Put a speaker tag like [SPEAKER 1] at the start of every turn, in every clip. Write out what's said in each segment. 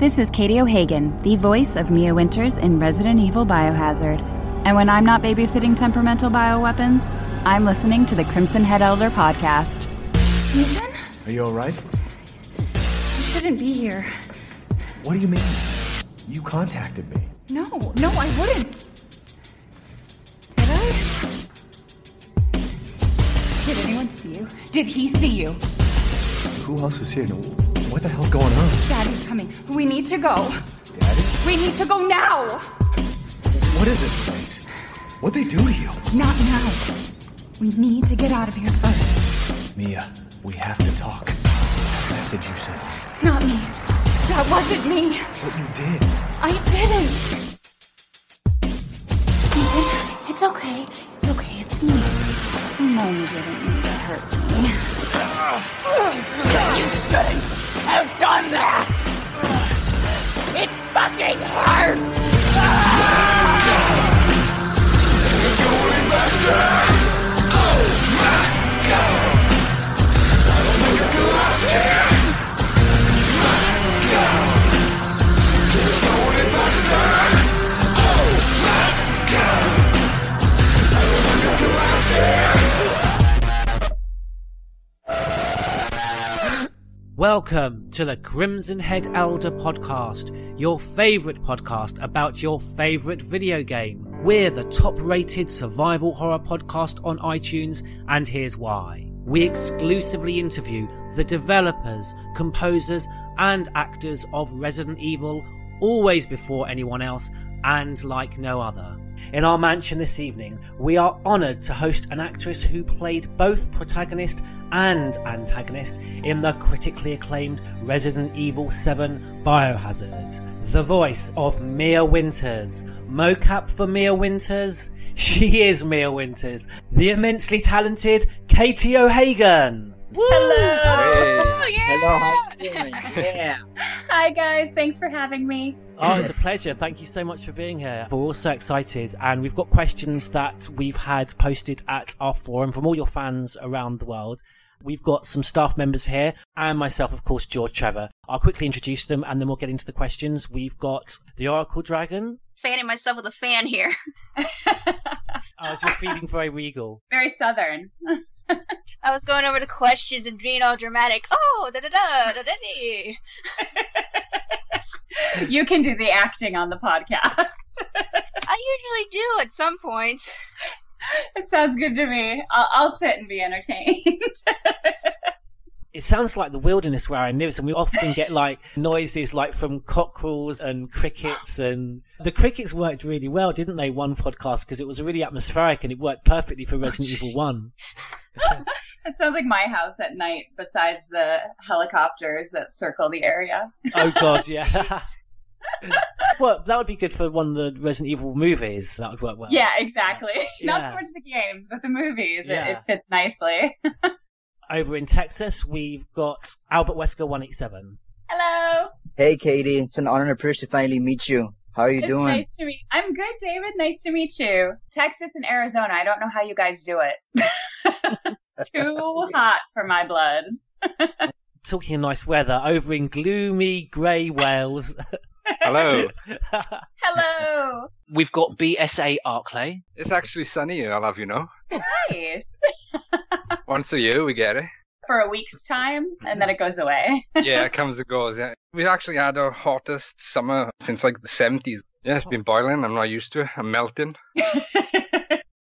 [SPEAKER 1] This is Katie O'Hagan, the voice of Mia Winters in Resident Evil Biohazard. And when I'm not babysitting temperamental bioweapons, I'm listening to the Crimson Head Elder podcast.
[SPEAKER 2] Ethan?
[SPEAKER 3] Are you alright?
[SPEAKER 2] You shouldn't be here.
[SPEAKER 3] What do you mean? You contacted me.
[SPEAKER 2] No, no, I wouldn't. Did I? Did anyone see you? Did he see you?
[SPEAKER 3] Who else is here? No, What the hell's going on?
[SPEAKER 2] Daddy's coming. We need to go.
[SPEAKER 3] Daddy?
[SPEAKER 2] We need to go now!
[SPEAKER 3] What is this place? What'd they do to you?
[SPEAKER 2] Not now. We need to get out of here first.
[SPEAKER 3] Mia, we have to talk. That message you sent.
[SPEAKER 2] Not me. That wasn't me.
[SPEAKER 3] What you did.
[SPEAKER 2] I didn't. Ethan, it's okay. It's okay. It's me. I know you didn't mean to hurt me. Ah.
[SPEAKER 4] You shouldn't have done that! It fucking hurts! Ah!
[SPEAKER 5] Welcome to the Crimson Head Elder podcast, your favourite podcast about your favourite video game. We're the top rated survival horror podcast on iTunes, and here's why. We exclusively interview the developers, composers, and actors of Resident Evil, always before anyone else, and like no other. In our mansion this evening, we are honoured to host an actress who played both protagonist and antagonist in the critically acclaimed Resident Evil 7 Biohazard. The voice of Mia Winters. Mocap for Mia Winters? She is Mia Winters, the immensely talented Katie O'Hagan.
[SPEAKER 2] Hello.
[SPEAKER 6] Hello, how you doing? Yeah.
[SPEAKER 2] Hi guys. Thanks for having me.
[SPEAKER 5] Oh, it's a pleasure. Thank you so much for being here. We're all so excited, and we've got questions that we've had posted at our forum from all your fans around the world. We've got some staff members here, and myself, of course, George Trevor. I'll quickly introduce them, and then we'll get into the questions. We've got the Oracle Dragon.
[SPEAKER 7] fanning myself with a fan here.
[SPEAKER 5] Oh, you're feeling very regal.
[SPEAKER 2] Very southern.
[SPEAKER 7] I was going over the questions and being all dramatic. Oh, da da da da da da.
[SPEAKER 2] You can do the acting on the podcast.
[SPEAKER 7] I usually do at some point.
[SPEAKER 2] it sounds good to me. I'll, I'll sit and be entertained.
[SPEAKER 5] It sounds like the wilderness where I live, and we often get like noises like from cockerels and crickets, and the crickets worked really well, didn't they? One podcast because it was really atmospheric and it worked perfectly for Resident oh, Evil One.
[SPEAKER 2] it sounds like my house at night, besides the helicopters that circle the area.
[SPEAKER 5] Oh god, yeah. well, that would be good for one of the Resident Evil movies. That would work well.
[SPEAKER 2] Yeah, exactly. Not so much the games, but the movies.
[SPEAKER 5] Yeah.
[SPEAKER 2] It, it fits nicely.
[SPEAKER 5] Over in Texas, we've got Albert Wesker one eight seven.
[SPEAKER 2] Hello.
[SPEAKER 6] Hey, Katie. It's an honor and a privilege to finally meet you. How are you
[SPEAKER 2] it's
[SPEAKER 6] doing?
[SPEAKER 2] nice to meet. I'm good, David. Nice to meet you. Texas and Arizona. I don't know how you guys do it. Too hot for my blood.
[SPEAKER 5] Talking of nice weather, over in gloomy grey Wales.
[SPEAKER 8] Hello.
[SPEAKER 2] Hello.
[SPEAKER 9] We've got BSA Arclay.
[SPEAKER 8] It's actually sunny here, I'll have you know.
[SPEAKER 2] Nice.
[SPEAKER 8] Once a year we get it.
[SPEAKER 2] For a week's time, and then it goes away.
[SPEAKER 8] Yeah, it comes and goes. Yeah, We've actually had our hottest summer since like the seventies. Yeah, it's oh. been boiling. I'm not used to it. I'm melting.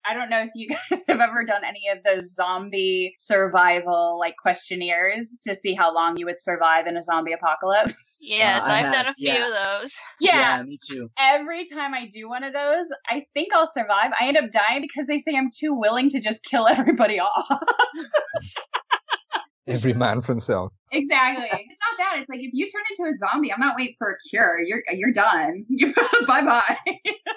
[SPEAKER 2] I don't know if you guys have ever done any of those zombie survival like questionnaires to see how long you would survive in a zombie apocalypse.
[SPEAKER 7] Yes,
[SPEAKER 6] Uh, I
[SPEAKER 7] I've done a few
[SPEAKER 6] yeah.
[SPEAKER 7] of those.
[SPEAKER 2] Yeah.
[SPEAKER 6] yeah, me too.
[SPEAKER 2] Every time I do one of those, I think I'll survive. I end up dying because they say I'm too willing to just kill everybody off.
[SPEAKER 8] Every man for himself.
[SPEAKER 2] exactly. It's not that. It's like if you turn into a zombie, I'm not waiting for a cure. You're you're done. You bye bye.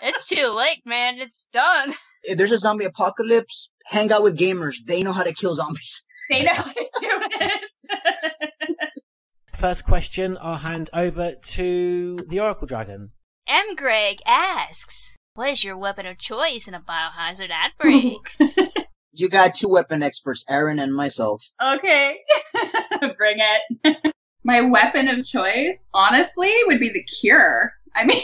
[SPEAKER 7] It's too late, man. It's done.
[SPEAKER 6] If there's a zombie apocalypse, hang out with gamers. They know how to kill zombies.
[SPEAKER 2] They know how to do it.
[SPEAKER 5] First question, I'll hand over to the Oracle Dragon.
[SPEAKER 7] M. Greg asks, "What is your weapon of choice in a biohazard outbreak?"
[SPEAKER 6] You got two weapon experts, Aaron and myself.
[SPEAKER 2] okay. Bring it. My weapon of choice, honestly, would be the cure. I mean,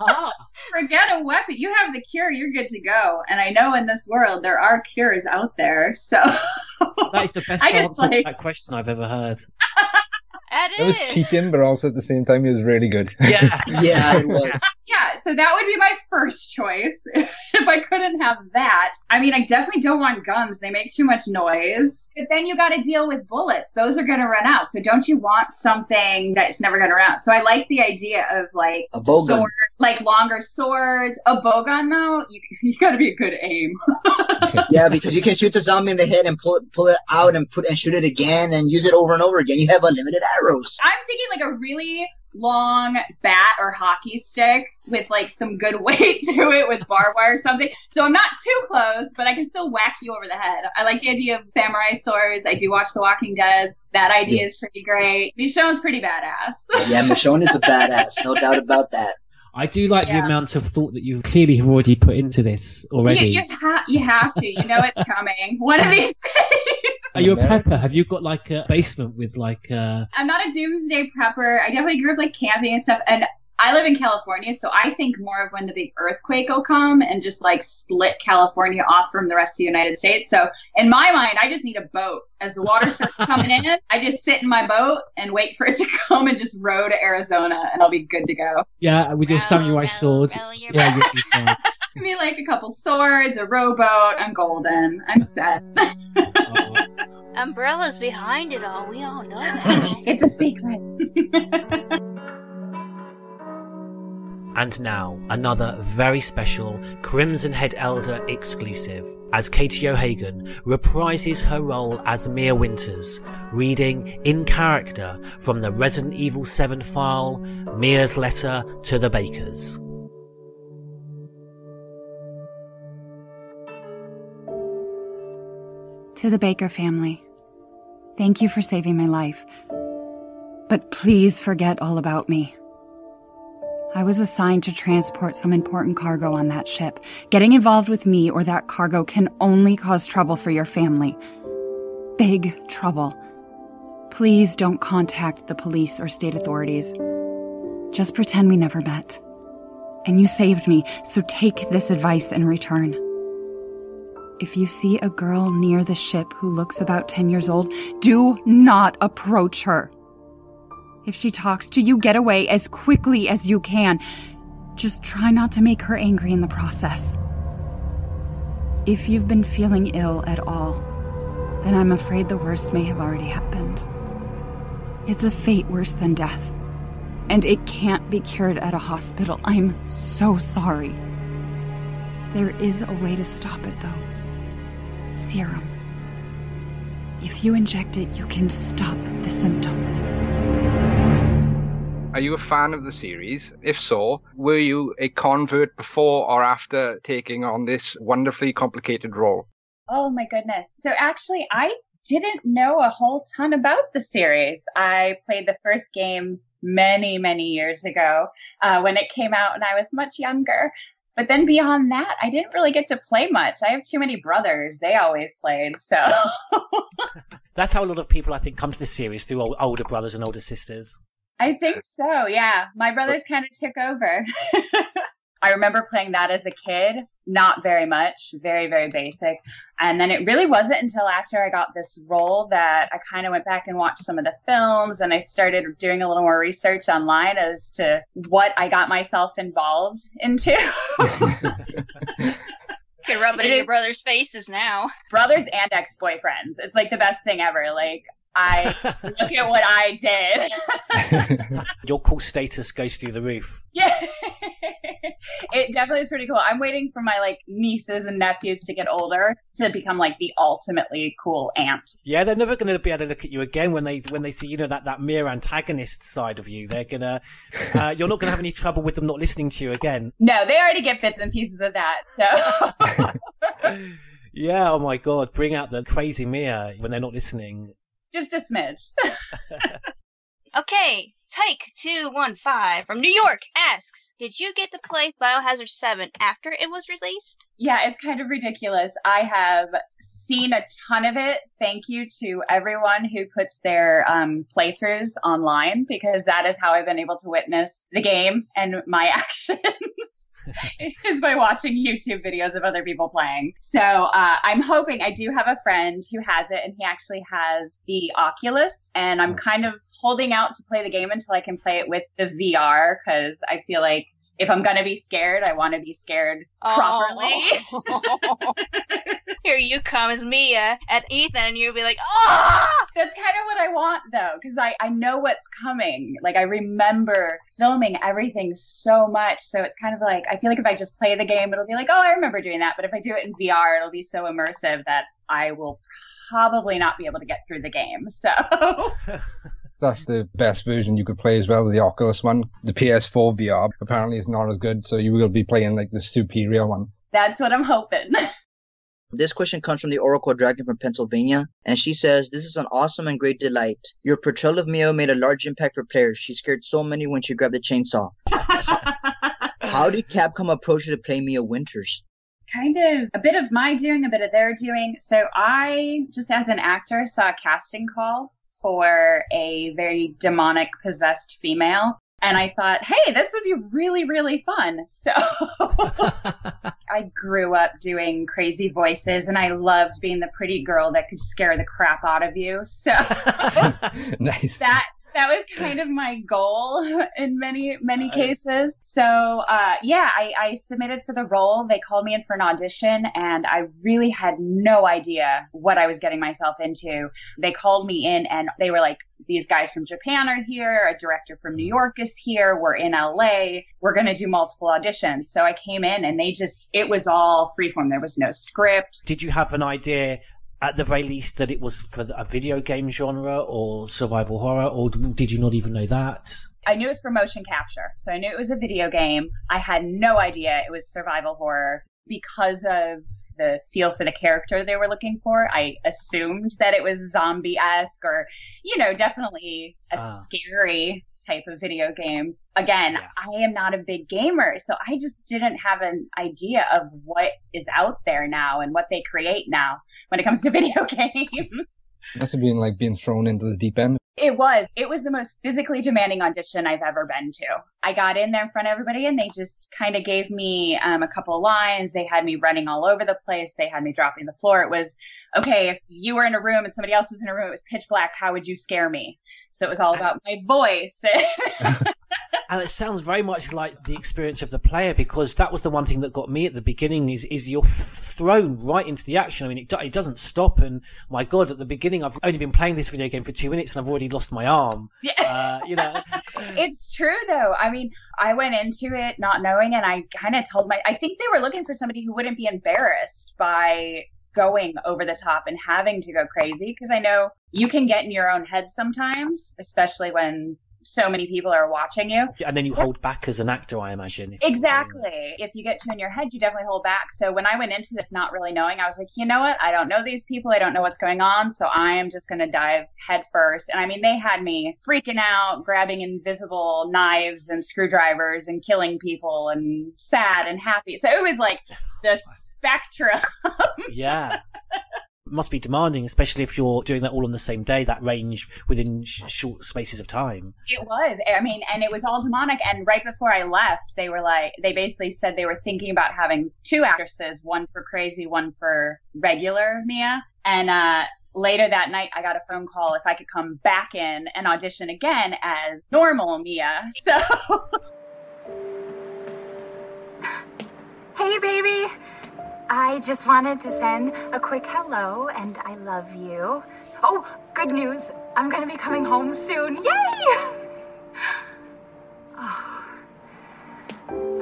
[SPEAKER 5] Ah,
[SPEAKER 2] forget a weapon. You have the cure, you're good to go. And I know in this world there are cures out there. So
[SPEAKER 5] that is the best answer to that question I've ever heard.
[SPEAKER 7] That
[SPEAKER 8] It was
[SPEAKER 7] is.
[SPEAKER 8] cheating, but also at the same time, it was really good.
[SPEAKER 5] Yeah.
[SPEAKER 6] Yeah, it was.
[SPEAKER 2] yeah, so that would be my first choice if I couldn't have that. I mean, I definitely don't want guns. They make too much noise. But then you got to deal with bullets. Those are going to run out. So don't you want something that's never going to run out? So I like the idea of like
[SPEAKER 6] A bow gun.
[SPEAKER 2] sword, like longer swords. A bow gun though, you you got to be a good aim.
[SPEAKER 6] Yeah, because you can shoot the zombie in the head and pull it, pull it out and put and shoot it again and use it over and over again. You have unlimited arrows.
[SPEAKER 2] I'm thinking like a really long bat or hockey stick with like some good weight to it with barbed wire or something. So I'm not too close, but I can still whack you over the head. I like the idea of samurai swords. I do watch The Walking Dead. That idea is pretty great. Michonne's pretty badass.
[SPEAKER 6] Yeah, Michonne is a badass, no doubt about that.
[SPEAKER 5] I do like
[SPEAKER 2] Yeah.
[SPEAKER 5] the amount of thought that you clearly have already put into this already.
[SPEAKER 2] You, you, ha- you have to. You know it's coming. One of these days.
[SPEAKER 5] Are you a
[SPEAKER 8] America.
[SPEAKER 5] prepper? Have you got like a basement with like uh
[SPEAKER 2] I'm not a doomsday prepper. I definitely grew up like camping and stuff. And I live in California, so I think more of when the big earthquake will come and just like split California off from the rest of the United States. So in my mind, I just need a boat. As the water starts coming in, I just sit in my boat and wait for it to come and just row to Arizona, and I'll be good to go.
[SPEAKER 5] yeah with your
[SPEAKER 7] Row,
[SPEAKER 5] samurai
[SPEAKER 7] row,
[SPEAKER 5] sword?
[SPEAKER 7] row your
[SPEAKER 5] Yeah, you'll be fine.
[SPEAKER 2] I mean, like a couple swords, a rowboat. I'm golden. I'm set.
[SPEAKER 5] Oh.
[SPEAKER 7] Umbrellas behind it all. We all know that.
[SPEAKER 2] it's a secret.
[SPEAKER 5] And now, another very special Crimson Head Elder exclusive, as Katie O'Hagan reprises her role as Mia Winters, reading in character from the Resident Evil 7 file, Mia's Letter to the Bakers.
[SPEAKER 10] To the Baker family, thank you for saving my life. But please forget all about me. I was assigned to transport some important cargo on that ship. Getting involved with me or that cargo can only cause trouble for your family. Big trouble. Please don't contact the police or state authorities. Just pretend we never met. And you saved me, so take this advice in return. If you see a girl near the ship who looks about 10 years old, do not approach her. If she talks to you, get away as quickly as you can. Just try not to make her angry in the process. If you've been feeling ill at all, then I'm afraid the worst may have already happened. It's a fate worse than death, and it can't be cured at a hospital. I'm so sorry. There is a way to stop it, though serum. If you inject it, you can stop the symptoms.
[SPEAKER 8] Are you a fan of the series? If so, were you a convert before or after taking on this wonderfully complicated role?
[SPEAKER 2] Oh my goodness. So actually, I didn't know a whole ton about the series. I played the first game many, many years ago uh, when it came out, and I was much younger. But then beyond that, I didn't really get to play much. I have too many brothers. They always played. So
[SPEAKER 5] That's how a lot of people, I think, come to this series through older brothers and older sisters.
[SPEAKER 2] I think so. Yeah. My brothers kind of took over. I remember playing that as a kid, not very much, very, very basic. And then it really wasn't until after I got this role that I kind of went back and watched some of the films and I started doing a little more research online as to what I got myself involved into.
[SPEAKER 7] Can rub it,
[SPEAKER 2] It
[SPEAKER 7] in your brother's faces now.
[SPEAKER 2] Brothers and ex boyfriends. It's like the best thing ever. Like, I look at what I did.
[SPEAKER 5] Your cool status goes through the roof.
[SPEAKER 2] Yeah. it definitely is pretty cool. I'm waiting for my like nieces and nephews to get older to become like the ultimately cool aunt.
[SPEAKER 5] Yeah, they're never going to be able to look at you again when they when they see you know that that mere antagonist side of you. They're gonna uh, you're not going to have any trouble with them not listening to you again.
[SPEAKER 2] No, they already get bits and pieces of that. So
[SPEAKER 5] Yeah, oh my god, bring out the crazy Mia when they're not listening.
[SPEAKER 2] Just a smidge.
[SPEAKER 7] Okay, Tyke215 from New York asks Did you get to play Biohazard 7 after it was released?
[SPEAKER 2] Yeah, it's kind of ridiculous. I have seen a ton of it. Thank you to everyone who puts their um, playthroughs online because that is how I've been able to witness the game and my actions. Is by watching YouTube videos of other people playing. So uh, I'm hoping I do have a friend who has it, and he actually has the Oculus, and I'm kind of holding out to play the game until I can play it with the VR because I feel like if I'm gonna be scared, I want to be scared properly.
[SPEAKER 7] Here you come as Mia at Ethan, and you'll be like, ah!
[SPEAKER 2] That's kind of what I want though, because I, I know what's coming. Like I remember filming everything so much. So it's kind of like I feel like if I just play the game, it'll be like, oh, I remember doing that. But if I do it in VR, it'll be so immersive that I will probably not be able to get through the game. So
[SPEAKER 8] That's the best version you could play as well, the Oculus one. The PS4 VR apparently is not as good, so you will be playing like the superior one.
[SPEAKER 2] that's what I'm hoping.
[SPEAKER 6] This question comes from the Oracle Dragon from Pennsylvania, and she says, This is an awesome and great delight. Your portrayal of Mia made a large impact for players. She scared so many when she grabbed the chainsaw. How did Capcom approach you to play Mia Winters?
[SPEAKER 2] kind of a bit of my doing, a bit of their doing. So I just as an actor saw a casting call for a very demonic possessed female. And I thought, hey, this would be really, really fun. So I grew up doing crazy voices and I loved being the pretty girl that could scare the crap out of you. So
[SPEAKER 8] nice.
[SPEAKER 2] that that was kind of my goal in many many cases. So uh, yeah I, I submitted for the role. They called me in for an audition and i really had no idea what i was getting myself into. They called me in and they were like these guys from japan are here. A director from new york is here. We're in la we're going to do multiple auditions. So i came in and they just it was all freeform. There was no script.
[SPEAKER 5] Did you have an idea at the very least that it was for a video game genre or survival horror, or did you not even know that?
[SPEAKER 2] I knew it was for motion capture. So I knew it was a video game. I had no idea it was survival horror because of the feel for the character they were looking for. I assumed that it was zombie esque or, you know, definitely a
[SPEAKER 5] Ah.
[SPEAKER 2] scary type of video game. Again,
[SPEAKER 5] Yeah.
[SPEAKER 2] I am not a big gamer, so I just didn't have an idea of what is out there now and what they create now when it comes to video games.
[SPEAKER 8] Must have been like being thrown into the deep end.
[SPEAKER 2] It was. It was the most physically demanding audition I've ever been to. I got in there in front of everybody and they just kind of gave me um, a couple of lines. They had me running all over the place. They had me dropping the floor. It was, okay, if you were in a room and somebody else was in a room, it was pitch black. How would you scare me? So it was all about my voice.
[SPEAKER 5] And it sounds very much like the experience of the player because that was the one thing that got me at the beginning is, is you're thrown right into the action. I mean, it, it doesn't stop. And my God, at the beginning, I've only been playing this video game for two minutes and I've already lost my arm.
[SPEAKER 2] yeah.
[SPEAKER 5] Uh, you know,
[SPEAKER 2] it's true though. I mean, I went into it not knowing and I kind of told my I think they were looking for somebody who wouldn't be embarrassed by going over the top and having to go crazy because I know you can get in your own head sometimes, especially when so many people are watching you.
[SPEAKER 5] and then you hold back as an actor, I imagine.
[SPEAKER 2] Exactly. If you get too in your head, you definitely hold back. So when I went into this not really knowing, I was like, you know what? I don't know these people. I don't know what's going on. So I am just going to dive head first. And I mean, they had me freaking out, grabbing invisible knives and screwdrivers and killing people and sad and happy. So it was like the spectrum.
[SPEAKER 5] Yeah. It must be demanding, especially if you're doing that all on the same day, that range within sh- short spaces of time.
[SPEAKER 2] It was. I mean, and it was all demonic. And right before I left, they were like, they basically said they were thinking about having two actresses, one for crazy, one for regular Mia. And uh, later that night, I got a phone call if I could come back in and audition again as normal Mia. So
[SPEAKER 1] Hey, baby! I just wanted to send a quick hello and I love you. Oh, good news! I'm gonna be coming home soon. Yay! Oh,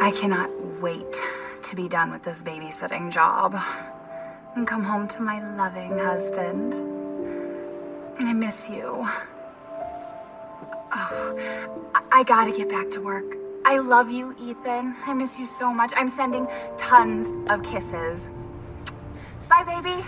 [SPEAKER 1] I cannot wait to be done with this babysitting job and come home to my loving husband. I miss you. Oh, I- I gotta get back to work. I love you, Ethan. I miss you so much. I'm sending tons of kisses. Bye, baby.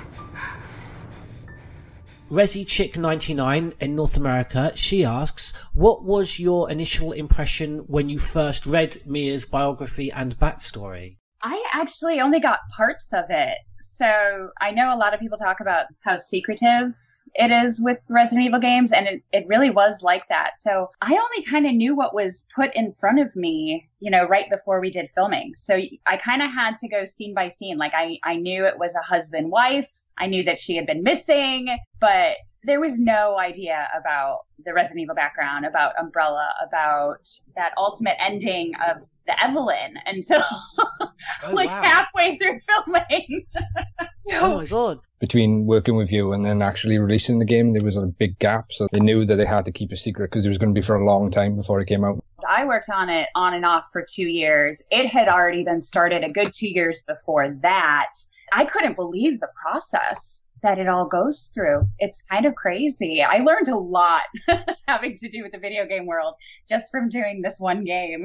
[SPEAKER 5] Resi Chick 99 in North America, she asks, what was your initial impression when you first read Mia's biography and backstory?
[SPEAKER 2] I actually only got parts of it. So I know a lot of people talk about how secretive it is with Resident Evil games, and it, it really was like that. So I only kind of knew what was put in front of me, you know, right before we did filming. So I kind of had to go scene by scene. Like I, I knew it was a husband wife, I knew that she had been missing, but there was no idea about the Resident Evil background, about Umbrella, about that ultimate ending of the Evelyn until oh, like wow. halfway through filming.
[SPEAKER 5] oh my god.
[SPEAKER 8] Between working with you and then actually releasing the game, there was a big gap. So they knew that they had to keep a secret because it was going to be for a long time before it came out.
[SPEAKER 2] I worked on it on and off for two years. It had already been started a good two years before that. I couldn't believe the process that it all goes through. It's kind of crazy. I learned a lot having to do with the video game world just from doing this one game.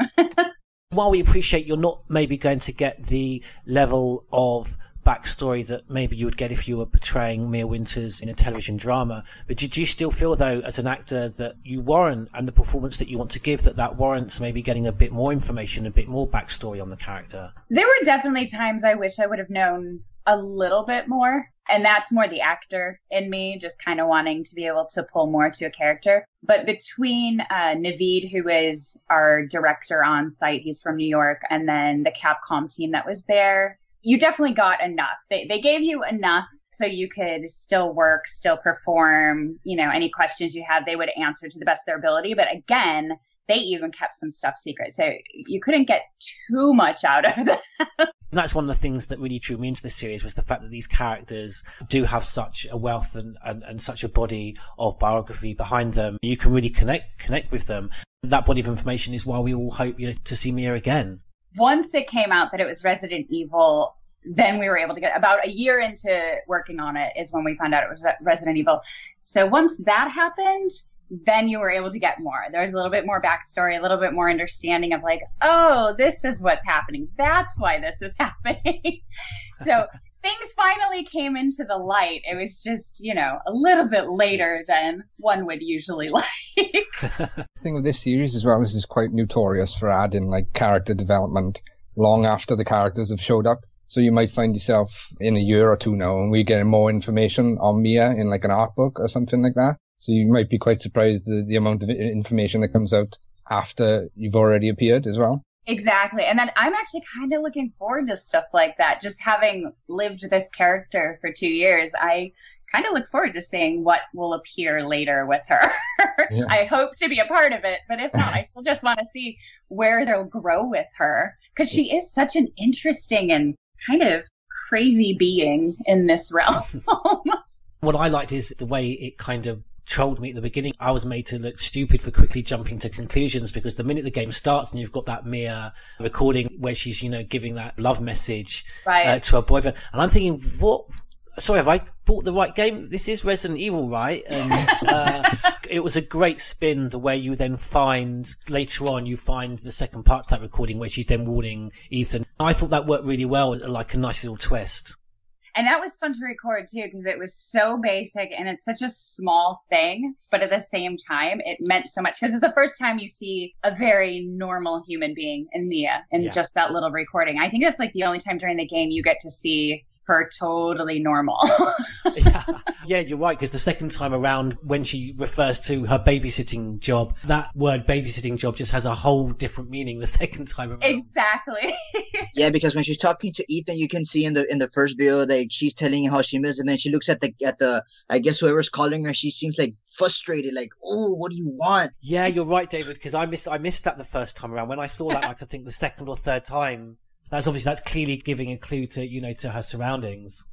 [SPEAKER 5] While we appreciate you're not maybe going to get the level of backstory that maybe you would get if you were portraying Mia Winters in a television drama. But did you still feel, though, as an actor, that you warrant and the performance that you want to give, that that warrants maybe getting a bit more information, a bit more backstory on the character?
[SPEAKER 2] There were definitely times I wish I would have known a little bit more. And that's more the actor in me, just kind of wanting to be able to pull more to a character. But between uh, Navid, who is our director on site, he's from New York, and then the Capcom team that was there, you definitely got enough. They, they gave you enough so you could still work, still perform. You know, any questions you had, they would answer to the best of their ability. But again, they even kept some stuff secret. So you couldn't get too much out of them.
[SPEAKER 5] that's one of the things that really drew me into this series was the fact that these characters do have such a wealth and, and, and such a body of biography behind them. You can really connect connect with them. That body of information is why we all hope you know to see Mia again.
[SPEAKER 2] Once it came out that it was Resident Evil, then we were able to get about a year into working on it is when we found out it was Resident Evil. So once that happened, then you were able to get more. There was a little bit more backstory, a little bit more understanding of like, oh, this is what's happening. That's why this is happening. so things finally came into the light. It was just, you know, a little bit later than one would usually like.
[SPEAKER 8] the thing with this series as well, this is quite notorious for adding like character development long after the characters have showed up. So you might find yourself in a year or two now and we're getting more information on Mia in like an art book or something like that. So you might be quite surprised the, the amount of information that comes out after you've already appeared as well.
[SPEAKER 2] Exactly. And then I'm actually kind of looking forward to stuff like that. Just having lived this character for two years, I kind of look forward to seeing what will appear later with her. yeah. I hope to be a part of it, but if not, I still just want to see where they'll grow with her because she is such an interesting and kind of crazy being in this realm.
[SPEAKER 5] what I liked is the way it kind of trolled me at the beginning. I was made to look stupid for quickly jumping to conclusions because the minute the game starts and you've got that Mia recording where she's, you know, giving that love message right. uh, to her boyfriend, and I'm thinking, what? Sorry, have I bought the right game? This is Resident Evil, right? And uh, it was a great spin the way you then find later on, you find the second part of that recording where she's then warning Ethan. I thought that worked really well, like a nice little twist.
[SPEAKER 2] And that was fun to record too because it was so basic and it's such a small thing, but at the same time, it meant so much because it's the first time you see a very normal human being in Mia in yeah. just that little recording. I think it's like the only time during the game you get to see her totally normal.
[SPEAKER 5] yeah. yeah, you're right. Because the second time around, when she refers to her babysitting job, that word babysitting job just has a whole different meaning the second time around.
[SPEAKER 2] Exactly.
[SPEAKER 6] yeah, because when she's talking to Ethan, you can see in the in the first video that she's telling how she misses him, and she looks at the at the I guess whoever's calling her, she seems like frustrated, like, oh, what do you want?
[SPEAKER 5] Yeah, you're right, David. Because I missed I missed that the first time around. When I saw that, like I think the second or third time, that's obviously that's clearly giving a clue to you know to her surroundings.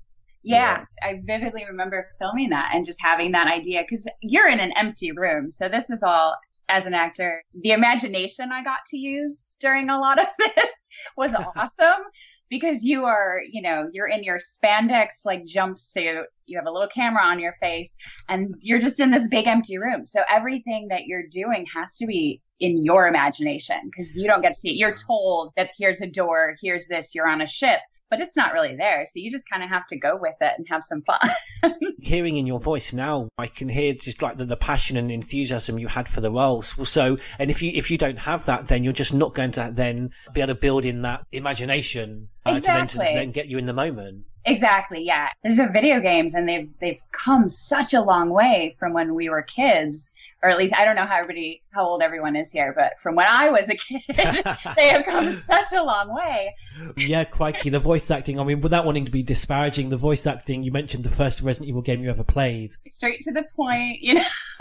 [SPEAKER 2] Yeah, yeah. I vividly remember filming that and just having that idea because you're in an empty room, so this is all as an actor the imagination I got to use during a lot of this. was awesome because you are, you know, you're in your spandex like jumpsuit, you have a little camera on your face, and you're just in this big empty room. So everything that you're doing has to be in your imagination because you don't get to see it. You're told that here's a door, here's this, you're on a ship but it's not really there. So you just kind of have to go with it and have some fun.
[SPEAKER 5] Hearing in your voice now, I can hear just like the, the passion and enthusiasm you had for the roles. So, and if you if you don't have that, then you're just not going to then be able to build in that imagination uh,
[SPEAKER 2] exactly.
[SPEAKER 5] to, then, to then get you in the moment.
[SPEAKER 2] Exactly. Yeah. These are video games, and they've they've come such a long way from when we were kids or at least I don't know how everybody how old everyone is here, but from when I was a kid, they have come such a long way.
[SPEAKER 5] Yeah, crikey, the voice acting. I mean, without wanting to be disparaging, the voice acting. You mentioned the first Resident Evil game you ever played.
[SPEAKER 2] Straight to the point, you know.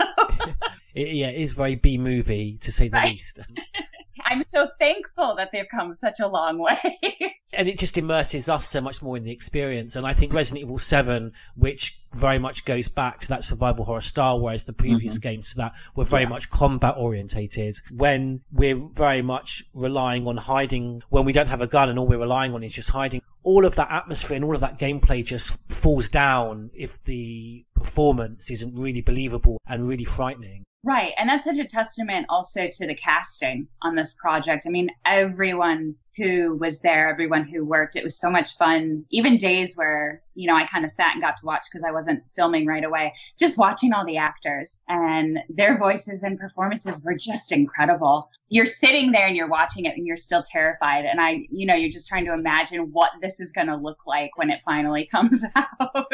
[SPEAKER 5] it, yeah, it is very B movie to say the
[SPEAKER 2] Right.
[SPEAKER 5] least.
[SPEAKER 2] I'm so thankful that they've come such a long way.
[SPEAKER 5] and it just immerses us so much more in the experience. And I think Resident Evil 7, which very much goes back to that survival horror style, whereas the previous mm-hmm. games to that were very much combat orientated. When we're very much relying on hiding, when we don't have a gun and all we're relying on is just hiding, all of that atmosphere and all of that gameplay just falls down if the performance isn't really believable and really frightening.
[SPEAKER 2] Right. And that's such a testament also to the casting on this project. I mean, everyone who was there, everyone who worked, it was so much fun. Even days where, you know, I kind of sat and got to watch because I wasn't filming right away, just watching all the actors and their voices and performances were just incredible. You're sitting there and you're watching it and you're still terrified. And I, you know, you're just trying to imagine what this is going to look like when it finally comes out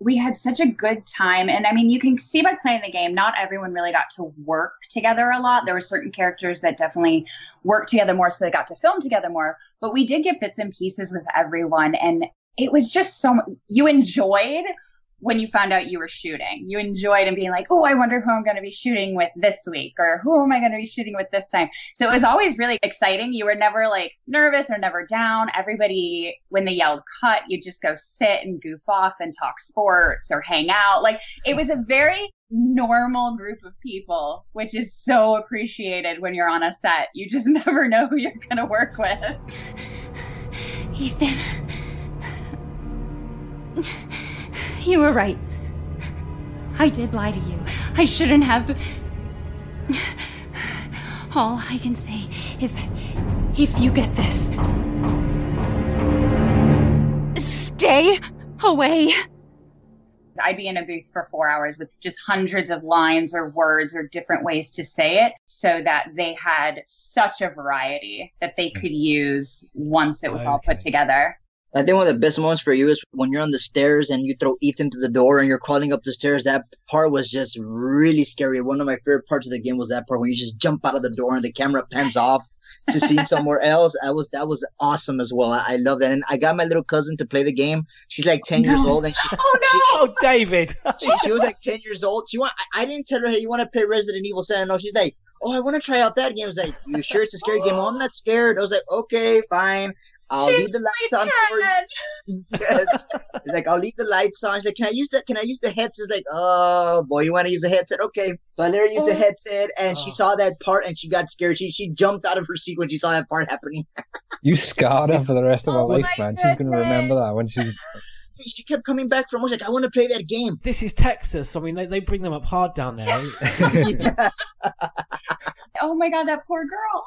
[SPEAKER 2] we had such a good time. And I mean, you can see by playing the game, not everyone really got to work together a lot. There were certain characters that definitely worked together more, so they got to film together more. But we did get bits and pieces with everyone. And it was just so you enjoyed when you found out you were shooting. You enjoyed and being like, oh, I wonder who I'm going to be shooting with this week, or who am I going to be shooting with this time? So it was always really exciting. You were never like nervous or never down. Everybody, when they yelled cut, you just go sit and goof off and talk sports or hang out. Like it was a very normal group of people, which is so appreciated when you're on a set. You just never know who you're going to work with.
[SPEAKER 10] Ethan. You were right. I did lie to you. I shouldn't have. All I can say is that if you get this, stay away.
[SPEAKER 2] I'd be in a booth for four hours with just hundreds of lines or words or different ways to say it so that they had such a variety that they could use once it was all put together.
[SPEAKER 6] I think one of the best moments for you is when you're on the stairs and you throw Ethan to the door and you're crawling up the stairs. That part was just really scary. One of my favorite parts of the game was that part when you just jump out of the door and the camera pans off to see somewhere else. That was that was awesome as well. I, I love that. And I got my little cousin to play the game. She's like ten years old and she
[SPEAKER 5] Oh no, oh, David.
[SPEAKER 6] she, she was like 10 years old. She want, I, I didn't tell her, hey, you want to play Resident Evil 7? No, she's like, oh, I want to try out that game. I was like, you sure it's a scary game? Oh, I'm not scared. I was like, okay, fine. I'll
[SPEAKER 2] She's
[SPEAKER 6] leave the lights on for you. Yes. He's like, I'll leave the lights on. She's like, can I use the, can I use the headset? She's like, oh boy, you want to use the headset? Okay. So I let her use the oh. headset and she oh. saw that part and she got scared. She, she jumped out of her seat when she saw that part happening.
[SPEAKER 8] You scarred her for the rest of her
[SPEAKER 2] Oh
[SPEAKER 8] life,
[SPEAKER 2] my
[SPEAKER 8] man. She's going to remember that when she's.
[SPEAKER 6] she kept coming back from, I was like, I want to play that game.
[SPEAKER 5] This is Texas. I mean, they, they bring them up hard down there.
[SPEAKER 2] Oh my God, that poor girl.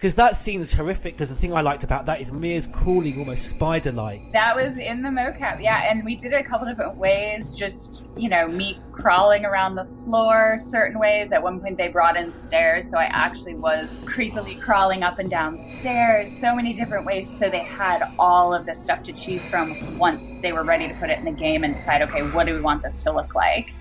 [SPEAKER 5] Because that scene is horrific. Because the thing I liked about that is Mia's crawling almost spider-like.
[SPEAKER 2] That was in the mocap, yeah. And we did it a couple different ways. Just you know, me crawling around the floor certain ways. At one point, they brought in stairs, so I actually was creepily crawling up and down stairs. So many different ways. So they had all of this stuff to choose from once they were ready to put it in the game and decide, okay, what do we want this to look like?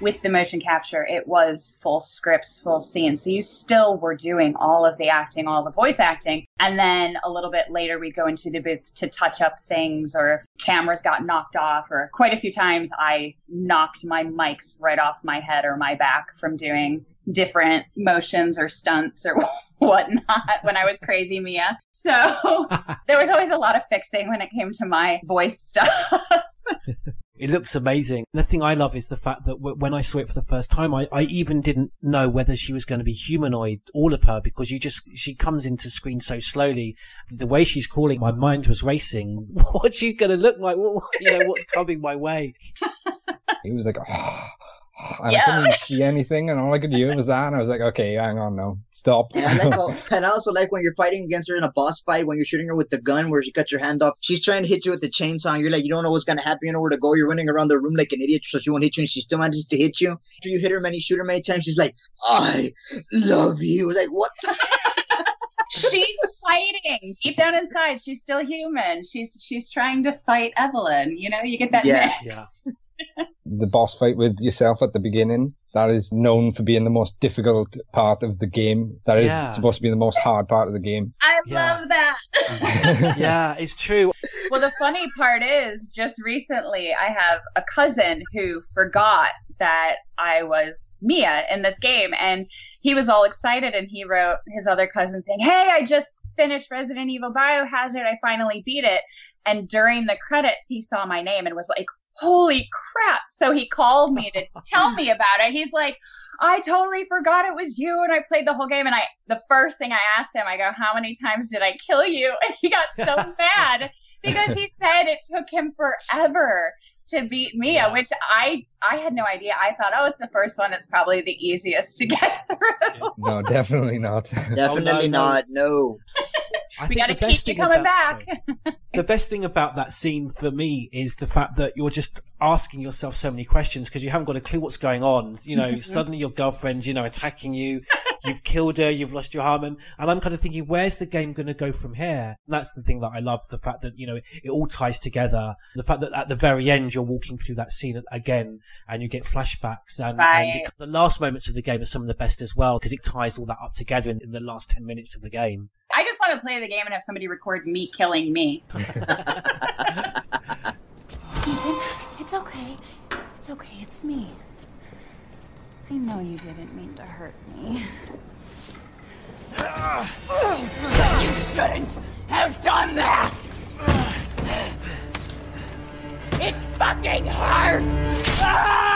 [SPEAKER 2] With the motion capture, it was full scripts, full scenes. So you still were doing all of the acting, all the voice acting. And then a little bit later, we'd go into the booth to touch up things, or if cameras got knocked off, or quite a few times I knocked my mics right off my head or my back from doing different motions or stunts or whatnot when I was crazy Mia. So there was always a lot of fixing when it came to my voice stuff.
[SPEAKER 5] It looks amazing. The thing I love is the fact that w- when I saw it for the first time, I, I even didn't know whether she was going to be humanoid, all of her, because you just, she comes into screen so slowly. The way she's calling, my mind was racing. What's she going to look like? What, you know, what's coming my way?
[SPEAKER 8] He was like, oh, and
[SPEAKER 2] Yeah.
[SPEAKER 8] I couldn't see anything, and all I could do was that, and I was like, okay, hang on now, stop.
[SPEAKER 6] And I, like how, and I also like when you're fighting against her in a boss fight when you're shooting her with the gun where she cut your hand off. She's trying to hit you with the chainsaw. And you're like, you don't know what's gonna happen. You know where to go. You're running around the room like an idiot, so she won't hit you, and she still manages to hit you. After you hit her many, shoot her many times. She's like, I love you. Like what? The-
[SPEAKER 2] she's fighting deep down inside. She's still human. She's she's trying to fight Evelyn. You know, you get that
[SPEAKER 6] Yeah.
[SPEAKER 2] mix.
[SPEAKER 8] the boss fight with yourself at the beginning, that is known for being the most difficult part of the game. That is
[SPEAKER 5] Yeah.
[SPEAKER 8] supposed to be the most hard part of the game.
[SPEAKER 2] I
[SPEAKER 5] Yeah.
[SPEAKER 2] love that.
[SPEAKER 5] yeah, it's true.
[SPEAKER 2] well, the funny part is, just recently, I have a cousin who forgot that I was Mia in this game, and he was all excited, and he wrote his other cousin saying, "Hey, I just finished Resident Evil Biohazard. I finally beat it." And during the credits, he saw my name and was like, "Holy crap!" So he called me to tell me about it. He's like. I totally forgot it was you and I played the whole game and I the first thing I asked him I go how many times did I kill you and he got so mad because he said it took him forever to beat Mia
[SPEAKER 5] Yeah.
[SPEAKER 2] which I I had no idea I thought oh it's the first one it's probably the easiest to get through
[SPEAKER 8] No, definitely not.
[SPEAKER 6] Definitely oh,
[SPEAKER 5] no.
[SPEAKER 6] not. No.
[SPEAKER 5] I
[SPEAKER 2] we got to keep you coming
[SPEAKER 5] about-
[SPEAKER 2] back
[SPEAKER 5] the best thing about that scene for me is the fact that you're just asking yourself so many questions because you haven't got a clue what's going on. You know, suddenly your girlfriend's, you know, attacking you. You've killed her. You've lost your harmon. And I'm kind of thinking, where's the game going to go from here? And that's the thing that I love. The fact that, you know, it all ties together. The fact that at the very end, you're walking through that scene again and you get flashbacks and,
[SPEAKER 2] Right.
[SPEAKER 5] and it- the last moments of the game are some of the best as well because it ties all that up together in, in the last 10 minutes of the game.
[SPEAKER 2] I just want to play the game and have somebody record me killing me
[SPEAKER 10] Ethan, it's okay. It's okay, it's me. I know you didn't mean to hurt me.
[SPEAKER 4] You shouldn't have done that! It fucking hurts! Ah!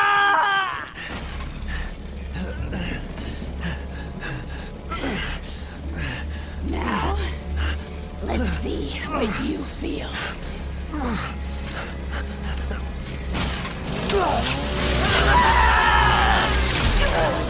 [SPEAKER 4] See what you feel.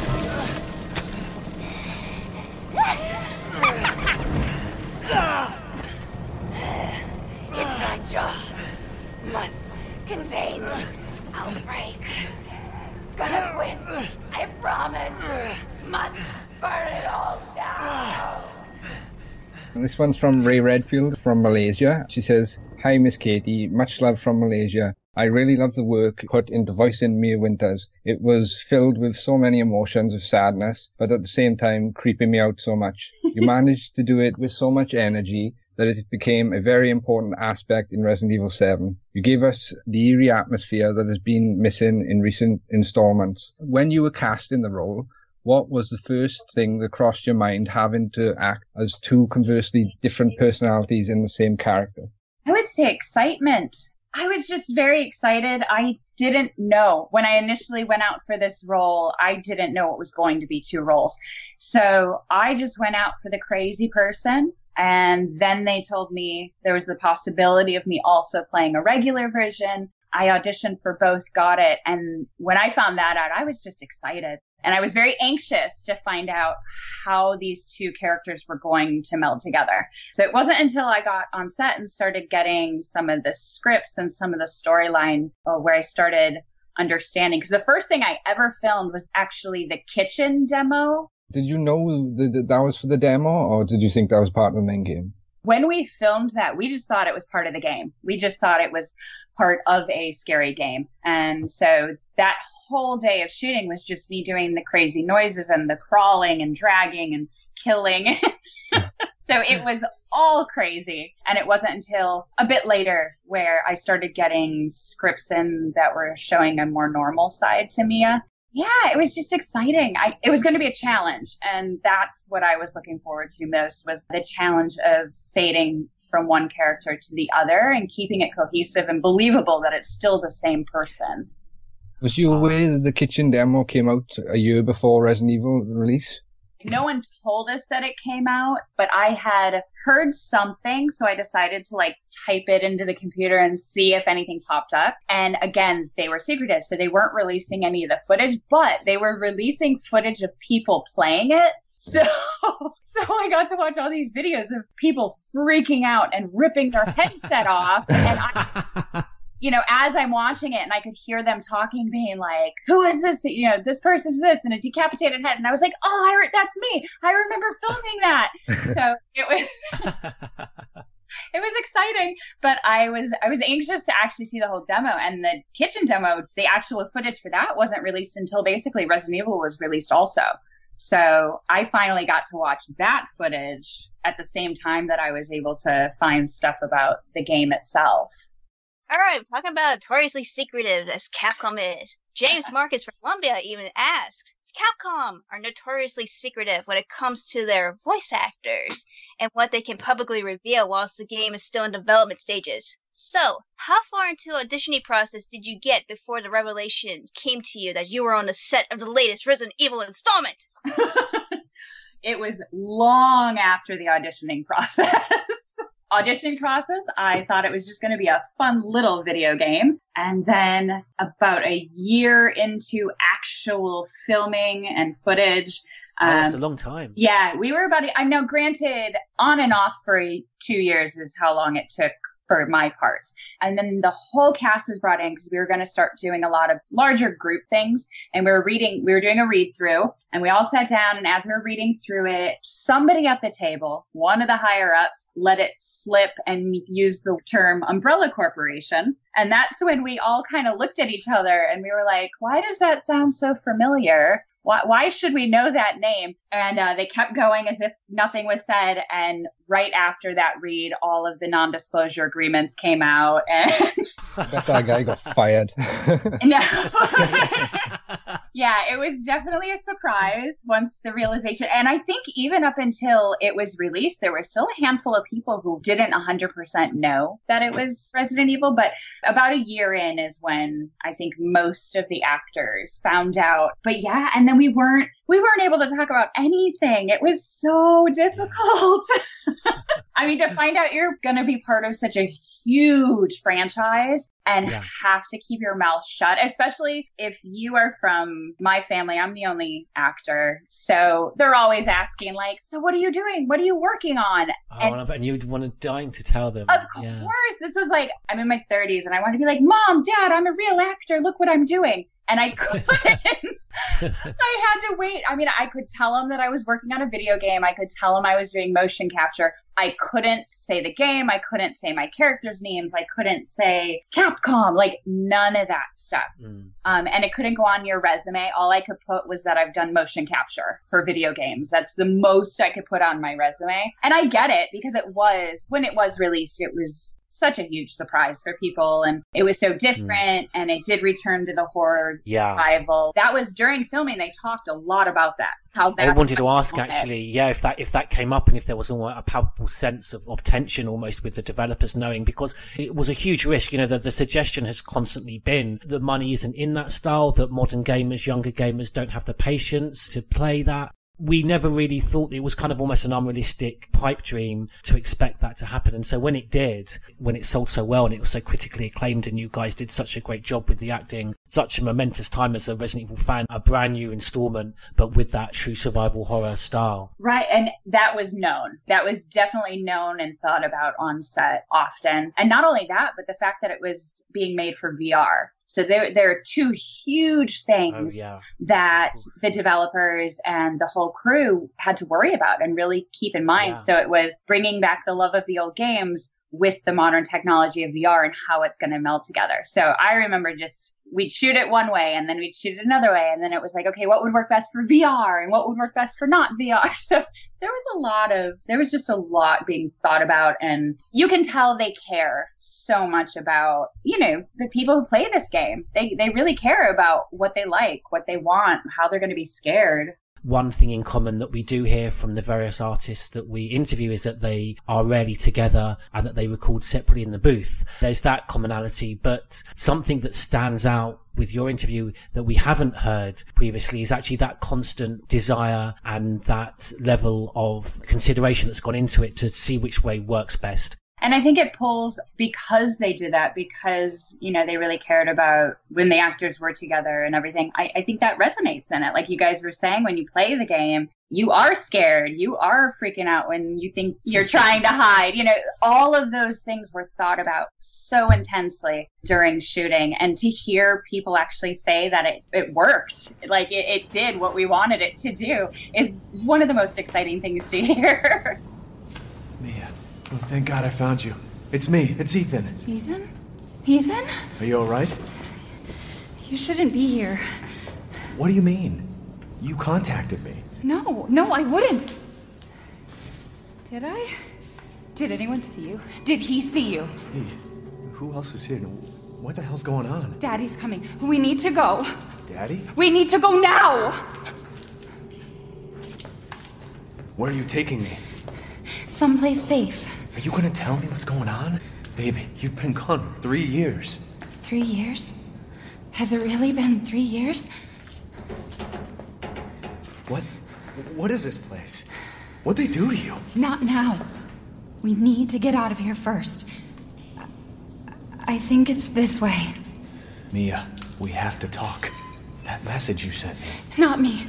[SPEAKER 8] this one's from Ray Redfield from Malaysia. She says, Hi, Miss Katie. Much love from Malaysia. I really love the work put into voicing Mia Winters. It was filled with so many emotions of sadness, but at the same time creeping me out so much. You managed to do it with so much energy that it became a very important aspect in Resident Evil 7. You gave us the eerie atmosphere that has been missing in recent installments. When you were cast in the role, what was the first thing that crossed your mind having to act as two conversely different personalities in the same character?
[SPEAKER 2] I would say excitement. I was just very excited. I didn't know when I initially went out for this role, I didn't know it was going to be two roles. So I just went out for the crazy person. And then they told me there was the possibility of me also playing a regular version. I auditioned for both, got it. And when I found that out, I was just excited. And I was very anxious to find out how these two characters were going to meld together. So it wasn't until I got on set and started getting some of the scripts and some of the storyline uh, where I started understanding. Because the first thing I ever filmed was actually the kitchen demo.
[SPEAKER 8] Did you know that that that was for the demo, or did you think that was part of the main game?
[SPEAKER 2] When we filmed that, we just thought it was part of the game. We just thought it was part of a scary game. And so that whole day of shooting was just me doing the crazy noises and the crawling and dragging and killing. so it was all crazy. And it wasn't until a bit later where I started getting scripts in that were showing a more normal side to Mia. Yeah, it was just exciting. I, it was going to be a challenge, and that's what I was looking forward to most was the challenge of fading from one character to the other and keeping it cohesive and believable that it's still the same person.
[SPEAKER 8] Was you aware that the kitchen demo came out a year before Resident Evil release?
[SPEAKER 2] No one told us that it came out, but I had heard something, so I decided to like type it into the computer and see if anything popped up. And again, they were secretive, so they weren't releasing any of the footage, but they were releasing footage of people playing it. So, so I got to watch all these videos of people freaking out and ripping their headset off, and I you know, as I'm watching it and I could hear them talking, being like, who is this? You know, this person's this and a decapitated head. And I was like, oh, I re- that's me. I remember filming that. so it was. it was exciting but i was i was anxious to actually see the whole demo and the kitchen demo the actual footage for that wasn't released until basically resident evil was released also so i finally got to watch that footage at the same time that i was able to find stuff about the game itself
[SPEAKER 7] all right, talking about notoriously secretive as Capcom is. James Marcus from Columbia even asks, Capcom are notoriously secretive when it comes to their voice actors and what they can publicly reveal whilst the game is still in development stages. So, how far into auditioning process did you get before the revelation came to you that you were on the set of the latest Resident Evil installment?
[SPEAKER 2] it was long after the auditioning process auditioning process, I thought it was just going to be a fun little video game. And then about a year into actual filming and footage.
[SPEAKER 5] Oh, that's um, a long time.
[SPEAKER 2] Yeah, we were about, I know, granted, on and off for two years is how long it took for my parts. And then the whole cast was brought in because we were going to start doing a lot of larger group things. And we were reading, we were doing a read through, and we all sat down. And as we were reading through it, somebody at the table, one of the higher ups, let it slip and use the term umbrella corporation. And that's when we all kind of looked at each other and we were like, why does that sound so familiar? Why, why should we know that name? And uh, they kept going as if nothing was said. And right after that read, all of the non disclosure agreements came out. And
[SPEAKER 8] that guy got fired.
[SPEAKER 2] no. yeah, it was definitely a surprise once the realization. And I think even up until it was released, there were still a handful of people who didn't 100% know that it was Resident Evil. But about a year in is when I think most of the actors found out. But yeah, and then we weren't we weren't able to talk about anything. It was so difficult. I mean, to find out you're going to be part of such a huge franchise and yeah. have to keep your mouth shut, especially if you are from my family. I'm the only actor. So they're always asking, like, so what are you doing? What are you working on?
[SPEAKER 5] Oh, and, and you want to dying to tell them.
[SPEAKER 2] Of yeah. course. This was like, I'm in my 30s and I want to be like, Mom, Dad, I'm a real actor. Look what I'm doing and I couldn't. I had to wait. I mean, I could tell him that I was working on a video game. I could tell him I was doing motion capture. I couldn't say the game. I couldn't say my characters' names. I couldn't say Capcom, like none of that stuff. Mm. Um, and it couldn't go on your resume. All I could put was that I've done motion capture for video games. That's the most I could put on my resume. And I get it because it was, when it was released, it was such a huge surprise for people and it was so different mm. and it did return to the horror
[SPEAKER 5] yeah.
[SPEAKER 2] revival. That was during filming they talked a lot about that. How that
[SPEAKER 5] I wanted to ask actually, yeah, if that if that came up and if there was a palpable sense of, of tension almost with the developers knowing because it was a huge risk. You know, the, the suggestion has constantly been that money isn't in that style, that modern gamers, younger gamers don't have the patience to play that we never really thought it was kind of almost an unrealistic pipe dream to expect that to happen. And so when it did, when it sold so well and it was so critically acclaimed and you guys did such a great job with the acting, such a momentous time as a Resident Evil fan, a brand new installment, but with that true survival horror style.
[SPEAKER 2] Right. And that was known. That was definitely known and thought about on set often. And not only that, but the fact that it was being made for VR. So there, there are two huge things oh, yeah. that the developers and the whole crew had to worry about and really keep in mind. Yeah. So it was bringing back the love of the old games with the modern technology of VR and how it's going to meld together. So I remember just we'd shoot it one way and then we'd shoot it another way. And then it was like, okay, what would work best for VR and what would work best for not VR? So there was a lot of, there was just a lot being thought about. And you can tell they care so much about, you know, the people who play this game. They, they really care about what they like, what they want, how they're going to be scared
[SPEAKER 5] one thing in common that we do hear from the various artists that we interview is that they are rarely together and that they record separately in the booth. There's that commonality, but something that stands out with your interview that we haven't heard previously is actually that constant desire and that level of consideration that's gone into it to see which way works best.
[SPEAKER 2] And I think it pulls because they did that, because, you know, they really cared about when the actors were together and everything. I, I think that resonates in it. Like you guys were saying, when you play the game, you are scared. You are freaking out when you think you're trying to hide. You know, all of those things were thought about so intensely during shooting. And to hear people actually say that it, it worked, like it, it did what we wanted it to do, is one of the most exciting things to hear.
[SPEAKER 3] Oh, thank God I found you. It's me. It's Ethan.
[SPEAKER 10] Ethan? Ethan?
[SPEAKER 3] Are you alright?
[SPEAKER 10] You shouldn't be here.
[SPEAKER 3] What do you mean? You contacted me.
[SPEAKER 10] No, no, I wouldn't. Did I? Did anyone see you? Did he see you?
[SPEAKER 3] Hey, who else is here? What the hell's going on?
[SPEAKER 10] Daddy's coming. We need to go.
[SPEAKER 3] Daddy?
[SPEAKER 10] We need to go now!
[SPEAKER 3] Where are you taking me?
[SPEAKER 10] Someplace safe.
[SPEAKER 3] Are you gonna tell me what's going on? Baby, you've been gone three years.
[SPEAKER 10] Three years? Has it really been three years?
[SPEAKER 3] What? What is this place? What'd they do to you?
[SPEAKER 10] Not now. We need to get out of here first. I think it's this way.
[SPEAKER 3] Mia, we have to talk. That message you sent me.
[SPEAKER 10] Not me.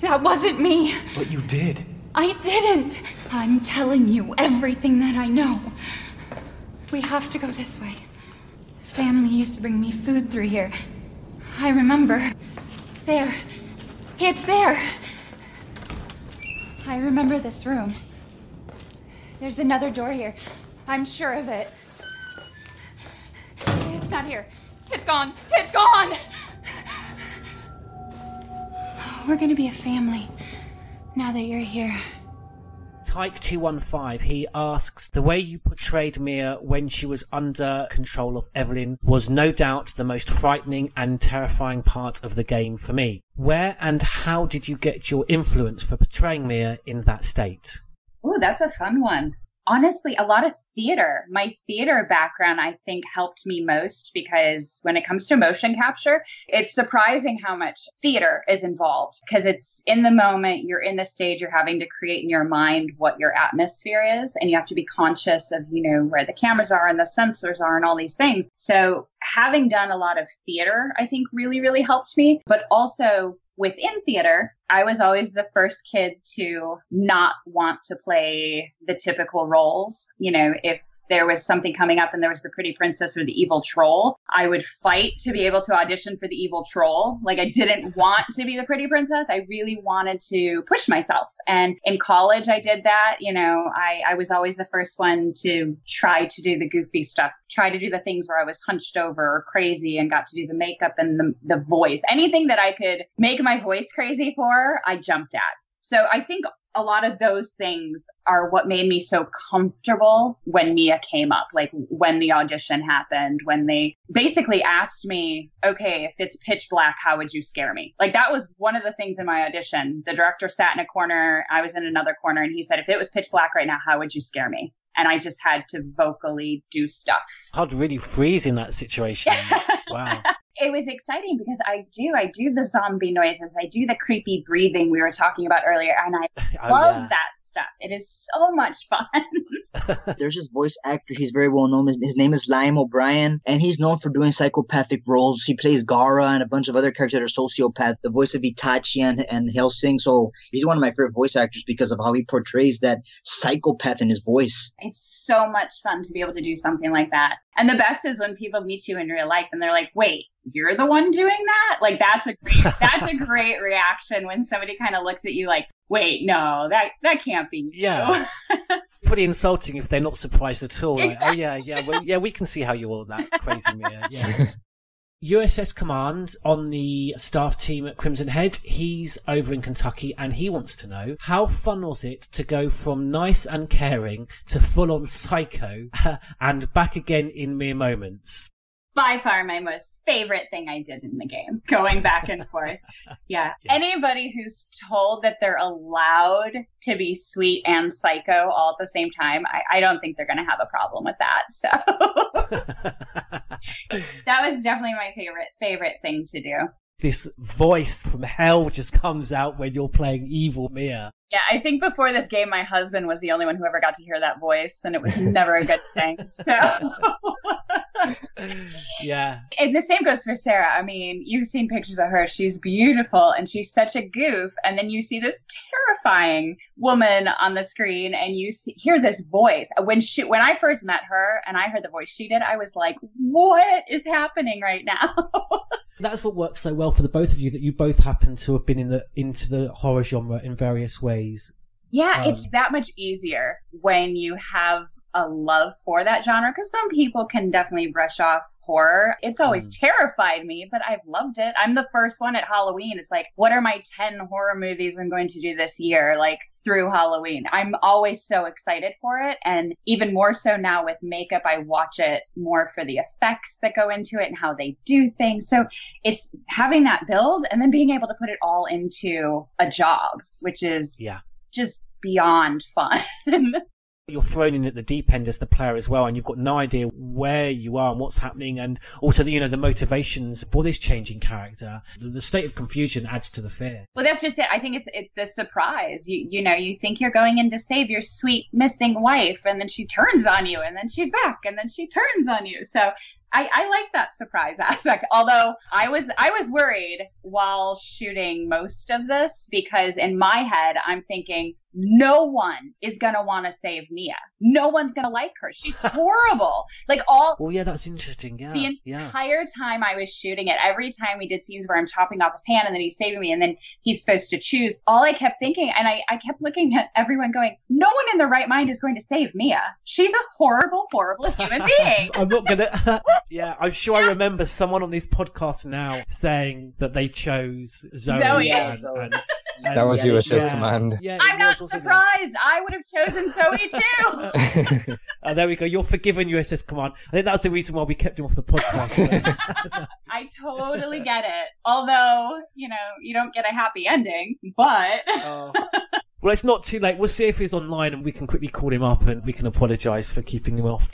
[SPEAKER 10] That wasn't me.
[SPEAKER 3] But you did.
[SPEAKER 10] I didn't. I'm telling you everything that I know. We have to go this way. The family used to bring me food through here. I remember. There. It's there. I remember this room. There's another door here. I'm sure of it. It's not here. It's gone. It's gone. We're gonna be a family now that you're here.
[SPEAKER 5] Tyke215, he asks, the way you portrayed Mia when she was under control of Evelyn was no doubt the most frightening and terrifying part of the game for me. Where and how did you get your influence for portraying Mia in that state?
[SPEAKER 2] Oh, that's a fun one honestly a lot of theater. My theater background i think helped me most because when it comes to motion capture it's surprising how much theater is involved because it's in the moment you're in the stage you're having to create in your mind what your atmosphere is and you have to be conscious of you know where the cameras are and the sensors are and all these things. So having done a lot of theater i think really really helped me but also within theater, I was always the first kid to not want to play the typical roles. You know, if there was something coming up and there was the pretty princess or the evil troll, I would fight to be able to audition for the evil troll. Like I didn't want to be the pretty princess. I really wanted to push myself. And in college, I did that. You know, I, I was always the first one to try to do the goofy stuff, try to do the things where I was hunched over or crazy and got to do the makeup and the, the voice. Anything that I could make my voice crazy for, I jumped at. So I think a lot of those things are what made me so comfortable when Mia came up, like when the audition happened, when they basically asked me, okay, if it's pitch black, how would you scare me? Like that was one of the things in my audition. The director sat in a corner, I was in another corner, and he said, if it was pitch black right now, how would you scare me? And I just had to vocally do stuff.
[SPEAKER 5] I'd really freeze in that situation. wow
[SPEAKER 2] it was exciting because I do, I do the zombie noises, I do the creepy breathing we were talking about earlier, and I oh, love yeah. that stuff. It is so much fun.
[SPEAKER 6] There's this voice actor, he's very well known. His, his, name is Liam O'Brien, and he's known for doing psychopathic roles. He plays Gaara and a bunch of other characters that are sociopath, the voice of Itachi and, and Hellsing. So he's one of my favorite voice actors because of how he portrays that psychopath in his voice.
[SPEAKER 2] It's so much fun to be able to do something like that. And the best is when people meet you in real life and they're like, wait, you're the one doing that? Like that's a great that's a great reaction when somebody kind of looks at you like, wait, no, that that can't be. You.
[SPEAKER 5] Yeah. Pretty insulting if they're not surprised at all. Exactly. Like, oh yeah, yeah, well, yeah, we can see how you're all that crazy, Mia. Yeah. USS Command on the staff team at Crimson Head. He's over in Kentucky and he wants to know how fun was it to go from nice and caring to full on psycho and back again in mere moments?
[SPEAKER 2] By far my most favorite thing I did in the game, going back and forth. Yeah. yeah. Anybody who's told that they're allowed to be sweet and psycho all at the same time, I, I don't think they're going to have a problem with that. So that was definitely my favorite favorite thing to do
[SPEAKER 5] this voice from hell just comes out when you're playing evil Mia.
[SPEAKER 2] Yeah, I think before this game, my husband was the only one who ever got to hear that voice, and it was never a good thing. So,
[SPEAKER 5] yeah.
[SPEAKER 2] And the same goes for Sarah. I mean, you've seen pictures of her. She's beautiful, and she's such a goof. And then you see this terrifying woman on the screen, and you see, hear this voice. When she, when I first met her, and I heard the voice she did, I was like, "What is happening right now?"
[SPEAKER 5] That's what works so well for the both of you that you both happen to have been in the into the horror genre in various ways.
[SPEAKER 2] Yeah, um, it's that much easier when you have a love for that genre because some people can definitely brush off horror. It's always mm. terrified me, but I've loved it. I'm the first one at Halloween. It's like, what are my 10 horror movies I'm going to do this year? Like through Halloween. I'm always so excited for it. And even more so now with makeup, I watch it more for the effects that go into it and how they do things. So it's having that build and then being able to put it all into a job, which is
[SPEAKER 5] yeah.
[SPEAKER 2] just beyond fun.
[SPEAKER 5] you're thrown in at the deep end as the player as well, and you've got no idea where you are and what's happening, and also the, you know the motivations for this changing character. The state of confusion adds to the fear.
[SPEAKER 2] Well, that's just it. I think it's it's the surprise. You you know you think you're going in to save your sweet missing wife, and then she turns on you, and then she's back, and then she turns on you. So I, I like that surprise aspect. Although I was I was worried while shooting most of this because in my head I'm thinking no one is gonna want to save Mia. No one's gonna like her. She's horrible. like all.
[SPEAKER 5] Oh yeah, that's interesting. Yeah.
[SPEAKER 2] The entire yeah. time I was shooting it, every time we did scenes where I'm chopping off his hand and then he's saving me, and then he's supposed to choose. All I kept thinking, and I I kept looking at everyone, going, no one in the right mind is going to save Mia. She's a horrible, horrible human being.
[SPEAKER 5] I'm not gonna. Yeah, I'm sure I remember someone on this podcast now saying that they chose Zoe.
[SPEAKER 2] Zoe.
[SPEAKER 5] And, and,
[SPEAKER 8] and, that was yeah, USS
[SPEAKER 5] yeah,
[SPEAKER 8] Command.
[SPEAKER 2] Yeah, I'm not surprised. I would have chosen Zoe too.
[SPEAKER 5] uh, there we go. You're forgiven, USS Command. I think that's the reason why we kept him off the podcast.
[SPEAKER 2] I totally get it. Although, you know, you don't get a happy ending, but.
[SPEAKER 5] Oh. Well, it's not too late. We'll see if he's online and we can quickly call him up and we can apologise for keeping him off.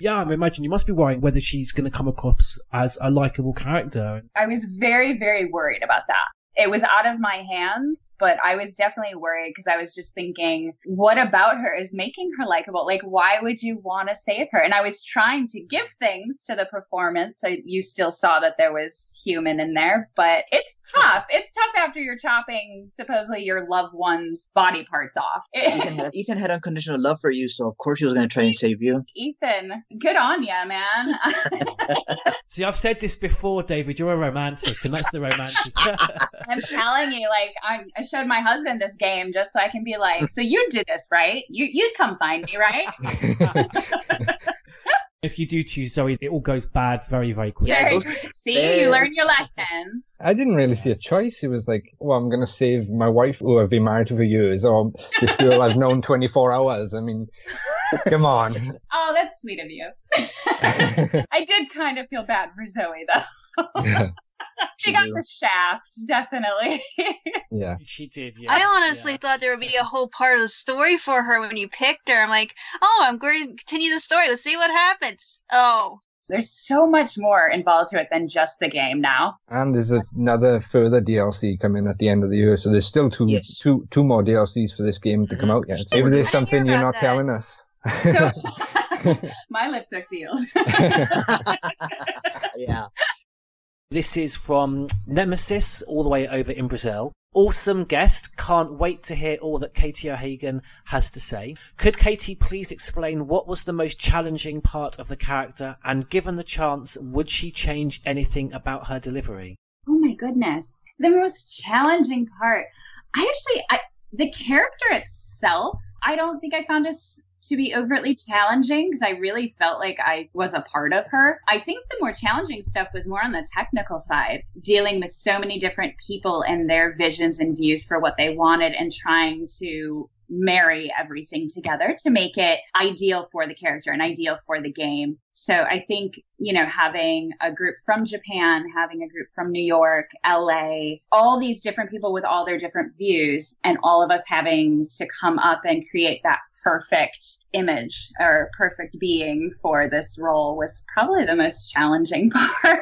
[SPEAKER 5] Yeah, I imagine you must be worrying whether she's going to come across as a likable character.
[SPEAKER 2] I was very, very worried about that it was out of my hands, but I was definitely worried because I was just thinking, what about her is making her likable? Like, why would you want to save her? And I was trying to give things to the performance. So you still saw that there was human in there, but it's tough. It's tough after you're chopping supposedly your loved one's body parts off.
[SPEAKER 6] Ethan, had, Ethan had unconditional love for you, so of course he was going to try and save you.
[SPEAKER 2] Ethan, good on you, man.
[SPEAKER 5] See, I've said this before, David. You're a romantic, and that's the romantic.
[SPEAKER 2] I'm telling you, like I, I showed my husband this game just so I can be like, so you did this, right? You you'd come find me, right?
[SPEAKER 5] if you do choose Zoe, it all goes bad very, very quickly.
[SPEAKER 2] Very, see, you learn your lesson.
[SPEAKER 8] I didn't really see a choice. It was like, well, I'm going to save my wife who I've been married to for years, or this girl I've known 24 hours. I mean, come on.
[SPEAKER 2] Oh, that's sweet of you. I did kind of feel bad for Zoe, though she got the shaft, definitely.
[SPEAKER 8] yeah,
[SPEAKER 5] she did. Yeah,
[SPEAKER 7] I honestly
[SPEAKER 5] yeah.
[SPEAKER 7] thought there would be a whole part of the story for her when you picked her. I'm like, oh, I'm going to continue the story. Let's see what happens. Oh,
[SPEAKER 2] there's so much more involved to it than just the game now.
[SPEAKER 8] And there's another further DLC coming at the end of the year, so there's still two yes. two two more DLCs for this game to come out yet. Maybe there's something you're not that. telling us.
[SPEAKER 2] So, my lips are sealed.
[SPEAKER 6] yeah.
[SPEAKER 5] This is from Nemesis, all the way over in Brazil. Awesome guest. Can't wait to hear all that Katie O'Hagan has to say. Could Katie please explain what was the most challenging part of the character, and given the chance, would she change anything about her delivery?
[SPEAKER 2] Oh my goodness. The most challenging part. I actually, I, the character itself, I don't think I found as to be overtly challenging because I really felt like I was a part of her. I think the more challenging stuff was more on the technical side, dealing with so many different people and their visions and views for what they wanted and trying to marry everything together to make it ideal for the character and ideal for the game. So I think, you know, having a group from Japan, having a group from New York, LA, all these different people with all their different views, and all of us having to come up and create that perfect image or perfect being for this role was probably the most challenging part.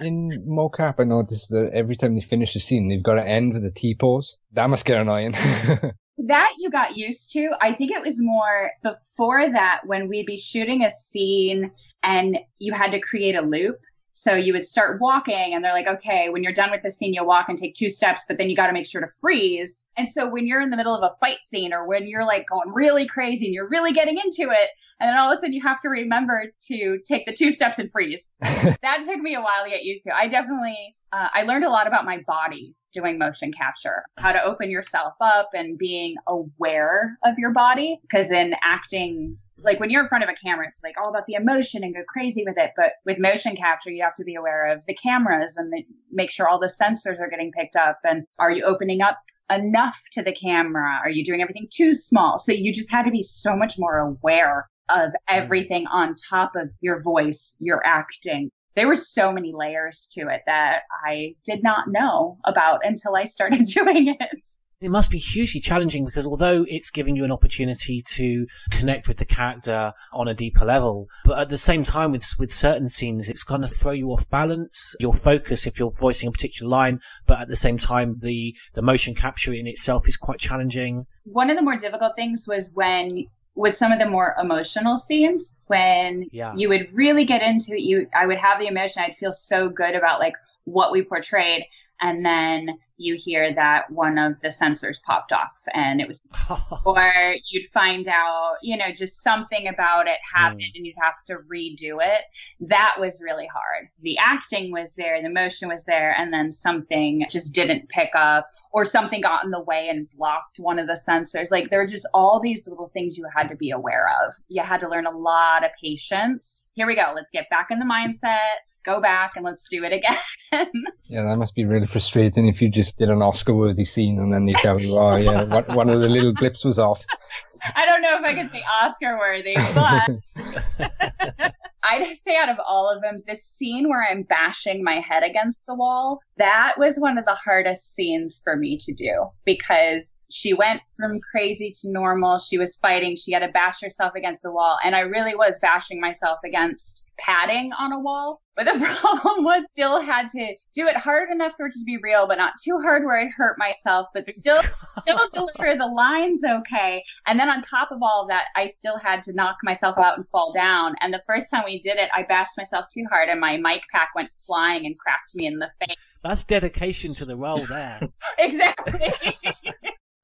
[SPEAKER 8] In mocap, I noticed that every time they finish a scene, they've got to end with a T pose. That must get annoying.
[SPEAKER 2] that you got used to. I think it was more before that when we'd be shooting a scene and you had to create a loop. So you would start walking and they're like, okay, when you're done with the scene, you'll walk and take two steps, but then you got to make sure to freeze. And so when you're in the middle of a fight scene or when you're like going really crazy and you're really getting into it, and then all of a sudden you have to remember to take the two steps and freeze. that took me a while to get used to. I definitely, uh, I learned a lot about my body doing motion capture, how to open yourself up and being aware of your body. Because in acting, like when you're in front of a camera, it's like all about the emotion and go crazy with it. But with motion capture, you have to be aware of the cameras and the, make sure all the sensors are getting picked up. And are you opening up enough to the camera? Are you doing everything too small? So you just had to be so much more aware of mm-hmm. everything on top of your voice, your acting, there were so many layers to it that I did not know about until I started doing it.
[SPEAKER 5] It must be hugely challenging because although it's giving you an opportunity to connect with the character on a deeper level, but at the same time with with certain scenes, it's going to throw you off balance, your focus if you're voicing a particular line, but at the same time the the motion capture in itself is quite challenging.
[SPEAKER 2] One of the more difficult things was when with some of the more emotional scenes when yeah. you would really get into it you i would have the emotion i'd feel so good about like what we portrayed and then you hear that one of the sensors popped off and it was or you'd find out you know just something about it happened mm. and you'd have to redo it. That was really hard. The acting was there the motion was there and then something just didn't pick up or something got in the way and blocked one of the sensors. Like there are just all these little things you had to be aware of. You had to learn a lot of patience. Here we go. Let's get back in the mindset go back and let's do it again.
[SPEAKER 8] yeah, that must be really frustrating if you just did an Oscar worthy scene and then they tell you, oh, yeah, one, one of the little blips was off.
[SPEAKER 2] I don't know if I could say Oscar worthy, but I'd say out of all of them, the scene where I'm bashing my head against the wall, that was one of the hardest scenes for me to do because she went from crazy to normal. She was fighting. She had to bash herself against the wall. And I really was bashing myself against padding on a wall. But the problem was still had to do it hard enough for it to be real, but not too hard where it hurt myself, but still still deliver the lines okay. And then on top of all of that, I still had to knock myself out and fall down. And the first time we did it, I bashed myself too hard and my mic pack went flying and cracked me in the face.
[SPEAKER 5] That's dedication to the role there.
[SPEAKER 2] exactly.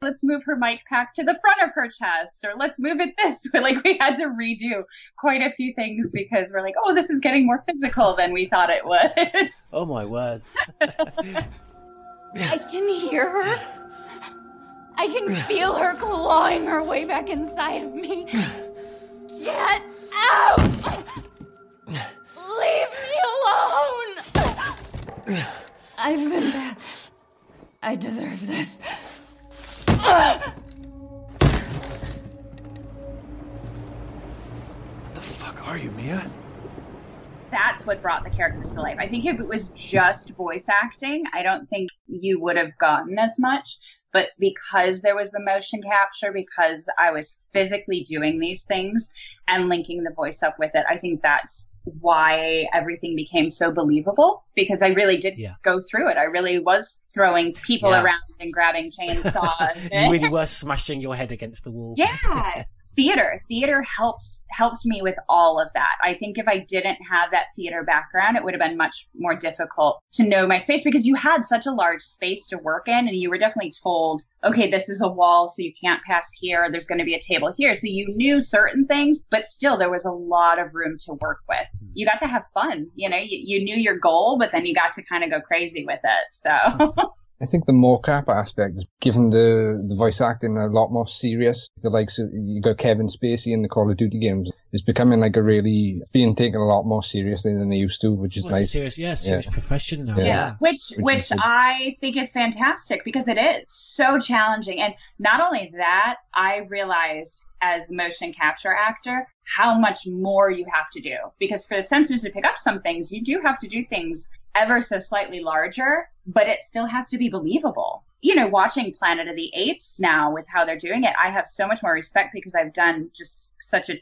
[SPEAKER 2] Let's move her mic pack to the front of her chest or let's move it this way. Like we had to redo quite a few things because we're like oh this is getting more physical than we thought it would.
[SPEAKER 5] Oh my word.
[SPEAKER 10] I can hear her. I can feel her clawing her way back inside of me. Get out! Leave me alone! I've been bad. I deserve this
[SPEAKER 3] the fuck are you, Mia?
[SPEAKER 2] That's what brought the characters to life. I think if it was just voice acting, I don't think you would have gotten as much. But because there was the motion capture, because I was physically doing these things and linking the voice up with it, I think that's why everything became so believable because I really did yeah. go through it. I really was throwing people yeah. around and grabbing chainsaws.
[SPEAKER 5] you really were smashing your head against the wall.
[SPEAKER 2] Yeah theater. Theater helps helps me with all of that. I think if i didn't have that theater background it would have been much more difficult to know my space because you had such a large space to work in and you were definitely told okay this is a wall so you can't pass here. There's going to be a table here. So you knew certain things but still there was a lot of room to work with. Hmm. You got to have fun you know? You, you knew your goal but then you got to kind of go crazy with it so
[SPEAKER 8] I think the mocap aspect is given the, the voice acting a lot more serious. The likes of, you got Kevin Spacey in the Call of Duty games. It's becoming like a really being taken a lot more seriously than they used to, which is
[SPEAKER 5] Well,
[SPEAKER 8] nice.
[SPEAKER 5] a serious, yeah, serious profession now.
[SPEAKER 8] Yeah.
[SPEAKER 5] Yeah.
[SPEAKER 2] which
[SPEAKER 8] Which
[SPEAKER 2] which. I think is fantastic because it is so challenging. And not only that, I realized as motion capture actor how much more you have to do because for the sensors to pick up some things, you do have to do things ever so slightly larger, but it still has to be believable. You know, watching Planet of the Apes now with how they're doing it, I have so much more respect because I've done just such a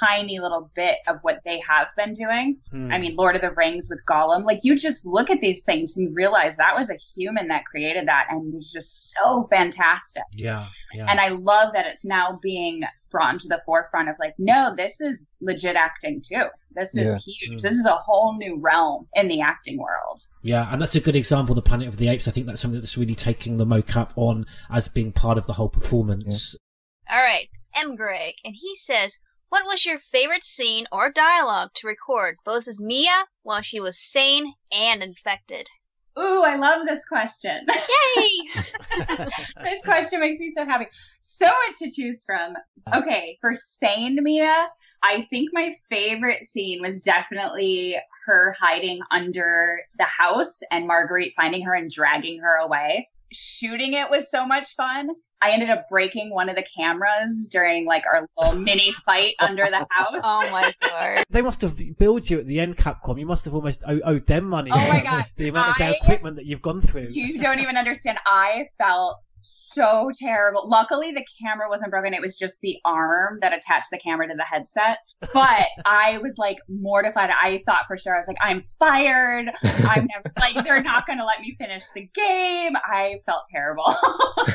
[SPEAKER 2] tiny little bit of what they have been doing.
[SPEAKER 5] Hmm.
[SPEAKER 2] I mean, Lord of the Rings with Gollum. Like, you just look at these things and realize that was a human that created that, and it's just so fantastic.
[SPEAKER 5] Yeah, yeah.
[SPEAKER 2] And I love that it's now being brought into the forefront of like, no, this is legit acting too. This is
[SPEAKER 5] Yeah.
[SPEAKER 2] huge.
[SPEAKER 5] Mm.
[SPEAKER 2] This is a whole new realm in the acting world.
[SPEAKER 5] Yeah, and that's a good example the Planet of the Apes. I think that's something that's really taking the mocap on as being part of the whole performance.
[SPEAKER 7] All right, M. Greg, and he says, "What was your favorite scene or dialogue to record, both as Mia while she was sane and infected?"
[SPEAKER 2] Ooh, I love this question.
[SPEAKER 7] Yay!
[SPEAKER 2] this question makes me so happy. So much to choose from. Okay, for sane Mia, I think my favorite scene was definitely her hiding under the house and Marguerite finding her and dragging her away. Shooting it was so much fun. I ended up breaking one of the cameras during like our little mini fight under the house.
[SPEAKER 7] Oh my god.
[SPEAKER 5] They must have billed you at the end, Capcom. You must have almost owed them money.
[SPEAKER 2] Oh my God.
[SPEAKER 5] the amount of
[SPEAKER 2] I-
[SPEAKER 5] equipment that you've gone through.
[SPEAKER 2] You don't even understand. I felt so terrible. Luckily, the camera wasn't broken. It was just the arm that attached the camera to the headset. But I was like mortified. I thought for sure, I was like, I'm fired. I'm never, like, they're not going to let me finish the game. I felt terrible.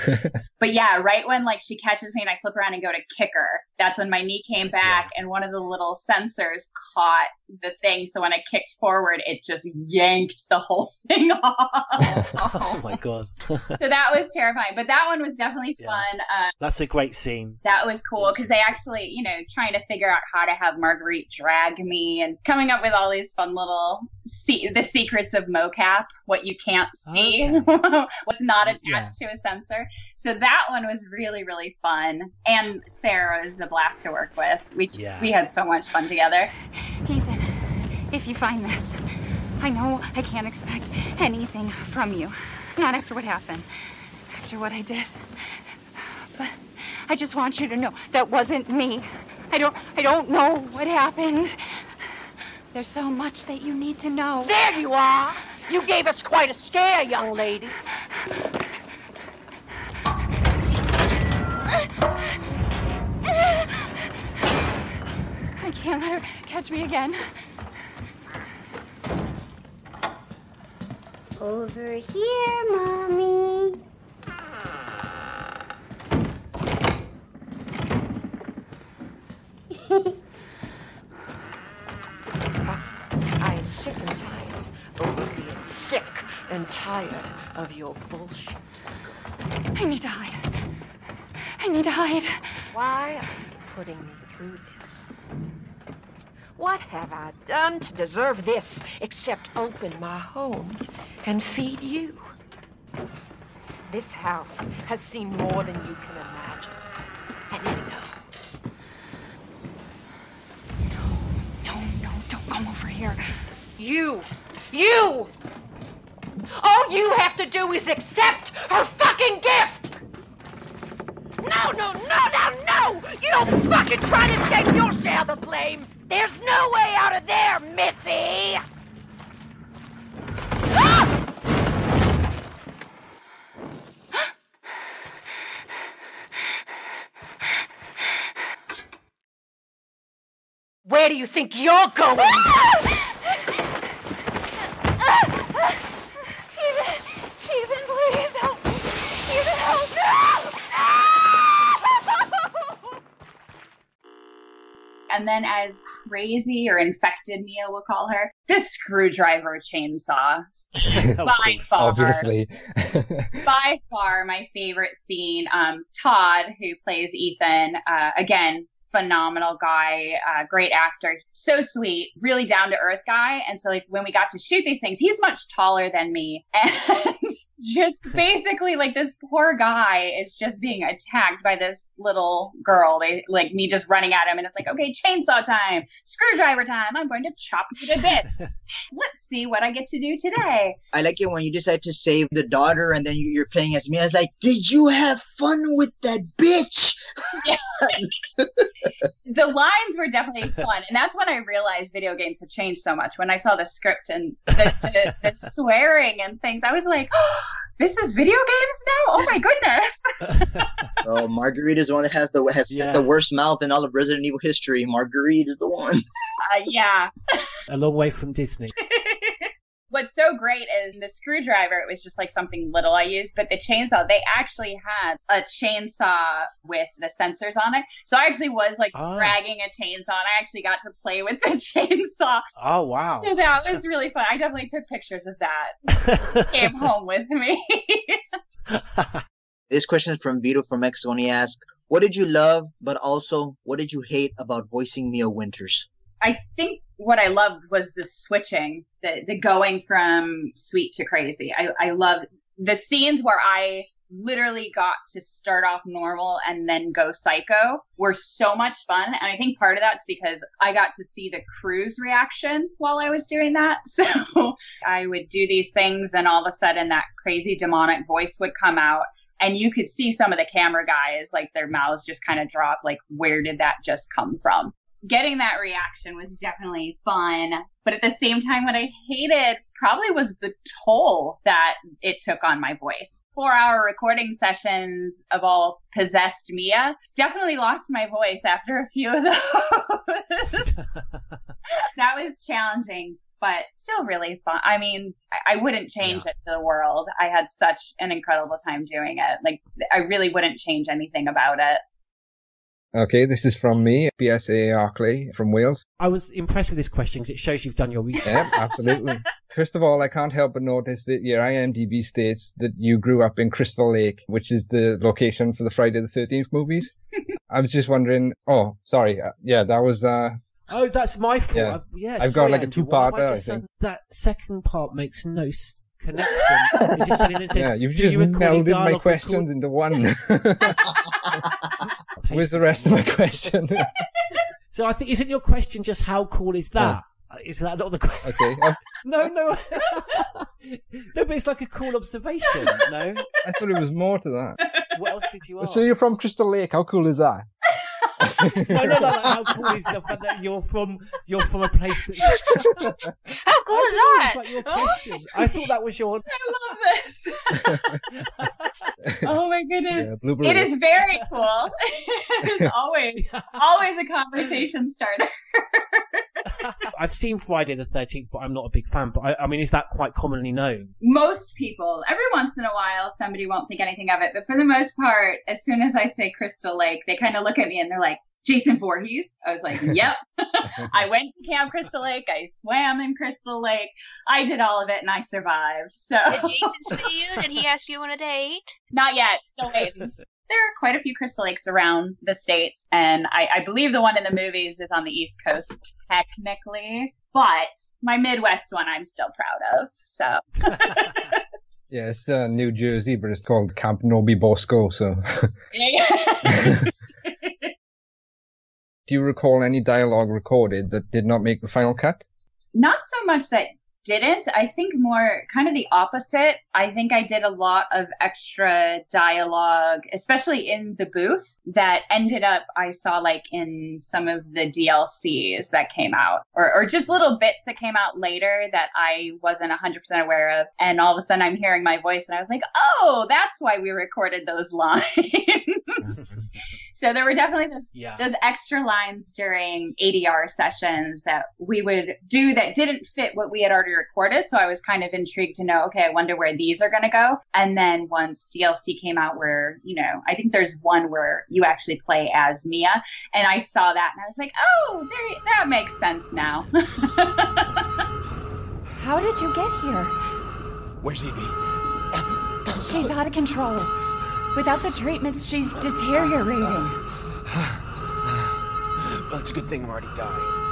[SPEAKER 2] but yeah, right when like she catches me and I flip around and go to kick her, that's when my knee came back and one of the little sensors caught the thing. So when I kicked forward, it just yanked the whole thing off.
[SPEAKER 5] oh my god.
[SPEAKER 2] so that was terrifying. But that one was definitely fun. Uh,
[SPEAKER 5] That's a great scene.
[SPEAKER 2] that was cool because they actually, you know, trying to figure out how to have Marguerite drag me and coming up with all these fun little se- the secrets of mocap, what you can't see, what's not attached to a sensor. So that one was really really fun. And Sarah is a blast to work with. We just
[SPEAKER 10] Yeah.
[SPEAKER 2] we had so much fun together.
[SPEAKER 10] Ethan, if you find this, I know I can't expect anything from you. Not after what happened, after what I did. But I just want you to know that wasn't me. I don't I don't know what happened. There's so much that you need to know.
[SPEAKER 4] There you are! You gave us quite a scare, young lady.
[SPEAKER 10] I can't let her catch me again.
[SPEAKER 11] Over here, Mommy.
[SPEAKER 12] I am sick and tired of being sick and tired of your bullshit.
[SPEAKER 10] I need to hide. I need to hide.
[SPEAKER 12] Why are you putting me through this? What have I done to deserve this except open my home and feed you? This house has seen more than you can imagine. And it knows.
[SPEAKER 10] No, no, don't come over here.
[SPEAKER 12] You! You! All you have to do is accept her fucking gift! No, no, no, no, no! You don't fucking try to take your share of the blame! There's no way out of there, Missy! Where do you think you're going?
[SPEAKER 10] Ethan, Ethan, please help me. Ethan, help me.
[SPEAKER 2] And then, as crazy or infected Mia will call her, the screwdriver chainsaw. by far,
[SPEAKER 8] Obviously.
[SPEAKER 2] by far my favorite scene. Um, Todd, who plays Ethan, uh, again, phenomenal guy, uh, great actor, so sweet, really down to earth guy. And so, like, when we got to shoot these things, he's much taller than me. And just basically like this poor guy is just being attacked by this little girl. They like me just running at him, and it's like, okay, chainsaw time, screwdriver time. I'm going to chop you to bits. Let's see what I get to do today.
[SPEAKER 6] I like it when you decide to save the daughter and then you- you're playing as me. I was like, did you have fun with that bitch?
[SPEAKER 2] the lines were definitely fun, and that's when I realized video games have changed so much. When I saw the script and the, the, the swearing and things, I was like, oh, "This is video games now! Oh my goodness!"
[SPEAKER 6] oh, Marguerite is the one that has the has
[SPEAKER 5] Yeah.
[SPEAKER 6] the worst mouth in all of Resident Evil history. Marguerite is the one.
[SPEAKER 2] Uh, yeah.
[SPEAKER 5] A long way from Disney.
[SPEAKER 2] What's so great is the screwdriver, it was just like something little I used, but the chainsaw, they actually had a chainsaw with the sensors on it. So I actually was like
[SPEAKER 5] Ah.
[SPEAKER 2] dragging a chainsaw and I actually got to play with the chainsaw.
[SPEAKER 5] Oh wow.
[SPEAKER 2] So that was really fun. I definitely took pictures of that. Came home with me.
[SPEAKER 6] This question is from Vito from Mexico, and he asked, "What did you love, but also what did you hate about voicing Mia Winters?"
[SPEAKER 2] I think what I loved was the switching, the the going from sweet to crazy. I I loved the scenes where I literally got to start off normal and then go psycho were so much fun. And i think part of that's because i got to see the crew's reaction while i was doing that. So i would do these things and all of a sudden that crazy demonic voice would come out and you could see some of the camera guys like their mouths just kind of drop like where did that just come from getting that reaction was definitely fun. But at the same time, what I hated probably was the toll that it took on my voice. Four hour recording sessions of all possessed Mia definitely lost my voice after a few of those. that was challenging. But still really fun. I mean, I, I wouldn't change it for the world. I had such an incredible time doing it. Like, I really wouldn't change anything about it.
[SPEAKER 8] Okay, this is from me, BSA Arkley from Wales.
[SPEAKER 5] I was impressed with this question because it shows you've done your research.
[SPEAKER 8] Yeah, absolutely. First of all, I can't help but notice that your IMDb states that you grew up in Crystal Lake, which is the location for the Friday the 13th movies. I was just wondering. Oh, sorry. Uh, yeah, that was. uh
[SPEAKER 5] Oh, that's my fault.
[SPEAKER 8] Yeah.
[SPEAKER 5] I've, yeah,
[SPEAKER 8] I've got
[SPEAKER 5] sorry,
[SPEAKER 8] like a
[SPEAKER 5] Andrew. Why have
[SPEAKER 8] two-parter, I
[SPEAKER 5] just
[SPEAKER 8] think.
[SPEAKER 5] said- That second part makes no s- connection. Just said in it says,
[SPEAKER 8] Yeah, you've just
[SPEAKER 5] you
[SPEAKER 8] melded my questions into one. Where's the rest of my question?
[SPEAKER 5] So I think isn't your question just how cool is that? Is that not the question?
[SPEAKER 8] okay. uh,
[SPEAKER 5] No, no, no. But it's like a cool observation. No.
[SPEAKER 8] I thought it was more to that.
[SPEAKER 5] What else did you ask?
[SPEAKER 8] So you're from Crystal Lake. How cool is that?
[SPEAKER 5] No, no, no. Like, how cool is the fact that you're from you're from a place that?
[SPEAKER 7] How cool is
[SPEAKER 5] It's
[SPEAKER 7] that?
[SPEAKER 5] like your oh. question. I thought that was your.
[SPEAKER 2] I love this. oh my goodness.
[SPEAKER 8] Yeah, blue, blue.
[SPEAKER 2] It is very cool. it's always always a conversation starter.
[SPEAKER 5] I've seen Friday the Thirteenth, but I'm not a big fan. But I, I mean, is that quite commonly known?
[SPEAKER 2] Most people, every once in a while, somebody won't think anything of it. But for the most part, as soon as I say Crystal Lake, they kind of look at me and they're like, Jason Voorhees? I was like, yep. I went to Camp Crystal Lake. I swam in Crystal Lake. I did all of it and I survived. So
[SPEAKER 7] Did Jason see you? Did he ask you on a date?
[SPEAKER 2] Not yet. Still waiting. There are quite a few Crystal Lakes around the states, and I, I believe the one in the movies is on the East Coast, technically. But my Midwest one, I'm still proud of. So
[SPEAKER 8] Yeah, it's uh, New Jersey, but it's called Camp No-Be-Bo-Sco. So, do you recall any dialogue recorded that did not make the final cut?
[SPEAKER 2] not so much that didn't. I think more kind of the opposite. I think I did a lot of extra dialogue, especially in the booth, that ended up I saw like in some of the DLCs that came out, or, or just little bits that came out later that I wasn't 100% aware of. And all of a sudden I'm hearing my voice and I was like, oh, that's why we recorded those lines. so there were definitely those
[SPEAKER 5] Yeah.
[SPEAKER 2] those extra lines during ADR sessions that we would do that didn't fit what we had already recorded. So I was kind of intrigued to know, okay, I wonder where these are going to go. And then once DLC came out, where, you know, I think there's one where you actually play as Mia. And I saw that and I was like, oh, there, that makes sense now.
[SPEAKER 10] How did you get here?
[SPEAKER 3] Where's Evie?
[SPEAKER 10] She's out of control. Without the treatments, she's deteriorating.
[SPEAKER 3] Well, it's a good thing I'm already dying.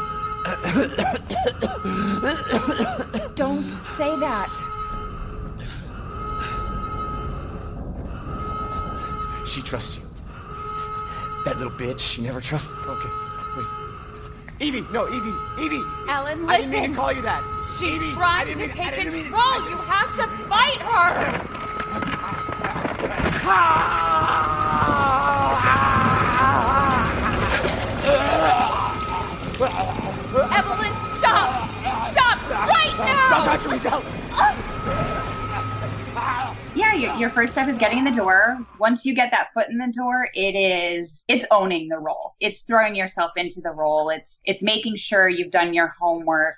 [SPEAKER 10] Don't say that.
[SPEAKER 3] She trusts you. That little bitch, she never trusted. Okay, wait. Evie, no, Evie, Evie.
[SPEAKER 10] Alan,
[SPEAKER 3] I didn't mean to call you that.
[SPEAKER 10] She's
[SPEAKER 3] Evie,
[SPEAKER 10] trying to
[SPEAKER 3] mean-
[SPEAKER 10] take
[SPEAKER 3] mean-
[SPEAKER 10] control. You have to fight her. Evelyn, stop! Stop right now!
[SPEAKER 3] Don't touch me, don't.
[SPEAKER 2] Yeah, your, your first step is getting in the door. Once you get that foot in the door, it is it's owning the role. It's throwing yourself into the role. It's it's making sure you've done your homework,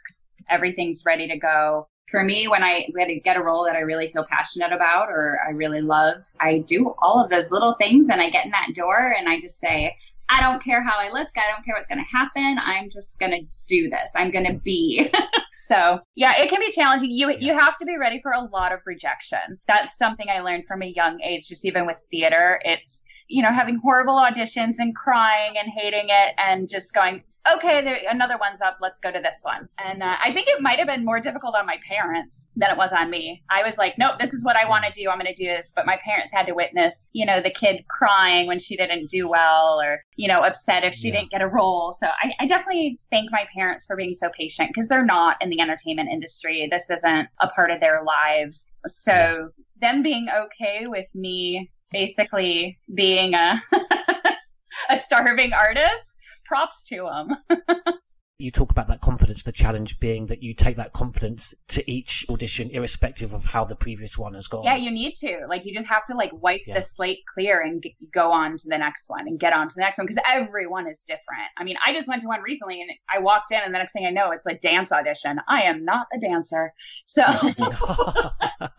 [SPEAKER 2] everything's ready to go. For me, when I when I get a role that I really feel passionate about or I really love, I do all of those little things and I get in that door and I just say, I don't care how I look, I don't care what's gonna happen. I'm just gonna do this. I'm gonna mm-hmm. be. So yeah, it can be challenging. You you have to be ready for a lot of rejection. That's something I learned from a young age. Just even with theater, it's you know having horrible auditions and crying and hating it and just going okay there, another one's up. Let's go to this one. And uh, i think it might have been more difficult on my parents than it was on me. I was like nope this is what i want to do. I'm going to do this. But my parents had to witness you know the kid crying when she didn't do well or you know upset if she didn't get a role. So I, I definitely thank my parents for being so patient because they're not in the entertainment industry. This isn't a part of their lives. So them being okay with me basically being a a starving artist props to them
[SPEAKER 5] You talk about that confidence, the challenge being that you take that confidence to each audition, irrespective of how the previous one has gone.
[SPEAKER 2] yeah you need to. Like you just have to like wipe
[SPEAKER 5] Yeah.
[SPEAKER 2] the slate clear and g- go on to the next one and get on to the next one because everyone is different. I mean i just went to one recently and i walked in and the next thing i know it's a dance audition. I am not a dancer. So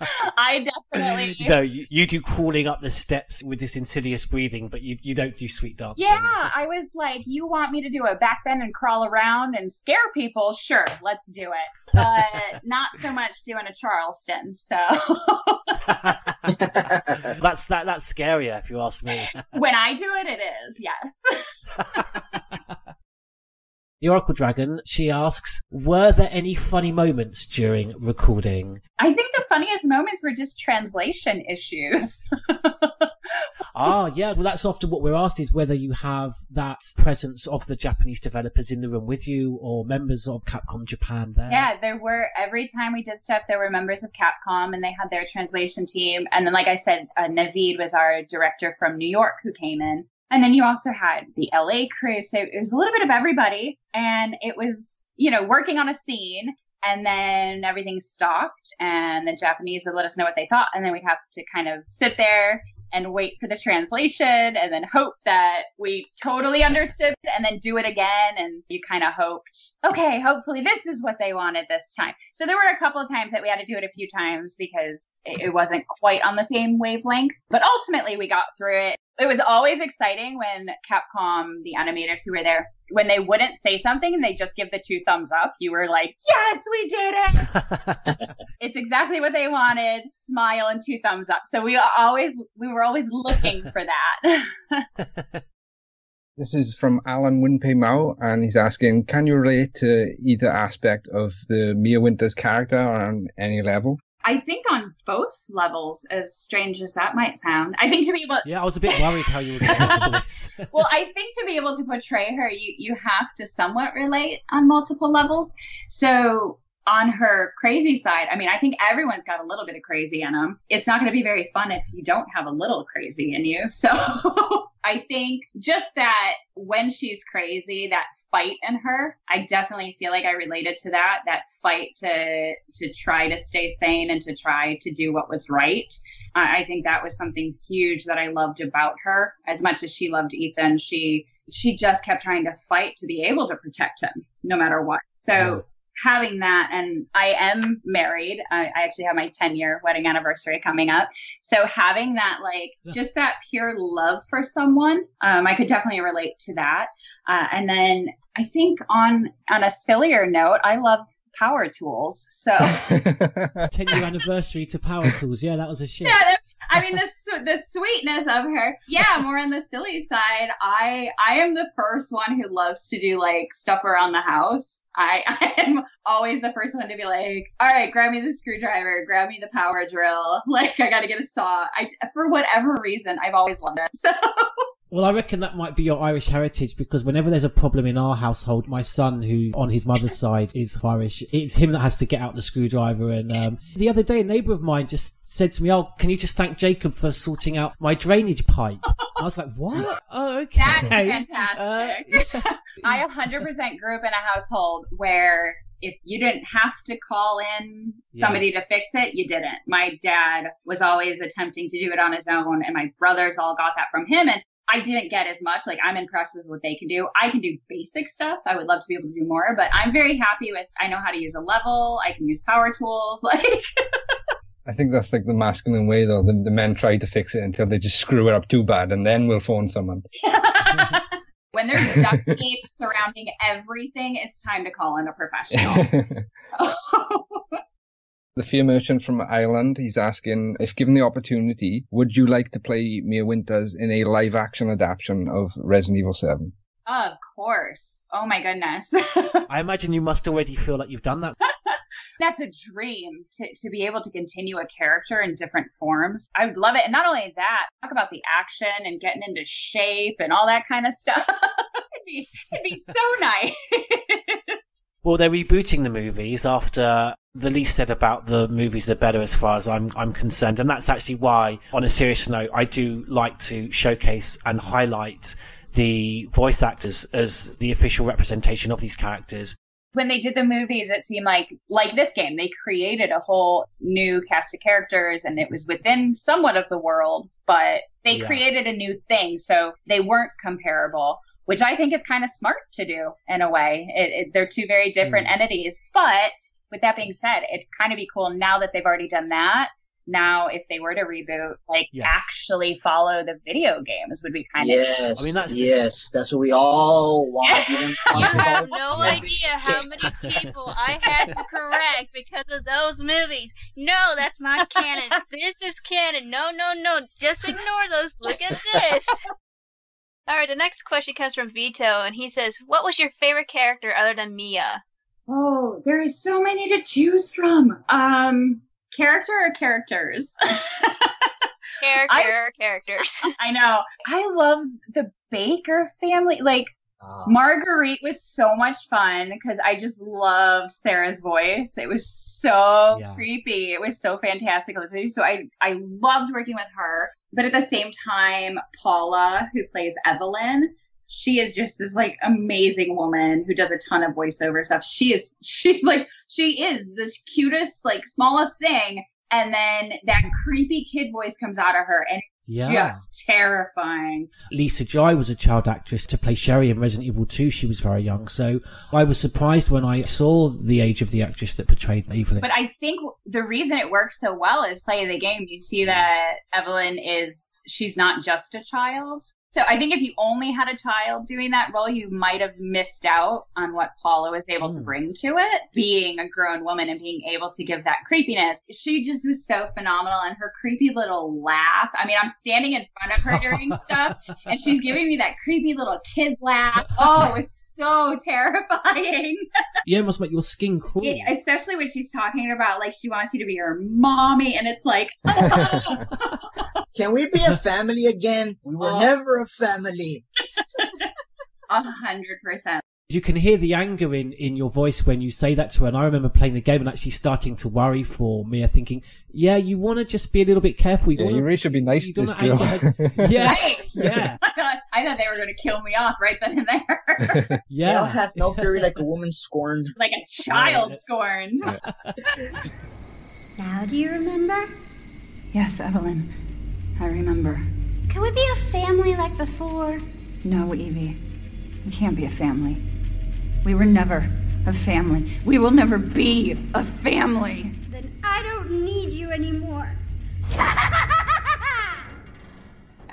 [SPEAKER 2] i definitely
[SPEAKER 5] no, you, you do crawling up the steps with this insidious breathing, but you you don't do sweet dancing.
[SPEAKER 2] Yeah, I was like, you want me to do a back bend and crawl around and scare people? Sure, let's do it. But not so much doing a Charleston. So
[SPEAKER 5] that's that that's scarier if you ask me.
[SPEAKER 2] when I do it, it is, yes.
[SPEAKER 5] The Oracle Dragon, she asks, were there any funny moments during recording?
[SPEAKER 2] I think the funniest moments were just translation issues.
[SPEAKER 5] ah, yeah, well, that's often what we're asked is whether you have that presence of the Japanese developers in the room with you or members of Capcom Japan there.
[SPEAKER 2] Yeah, there were every time we did stuff, there were members of Capcom and they had their translation team. And then, like I said, uh, Navid was our director from New York who came in. And then you also had the LA crew. So it was a little bit of everybody. And it was, you know, working on a scene. And then everything stopped and the Japanese would let us know what they thought. And then we'd have to kind of sit there and wait for the translation and then hope that we totally understood and then do it again. And you kind of hoped, okay, hopefully this is what they wanted this time. So there were a couple of times that we had to do it a few times because it wasn't quite on the same wavelength. But ultimately, we got through it. It was always exciting when Capcom, the animators who were there, when they wouldn't say something and they just give the two thumbs up, you were like, yes, we did it. it's exactly what they wanted. Smile and two thumbs up. So we always, we were always looking for that.
[SPEAKER 8] This is from Alan Winpei Mao, and he's asking, can you relate to either aspect of the Mia Winters character on any level?
[SPEAKER 2] I think on both levels, as strange as that might sound, I think to be able,
[SPEAKER 5] Yeah, I was a bit worried how you were going to this.
[SPEAKER 2] well, I think to be able to portray her, you you have to somewhat relate on multiple levels. So on her crazy side, I mean, I think everyone's got a little bit of crazy in them. It's not going to be very fun if you don't have a little crazy in you. So I think just that when she's crazy, that fight in her, I definitely feel like I related to that. That fight to to try to stay sane and to try to do what was right. I I think that was something huge that I loved about her. As much as she loved Ethan, she she just kept trying to fight to be able to protect him, no matter what. So having that, and I am married. I, I actually have my 10 year wedding anniversary coming up. So having that, like, just that pure love for someone, um, I could definitely relate to that. Uh, and then I think on on a sillier note, I love power tools. So
[SPEAKER 5] 10 year anniversary to Power Tools. Yeah, that was a shit.
[SPEAKER 2] yeah, I mean, the the sweetness of her. Yeah, more on the silly side. I I am the first one who loves to do like stuff around the house. I I am always the first one to be like, all right, grab me the screwdriver, grab me the power drill. Like I got to get a saw. I for whatever reason, I've always loved it. So
[SPEAKER 5] Well, I reckon that might be your Irish heritage because whenever there's a problem in our household, my son, who on his mother's side is Irish, it's him that has to get out the screwdriver. And um, the other day, a neighbour of mine just said to me, "Oh, can you just thank Jacob for sorting out my drainage pipe?" I was like, "What? Oh, okay."
[SPEAKER 2] That's fantastic. I 100% grew up in a household where if you didn't have to call in
[SPEAKER 5] Yeah.
[SPEAKER 2] somebody to fix it, you didn't. My dad was always attempting to do it on his own, and my brothers all got that from him. And I didn't get as much. Like, I'm impressed with what they can do. I can do basic stuff. I would love to be able to do more, but I'm very happy with, I know how to use a level. I can use power tools. Like,
[SPEAKER 8] I think that's like the masculine way, though. The, the men try to fix it until they just screw it up too bad, and then we'll phone someone.
[SPEAKER 2] when there's duct tape surrounding everything, it's time to call in a professional.
[SPEAKER 8] The Fear Merchant from Ireland, he's asking if given the opportunity, would you like to play Mia Winters in a live action adaptation of Resident Evil 7?
[SPEAKER 2] Of course. Oh my goodness.
[SPEAKER 5] I imagine you must already feel like you've done that.
[SPEAKER 2] That's a dream to, to be able to continue a character in different forms. I would love it. And not only that, talk about the action and getting into shape and all that kind of stuff. it'd, be, it'd be so nice.
[SPEAKER 5] Well, they're rebooting the movies after the least said about the movies, the better, as far as I'm I'm concerned, and that's actually why, on a serious note, I do like to showcase and highlight the voice actors as the official representation of these characters.
[SPEAKER 2] When they did the movies, it seemed like like this game, they created a whole new cast of characters and it was within somewhat of the world, but they
[SPEAKER 5] Yeah.
[SPEAKER 2] created a new thing, so they weren't comparable, which I think is kind of smart to do in a way. It, it, they're two very different hmm. entities, but with that being said, it'd kind of be cool now that they've already done that. Now, if they were to reboot, like
[SPEAKER 6] Yes.
[SPEAKER 2] actually follow the video games, would be kind
[SPEAKER 6] Yes,
[SPEAKER 2] of.
[SPEAKER 6] yes, that's what we all want.
[SPEAKER 7] You have no idea how many people I had to correct because of those movies. No, that's not canon. This is canon. No, no, no. Just ignore those. Look at this. All right, the next question comes from Vito, and he says, "What was your favorite character other than Mia?"
[SPEAKER 2] Oh, there is so many to choose from. Um, character or characters?
[SPEAKER 7] Character, or characters.
[SPEAKER 2] I know. I love the Baker family. Like ah. Marguerite was so much fun because I just loved Sarah's voice. It was so
[SPEAKER 13] Yeah.
[SPEAKER 2] creepy. It was so fantastic. to listen to. So I I loved working with her. But at the same time, Paula, who plays Evelyn, she is just this like amazing woman who does a ton of voiceover stuff. She is she's like she is the cutest, like smallest thing. And then that creepy kid voice comes out of her and it's
[SPEAKER 5] Yeah.
[SPEAKER 2] just terrifying.
[SPEAKER 5] Lisa Jai was a child actress to play Sherry in Resident Evil 2. She was very young, so I was surprised when I saw the age of the actress that portrayed Evelyn.
[SPEAKER 2] But I think the reason it works so well is play the game. You see that Evelyn is she's not just a child. So I think if you only had a child doing that role, you might have missed out on what Paula was able to hmm. bring to it. Being a grown woman and being able to give that creepiness. She just was so phenomenal and her creepy little laugh. I mean, I'm standing in front of her during stuff and she's giving me that creepy little kid laugh. Oh, it was so terrifying.
[SPEAKER 5] yeah, it must make your skin crawl.
[SPEAKER 2] Yeah, especially when she's talking about like she wants you to be her mommy, and it's like, ah!
[SPEAKER 6] Can we be a family again? We were
[SPEAKER 2] Oh.
[SPEAKER 6] never a family.
[SPEAKER 2] a hundred percent.
[SPEAKER 5] You can hear the anger in, in your voice when you say that to her. And I remember playing the game and actually starting to worry for Mia, uh, thinking, yeah, you want to just be a little bit careful. You
[SPEAKER 8] Yeah,
[SPEAKER 5] don't
[SPEAKER 8] you really should be nice to this girl.
[SPEAKER 5] her. Yeah,
[SPEAKER 2] Right.
[SPEAKER 5] yeah,
[SPEAKER 2] I thought, they were going to kill me off right then and there,
[SPEAKER 5] yeah.
[SPEAKER 6] Hell hath no fury like a woman scorned.
[SPEAKER 2] like a child scorned.
[SPEAKER 11] Now do you remember?
[SPEAKER 1] Yes, Evelyn. I remember.
[SPEAKER 11] Can we be a family like before?
[SPEAKER 1] No, Evie. We can't be a family. We were never a family. We will never be a family.
[SPEAKER 11] Then I don't need you anymore.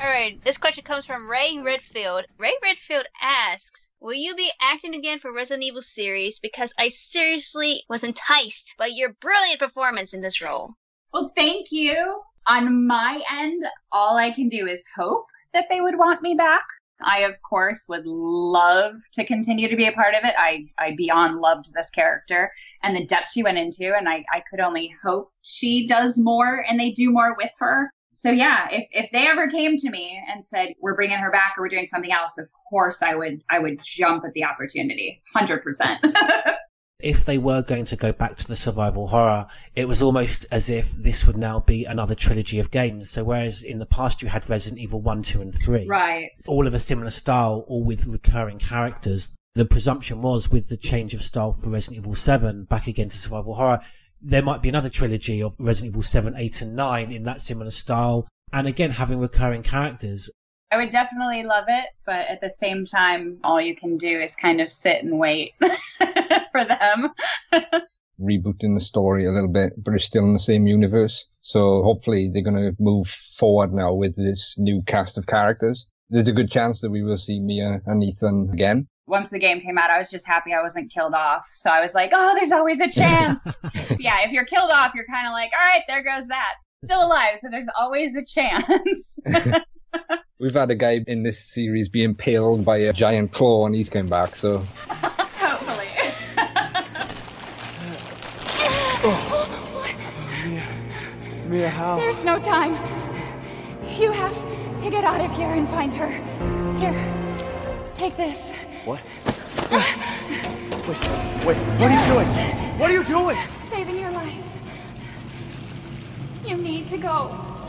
[SPEAKER 7] All right, this question comes from Ray Redfield. Ray Redfield asks, "Will you be acting again for Resident Evil series? Because I seriously was enticed by your brilliant performance in this role."
[SPEAKER 2] Well, thank you. On my end, all I can do is hope that they would want me back. I, of course, would love to continue to be a part of it. I, I beyond loved this character and the depth she went into, and I, I could only hope she does more and they do more with her. So yeah, if if they ever came to me and said we're bringing her back or we're doing something else, of course I would I would jump at the opportunity, hundred percent.
[SPEAKER 5] if they were going to go back to the survival horror, it was almost as if this would now be another trilogy of games. So whereas in the past you had Resident Evil 1, 2 and 3,
[SPEAKER 2] right.
[SPEAKER 5] all of a similar style, all with recurring characters, the presumption was with the change of style for Resident Evil 7 back again to survival horror, there might be another trilogy of Resident Evil 7, 8 and 9 in that similar style. And again, having recurring characters.
[SPEAKER 2] I would definitely love it, but at the same time, all you can do is kind of sit and wait for them.
[SPEAKER 8] Rebooting the story a little bit, but it's still in the same universe. So hopefully they're going to move forward now with this new cast of characters. There's a good chance that we will see Mia and Ethan again.
[SPEAKER 2] Once the game came out, I was just happy I wasn't killed off. So I was like, oh, there's always a chance. yeah, if you're killed off, you're kind of like, all right, there goes that. Still alive, so there's always a chance.
[SPEAKER 8] We've had a guy in this series be impaled by a giant claw and he's came back, so.
[SPEAKER 2] Hopefully.
[SPEAKER 3] Mia. Mia, how?
[SPEAKER 10] There's no time. You have to get out of here and find her. Here, take this.
[SPEAKER 3] What? Wait, wait, what are you doing? What are you doing?
[SPEAKER 10] Saving your life. You need to go.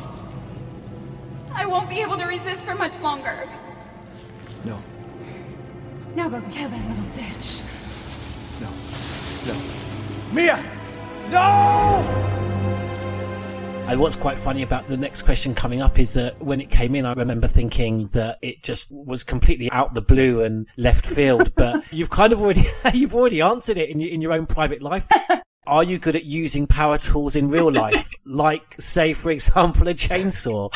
[SPEAKER 10] I won't be able to resist for much longer.
[SPEAKER 3] No,
[SPEAKER 10] Now go kill that little bitch.
[SPEAKER 3] no, no. Mia! No!
[SPEAKER 5] And what's quite funny about the next question coming up is that when it came in, I remember thinking that it just was completely out the blue and left field. But you've kind of already you've already answered it in your, in your own private life. Are you good at using power tools in real life, like say, for example, a chainsaw?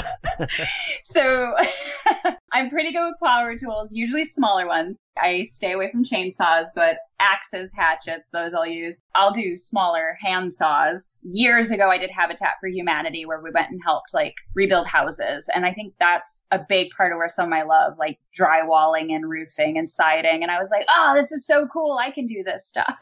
[SPEAKER 2] so I'm pretty good with power tools, usually smaller ones. I stay away from chainsaws, but axes, hatchets, those I'll use. I'll do smaller hand saws. Years ago, I did Habitat for Humanity where we went and helped like rebuild houses. And I think that's a big part of where some of my love, like drywalling and roofing and siding. And I was like, oh, this is so cool. I can do this stuff.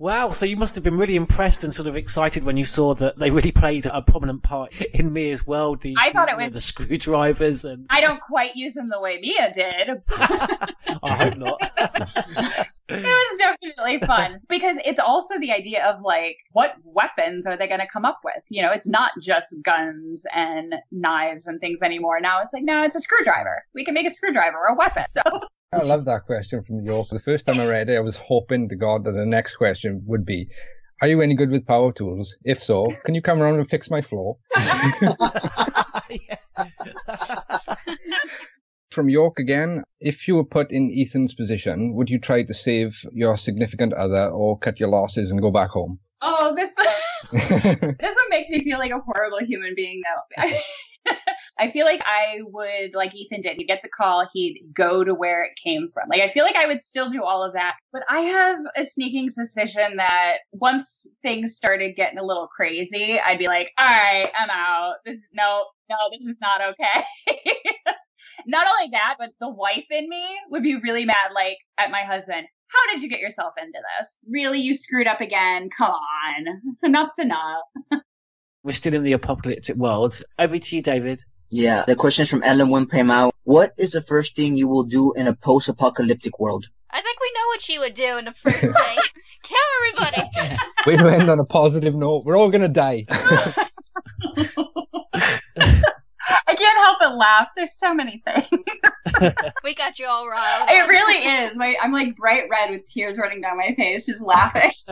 [SPEAKER 5] Wow, so you must have been really impressed and sort of excited when you saw that they really played a prominent part in Mia's world. The,
[SPEAKER 2] I thought it was-
[SPEAKER 5] the screwdrivers and
[SPEAKER 2] I don't quite use them the way Mia did.
[SPEAKER 5] I hope not.
[SPEAKER 2] it was definitely fun because it's also the idea of like what weapons are they going to come up with you know it's not just guns and knives and things anymore now it's like no it's a screwdriver we can make a screwdriver a weapon so
[SPEAKER 8] I love that question from York. The first time I read it, I was hoping to God that the next question would be, Are you any good with power tools? If so, can you come around and fix my floor? From York again, if you were put in Ethan's position, would you try to save your significant other or cut your losses and go back home?
[SPEAKER 2] oh this this one makes me feel like a horrible human being though I feel like I would, like Ethan did, he'd get the call, he'd go to where it came from. Like, I feel like I would still do all of that. But I have a sneaking suspicion that once things started getting a little crazy, I'd be like, all right, I'm out. This, no, no, this is not okay. Not only that, but the wife in me would be really mad, like, at my husband. How did you get yourself into this? Really, you screwed up again? Come on. Enough's enough.
[SPEAKER 5] We're still in the apocalyptic world. Over to you, David.
[SPEAKER 6] Yeah, the question is from Ellen Wimpemau. What is the first thing you will do in a post-apocalyptic world?
[SPEAKER 7] I think we know what she would do in the first thing. Kill everybody.
[SPEAKER 8] Way to end on a positive note. We're all going to die.
[SPEAKER 2] I can't help but laugh. There's so many things.
[SPEAKER 7] we got you all riled.
[SPEAKER 2] It really is. My, I'm like bright red with tears running down my face, just laughing.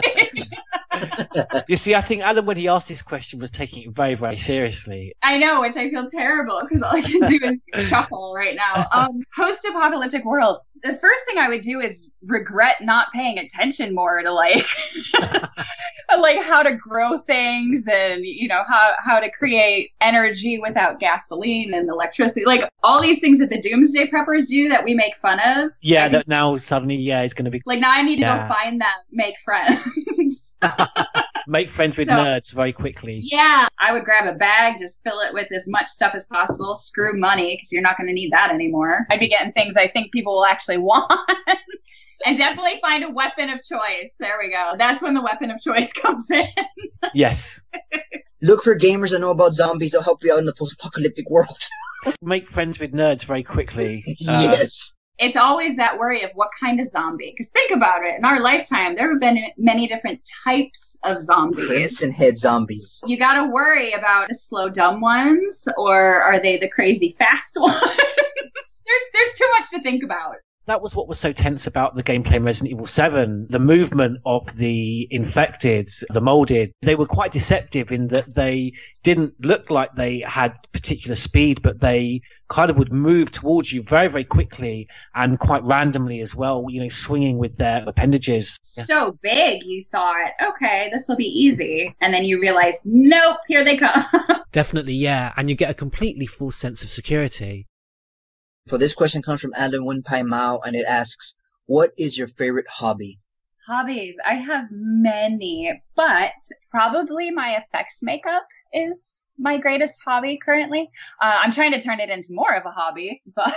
[SPEAKER 5] You see, I think Alan, when he asked this question, was taking it very, very seriously.
[SPEAKER 2] I know, which I feel terrible because all I can do is chuckle right now. Um, post-apocalyptic world. The first thing I would do is regret not paying attention more to like, like how to grow things and you know how how to create energy without gasoline and electricity. Like all these things that the doomsday preppers do that we make fun of.
[SPEAKER 5] Yeah, that now suddenly, yeah, it's going to be.
[SPEAKER 2] Like now I need to
[SPEAKER 5] Yeah.
[SPEAKER 2] go find them, make friends.
[SPEAKER 5] Make friends with
[SPEAKER 2] So-
[SPEAKER 5] nerds very quickly.
[SPEAKER 2] Yeah, I would grab a bag, just fill it with as much stuff as possible. Screw money because you're not going to need that anymore. I'd be getting things I think people will actually want. And definitely find a weapon of choice. There we go. That's when the weapon of choice comes in.
[SPEAKER 5] Yes.
[SPEAKER 6] Look for gamers that know about zombies. They'll help you out in the post-apocalyptic world.
[SPEAKER 5] Make friends with nerds very quickly. Uh,
[SPEAKER 6] yes.
[SPEAKER 2] It's always that worry of what kind of zombie. Because think about it. In our lifetime, there have been many different types of zombies.
[SPEAKER 6] Crimson head zombies.
[SPEAKER 2] You got to worry about the slow, dumb ones, or are they the crazy, fast ones? there's there's too much to think about.
[SPEAKER 5] That was what was so tense about the gameplay in Resident Evil 7. The movement of the infected, the molded, they were quite deceptive in that they didn't look like they had particular speed, but they kind of would move towards you very, very quickly and quite randomly as well, you know, swinging with their appendages. Yeah.
[SPEAKER 2] So big, you thought, okay, this will be easy, and then you realize, nope, here they come.
[SPEAKER 5] Definitely, yeah. And you get a completely false sense of security.
[SPEAKER 6] So this question comes from Alan Winpai Mao, and it asks, "What is your favorite hobby?"
[SPEAKER 2] Hobbies, I have many, but probably my effects makeup is my greatest hobby currently. Uh, I'm trying to turn it into more of a hobby, but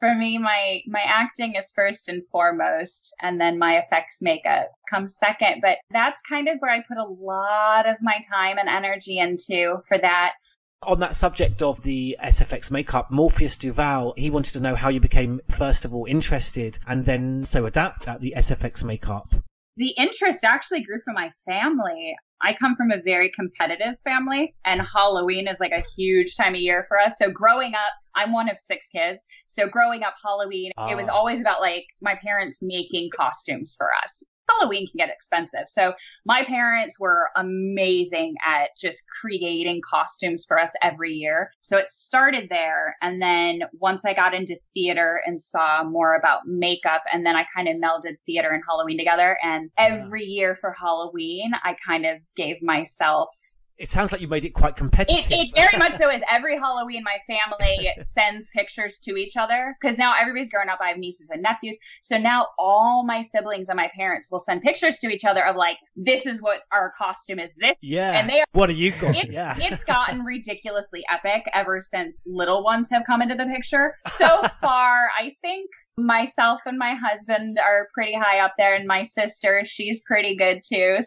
[SPEAKER 2] for me, my my acting is first and foremost, and then my effects makeup comes second. But that's kind of where I put a lot of my time and energy into for that.
[SPEAKER 5] On that subject of the SFX makeup, Morpheus Duval, he wanted to know how you became, first of all, interested and then so adept at the SFX makeup.
[SPEAKER 2] the interest actually grew from my family. I come from a very competitive family, and Halloween is like a huge time of year for us. So, growing up, I'm one of six kids. So, growing up, Halloween, it was
[SPEAKER 13] Ah.
[SPEAKER 2] always about like my parents making costumes for us. Halloween can get expensive. So, my parents were amazing at just creating costumes for us every year. So, it started there. And then once I got into theater and saw more about makeup, and then I kind of melded theater and Halloween together. And every year for Halloween, I kind of gave myself
[SPEAKER 5] It sounds like you made it quite competitive.
[SPEAKER 2] it, it very much so is. Every Halloween, my family sends pictures to each other because now everybody's grown up. I have nieces and nephews. So now all my siblings and my parents will send pictures to each other of like, this is what our costume is. This.
[SPEAKER 5] Yeah.
[SPEAKER 2] And they are.
[SPEAKER 5] What are you got?
[SPEAKER 2] It's,
[SPEAKER 5] yeah.
[SPEAKER 2] it's gotten ridiculously epic ever since little ones have come into the picture. So far, I think myself and my husband are pretty high up there, and my sister, she's pretty good too.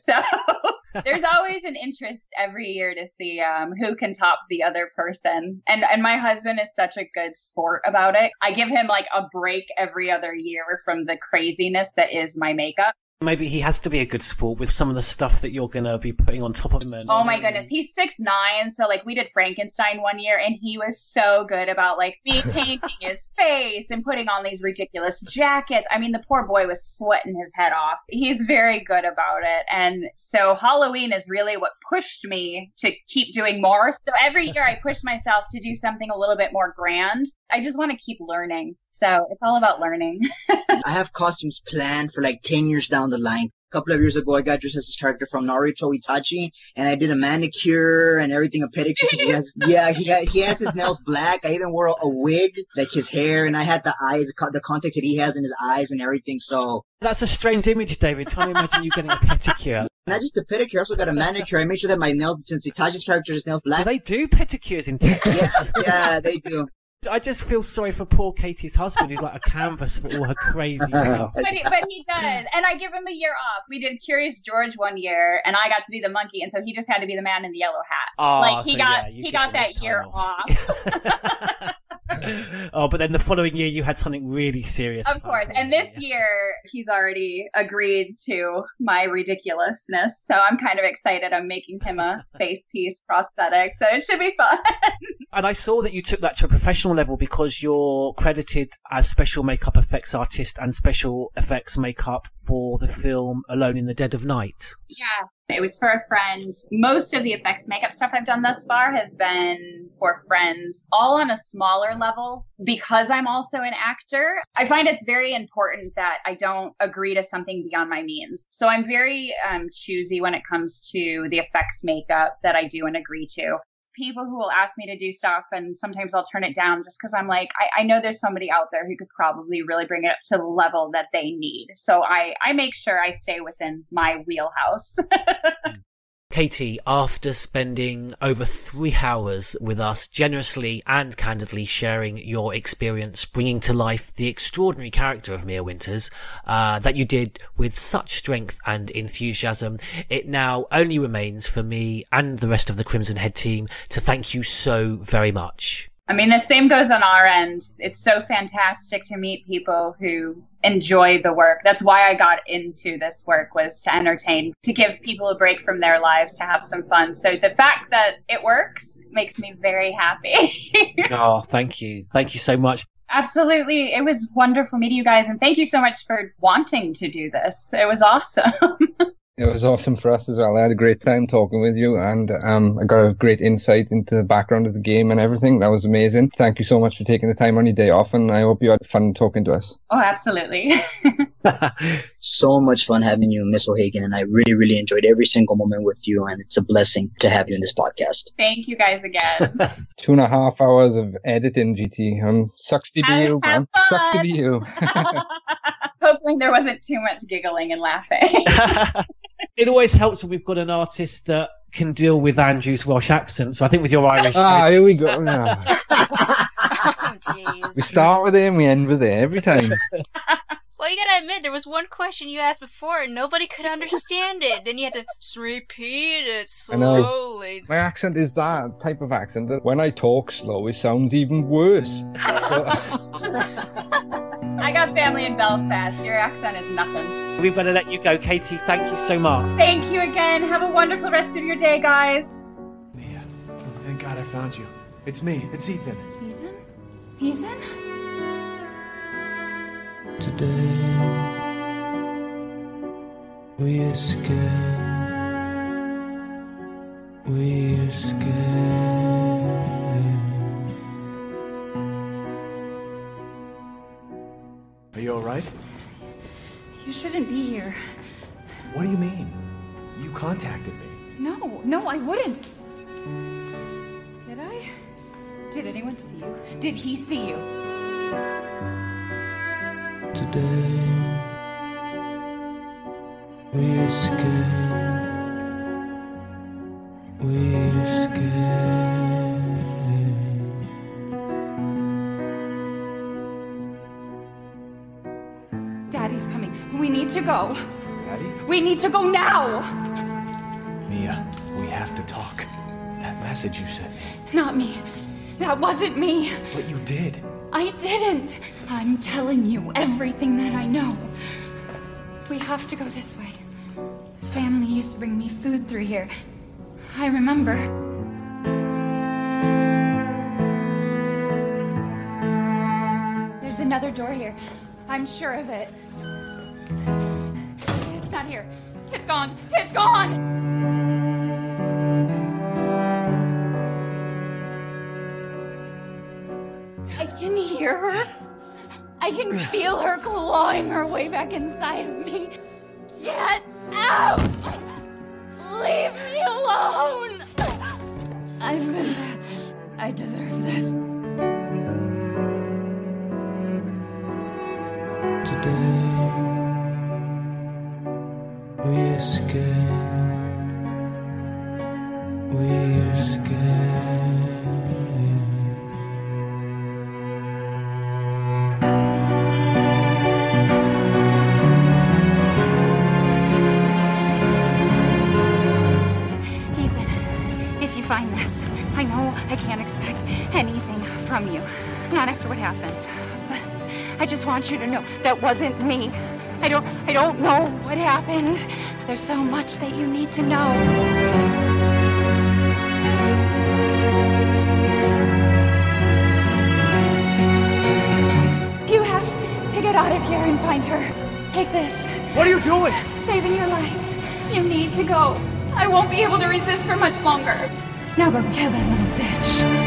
[SPEAKER 2] So there's always an interest every year to see um, who can top the other person. And and my husband is such a good sport about it. I give him like a break every other year from the craziness that is my makeup.
[SPEAKER 5] Maybe he has to be a good sport with some of the stuff that you're going to be putting on top of him. And,
[SPEAKER 2] Oh my goodness, he's six nine. So like we did Frankenstein one year, and he was so good about like be painting his face and putting on these ridiculous jackets. I mean, the poor boy was sweating his head off. He's very good about it, and so Halloween is really what pushed me to keep doing more. So every year I push myself to do something a little bit more grand. I just want to keep learning. So it's all about learning.
[SPEAKER 6] I have costumes planned for like 10 years down the line. A couple of years ago, I got dressed as this character from Naruto Itachi, and I did a manicure and everything, a pedicure. He has, yeah, he, got, he has his nails black. I even wore a, a wig, like his hair, and I had the eyes, co- the context that he has in his eyes and everything. So,
[SPEAKER 5] That's a strange image, David. Trying to imagine you getting a pedicure.
[SPEAKER 6] not just a pedicure, I also got a manicure. I made sure that my nails, since Itachi's character is nails black.
[SPEAKER 5] Do they do pedicures in Texas?
[SPEAKER 6] yes, yeah, they do.
[SPEAKER 5] I just feel sorry for poor Katie's husband, who's like a canvas for all her crazy stuff.
[SPEAKER 2] but he, but he does, and I give him a year off. We did Curious George one year, and I got to be the monkey, and so he just had to be the man in the yellow hat.
[SPEAKER 5] Oh,
[SPEAKER 2] like he
[SPEAKER 5] so
[SPEAKER 2] got
[SPEAKER 5] yeah,
[SPEAKER 2] he got that
[SPEAKER 5] that
[SPEAKER 2] year
[SPEAKER 5] time
[SPEAKER 2] off.
[SPEAKER 5] oh, but then the following year you had something really serious.
[SPEAKER 2] Of course, and this year he's already agreed to my ridiculousness, so I'm kind of excited. I'm making him a face piece prosthetic, so it should be fun.
[SPEAKER 5] And I saw that you took that to a professional level because you're credited as special makeup effects artist and special effects makeup for the film Alone in the Dead of Night.
[SPEAKER 2] Yeah. It was for a friend. Most of the effects makeup stuff I've done thus far has been for friends, all on a smaller level. Because I'm also an actor, I find it's very important that I don't agree to something beyond my means. So I'm very um, choosy when it comes to the effects makeup that I do and agree to. People who will ask me to do stuff, and sometimes I'll turn it down just because I'm like, I, I know there's somebody out there who could probably really bring it up to the level that they need. So I, I make sure I stay within my wheelhouse. Hmm.
[SPEAKER 5] Katie, after spending over three hours with us, generously and candidly sharing your experience, bringing to life the extraordinary character of Mia Winters, uh, that you did with such strength and enthusiasm, it now only remains for me and the rest of the Crimson Head team to thank you so very much.
[SPEAKER 2] I mean, the same goes on our end. It's so fantastic to meet people who enjoy the work. That's why I got into this work was to entertain, to give people a break from their lives, to have some fun. So the fact that it works makes me very happy.
[SPEAKER 5] oh, thank you. Thank you so much.
[SPEAKER 2] Absolutely. It was wonderful meeting you guys and thank you so much for wanting to do this. It was awesome.
[SPEAKER 8] It was awesome for us as well. I had a great time talking with you, and um, I got a great insight into the background of the game and everything. That was amazing. Thank you so much for taking the time on your day off, and I hope you had fun talking to us.
[SPEAKER 2] Oh, absolutely.
[SPEAKER 6] so much fun having you, Miss O'Hagan, and I really, really enjoyed every single moment with you, and it's a blessing to have you in this podcast.
[SPEAKER 2] Thank you guys again.
[SPEAKER 8] Two and a half hours of editing, GT. Um, sucks to be
[SPEAKER 2] Have-
[SPEAKER 8] you,
[SPEAKER 2] have
[SPEAKER 8] man. Sucks to be you.
[SPEAKER 2] Hopefully there wasn't too much giggling and laughing.
[SPEAKER 5] It always helps when we've got an artist that can deal with Andrew's Welsh accent. So I think with your Irish.
[SPEAKER 8] ah, here we go. Ah. we start with it and we end with it every time.
[SPEAKER 13] Well, you gotta admit, there was one question you asked before and nobody could understand it. Then you had to s- repeat it
[SPEAKER 8] I know.
[SPEAKER 13] slowly.
[SPEAKER 8] My accent is that type of accent that when I talk slow, it sounds even worse. So,
[SPEAKER 2] I got family in Belfast. Your accent is nothing.
[SPEAKER 5] We better let you go, Katie. Thank you so much.
[SPEAKER 2] Thank you again. Have a wonderful rest of your day, guys.
[SPEAKER 3] Oh, thank God I found you. It's me. It's Ethan.
[SPEAKER 10] Ethan? Ethan?
[SPEAKER 14] Today we escape. We escape.
[SPEAKER 3] Are you all right?
[SPEAKER 10] You shouldn't be here.
[SPEAKER 3] What do you mean? You contacted me.
[SPEAKER 10] No, no, I wouldn't. Did I? Did anyone see you? Did he see you?
[SPEAKER 14] Today we escape. We escape.
[SPEAKER 10] Daddy's coming. We need to go.
[SPEAKER 3] Daddy?
[SPEAKER 10] We need to go now!
[SPEAKER 3] Mia, we have to talk. That message you sent me.
[SPEAKER 10] Not me. That wasn't me.
[SPEAKER 3] But you did.
[SPEAKER 10] I didn't. I'm telling you everything that I know. We have to go this way. Family used to bring me food through here. I remember. There's another door here. I'm sure of it. It's not here. It's gone. It's gone. Can hear her. I can feel her clawing her way back inside of me. Get out! Leave me alone! I've been bad. I deserve this.
[SPEAKER 14] Today we escape. We escape.
[SPEAKER 10] Want you to know that wasn't me. I don't I don't know what happened. There's so much that you need to know. You have to get out of here and find her. Take this.
[SPEAKER 3] What are you doing?
[SPEAKER 10] Saving your life. You need to go. I won't be able to resist for much longer. Now go kill that little bitch.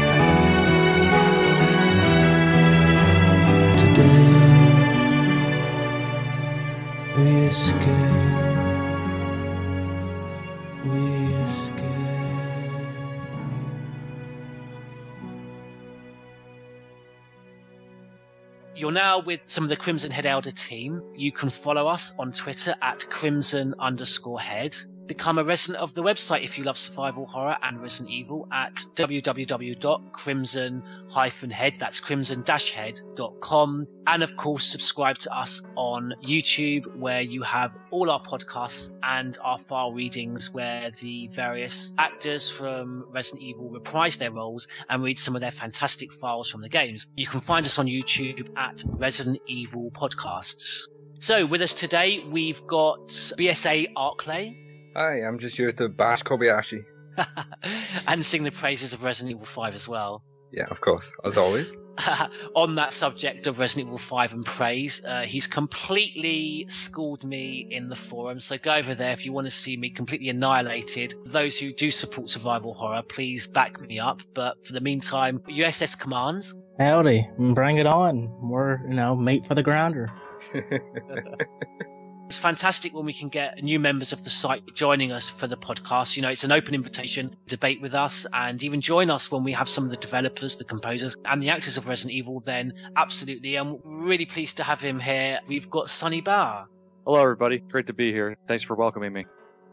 [SPEAKER 5] You're now with some of the Crimson Head Elder team. You can follow us on Twitter at crimson underscore head. Become a resident of the website if you love survival horror and Resident Evil at www.crimson-head, that's crimson-head.com. And of course, subscribe to us on YouTube where you have all our podcasts and our file readings where the various actors from Resident Evil reprise their roles and read some of their fantastic files from the games. You can find us on YouTube at Resident Evil Podcasts. So with us today, we've got BSA Arclay
[SPEAKER 8] Hi, I'm just here to bash Kobayashi.
[SPEAKER 5] and sing the praises of Resident Evil 5 as well.
[SPEAKER 8] Yeah, of course, as always.
[SPEAKER 5] On that subject of Resident Evil 5 and praise, uh, he's completely schooled me in the forum. So go over there if you want to see me completely annihilated. Those who do support survival horror, please back me up. But for the meantime, USS Commands.
[SPEAKER 15] Howdy, bring it on. We're, you know, mate for the grinder.
[SPEAKER 5] It's fantastic when we can get new members of the site joining us for the podcast. You know, it's an open invitation, debate with us, and even join us when we have some of the developers, the composers, and the actors of Resident Evil. Then, absolutely, I'm really pleased to have him here. We've got Sonny Barr.
[SPEAKER 16] Hello, everybody. Great to be here. Thanks for welcoming me.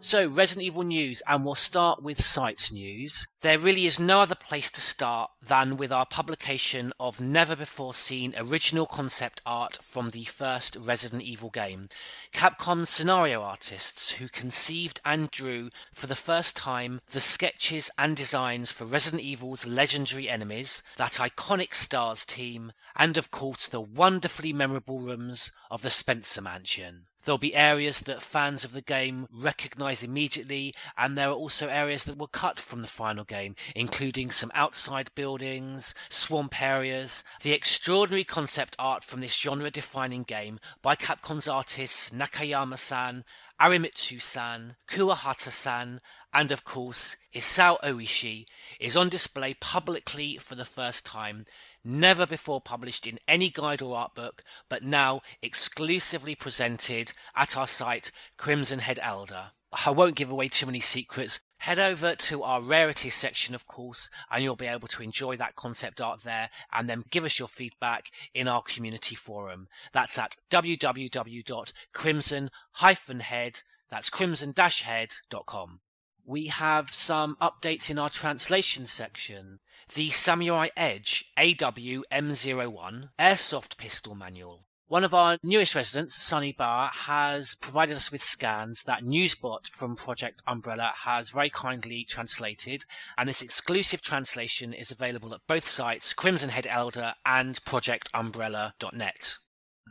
[SPEAKER 5] So, Resident Evil news, and we'll start with Sites news. There really is no other place to start than with our publication of never before seen original concept art from the first Resident Evil game. Capcom scenario artists who conceived and drew for the first time the sketches and designs for Resident Evil's legendary enemies, that iconic Stars team, and of course the wonderfully memorable rooms of the Spencer Mansion. There'll be areas that fans of the game recognize immediately, and there are also areas that were cut from the final game, including some outside buildings, swamp areas, the extraordinary concept art from this genre defining game by Capcom's artists Nakayama san, Arimitsu san, Kuwahata san, and of course Isao Oishi, is on display publicly for the first time never before published in any guide or art book, but now exclusively presented at our site, Crimson Head Elder. I won't give away too many secrets. Head over to our rarities section, of course, and you'll be able to enjoy that concept art there and then give us your feedback in our community forum. That's at www.crimson-head, that's crimson-head.com. We have some updates in our translation section. The Samurai Edge AW-M01 Airsoft Pistol Manual. One of our newest residents, Sunny Barr, has provided us with scans that Newsbot from Project Umbrella has very kindly translated, and this exclusive translation is available at both sites, Crimson Head Elder and ProjectUmbrella.net.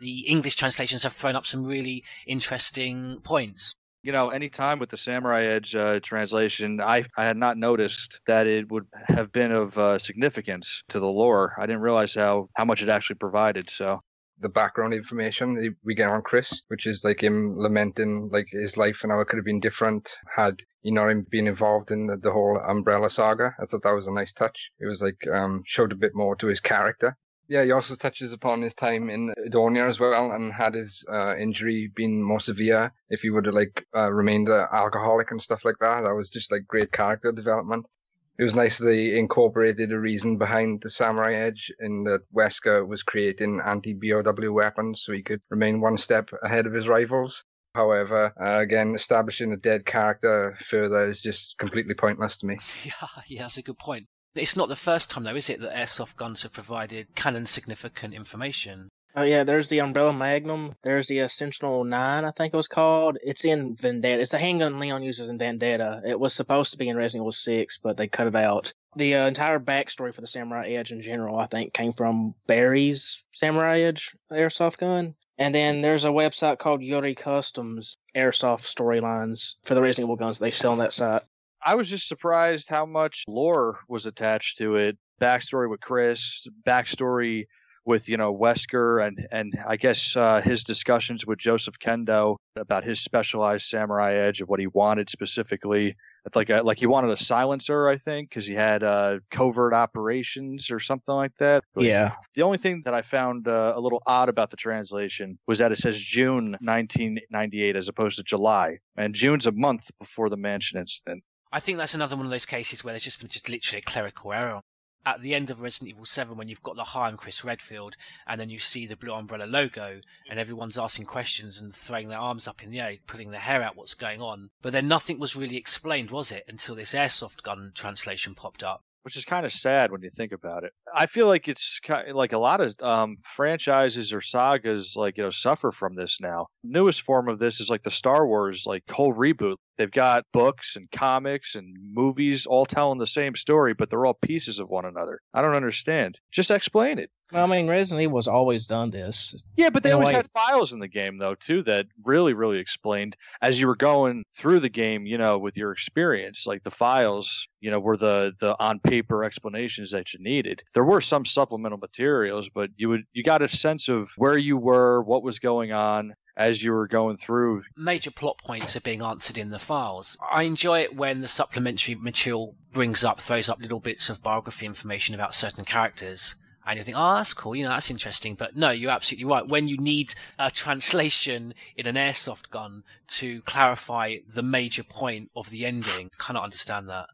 [SPEAKER 5] The English translations have thrown up some really interesting points
[SPEAKER 16] you know, anytime with the Samurai Edge uh, translation, I, I had not noticed that it would have been of uh, significance to the lore. I didn't realize how, how much it actually provided. So
[SPEAKER 8] the background information we get on Chris, which is like him lamenting like his life and how it could have been different had you know him been involved in the, the whole Umbrella saga. I thought that was a nice touch. It was like um, showed a bit more to his character. Yeah, he also touches upon his time in Edonia as well, and had his uh, injury been more severe, if he would have like uh, remained an alcoholic and stuff like that, that was just like great character development. It was nice they incorporated a reason behind the Samurai Edge in that Wesker was creating anti-BOW weapons so he could remain one step ahead of his rivals. However, uh, again, establishing a dead character further is just completely pointless to me.
[SPEAKER 5] Yeah, yeah, that's a good point. It's not the first time, though, is it, that airsoft guns have provided canon significant information?
[SPEAKER 15] Oh yeah, there's the Umbrella Magnum. There's the uh, Sentinel Nine, I think it was called. It's in Vendetta. It's a handgun Leon uses in Vendetta. It was supposed to be in Resident Evil Six, but they cut it out. The uh, entire backstory for the Samurai Edge in general, I think, came from Barry's Samurai Edge airsoft gun. And then there's a website called Yuri Customs Airsoft Storylines for the Resident Evil guns they sell on that site.
[SPEAKER 16] I was just surprised how much lore was attached to it. Backstory with Chris, backstory with you know Wesker, and and I guess uh, his discussions with Joseph Kendo about his specialized samurai edge of what he wanted specifically. It's like a, like he wanted a silencer, I think, because he had uh, covert operations or something like that. But
[SPEAKER 15] yeah.
[SPEAKER 16] The only thing that I found uh, a little odd about the translation was that it says June 1998 as opposed to July, and June's a month before the mansion incident.
[SPEAKER 5] I think that's another one of those cases where there's just been just literally a clerical error. at the end of Resident Evil 7 when you've got the hi, I'm Chris Redfield, and then you see the Blue Umbrella logo, and everyone's asking questions and throwing their arms up in the air, pulling their hair out, what's going on. But then nothing was really explained, was it, until this airsoft gun translation popped up?
[SPEAKER 16] which is kind of sad when you think about it. I feel like it's kind like a lot of um, franchises or sagas, like you know, suffer from this now. Newest form of this is like the Star Wars like whole reboot. They've got books and comics and movies all telling the same story, but they're all pieces of one another. I don't understand. Just explain it.
[SPEAKER 15] I mean, Resident Evil's always done this.
[SPEAKER 16] Yeah, but they always
[SPEAKER 15] way-
[SPEAKER 16] had files in the game though too that really, really explained as you were going through the game. You know, with your experience, like the files, you know, were the the on paper explanations that you needed. There were some supplemental materials, but you would you got a sense of where you were, what was going on as you were going through.
[SPEAKER 5] major plot points are being answered in the files. I enjoy it when the supplementary material brings up, throws up little bits of biography information about certain characters. And you think, oh, that's cool, you know, that's interesting. But no, you're absolutely right. When you need a translation in an airsoft gun to clarify the major point of the ending, I cannot understand that.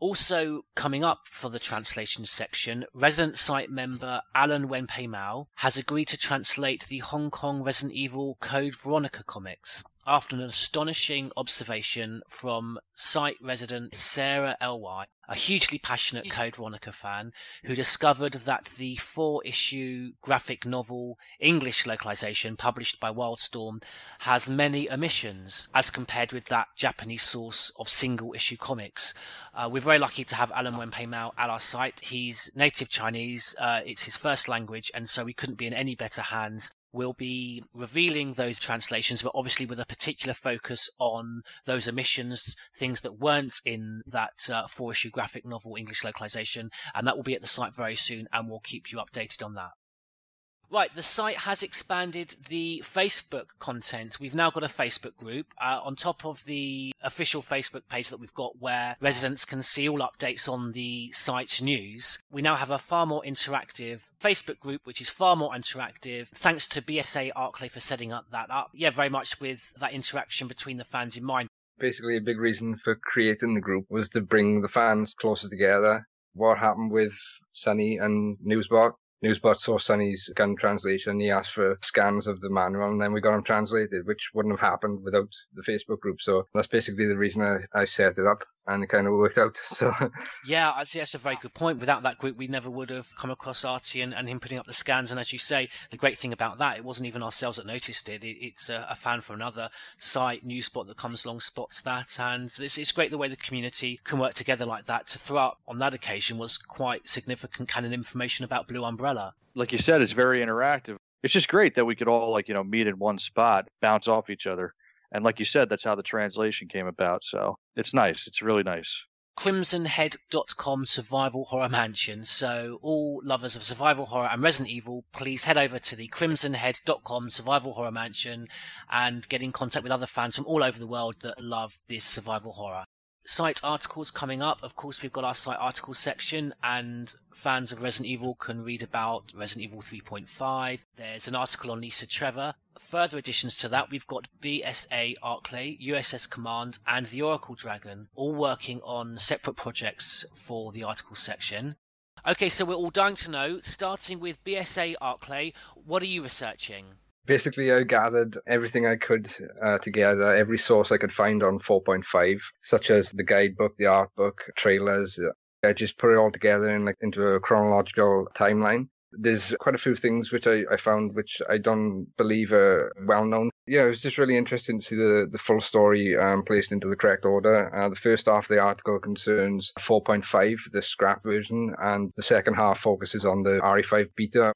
[SPEAKER 5] Also coming up for the translation section, resident site member Alan Wenpei Mao has agreed to translate the Hong Kong Resident Evil Code Veronica comics after an astonishing observation from site resident Sarah Ly, a hugely passionate Code Veronica fan who discovered that the four issue graphic novel English localization published by Wildstorm has many omissions as compared with that Japanese source of single issue comics. Uh, we're very lucky to have Alan Wenpei Mao at our site. He's native Chinese, uh, it's his first language, and so we couldn't be in any better hands. We'll be revealing those translations, but obviously with a particular focus on those omissions, things that weren't in that uh, four issue graphic novel English localization, and that will be at the site very soon, and we'll keep you updated on that. Right, the site has expanded the Facebook content. We've now got a Facebook group uh, on top of the official Facebook page that we've got where residents can see all updates on the site's news. We now have a far more interactive Facebook group, which is far more interactive. Thanks to BSA Arclay for setting up that up. Yeah, very much with that interaction between the fans in mind.
[SPEAKER 8] Basically, a big reason for creating the group was to bring the fans closer together. What happened with Sunny and Newsbot? Newsbot saw Sunny's gun translation. He asked for scans of the manual, and then we got them translated, which wouldn't have happened without the Facebook group. So that's basically the reason I, I set it up, and it kind of worked out. So
[SPEAKER 5] Yeah, I'd say that's a very good point. Without that group, we never would have come across Artie and, and him putting up the scans. And as you say, the great thing about that, it wasn't even ourselves that noticed it. it it's a, a fan from another site, Newspot, that comes along, spots that. And it's, it's great the way the community can work together like that. To throw up on that occasion was quite significant kind of information about Blue Umbrella.
[SPEAKER 16] Like you said, it's very interactive. It's just great that we could all like you know meet in one spot, bounce off each other, and like you said, that's how the translation came about. So it's nice. It's really nice.
[SPEAKER 5] crimsonhead.com survival horror mansion. So all lovers of survival horror and Resident Evil, please head over to the crimsonhead.com survival horror mansion and get in contact with other fans from all over the world that love this survival horror. Site articles coming up. Of course, we've got our site articles section, and fans of Resident Evil can read about Resident Evil 3.5. There's an article on Lisa Trevor. Further additions to that, we've got BSA Arklay, USS Command, and the Oracle Dragon, all working on separate projects for the articles section. Okay, so we're all dying to know, starting with BSA Arklay, what are you researching?
[SPEAKER 8] Basically, I gathered everything I could uh, together, every source I could find on 4.5, such as the guidebook, the art book, trailers. I just put it all together in like into a chronological timeline. There's quite a few things which I, I found which I don't believe are well known. Yeah, it was just really interesting to see the, the full story um, placed into the correct order. Uh, the first half of the article concerns 4.5, the scrap version, and the second half focuses on the RE5 beta.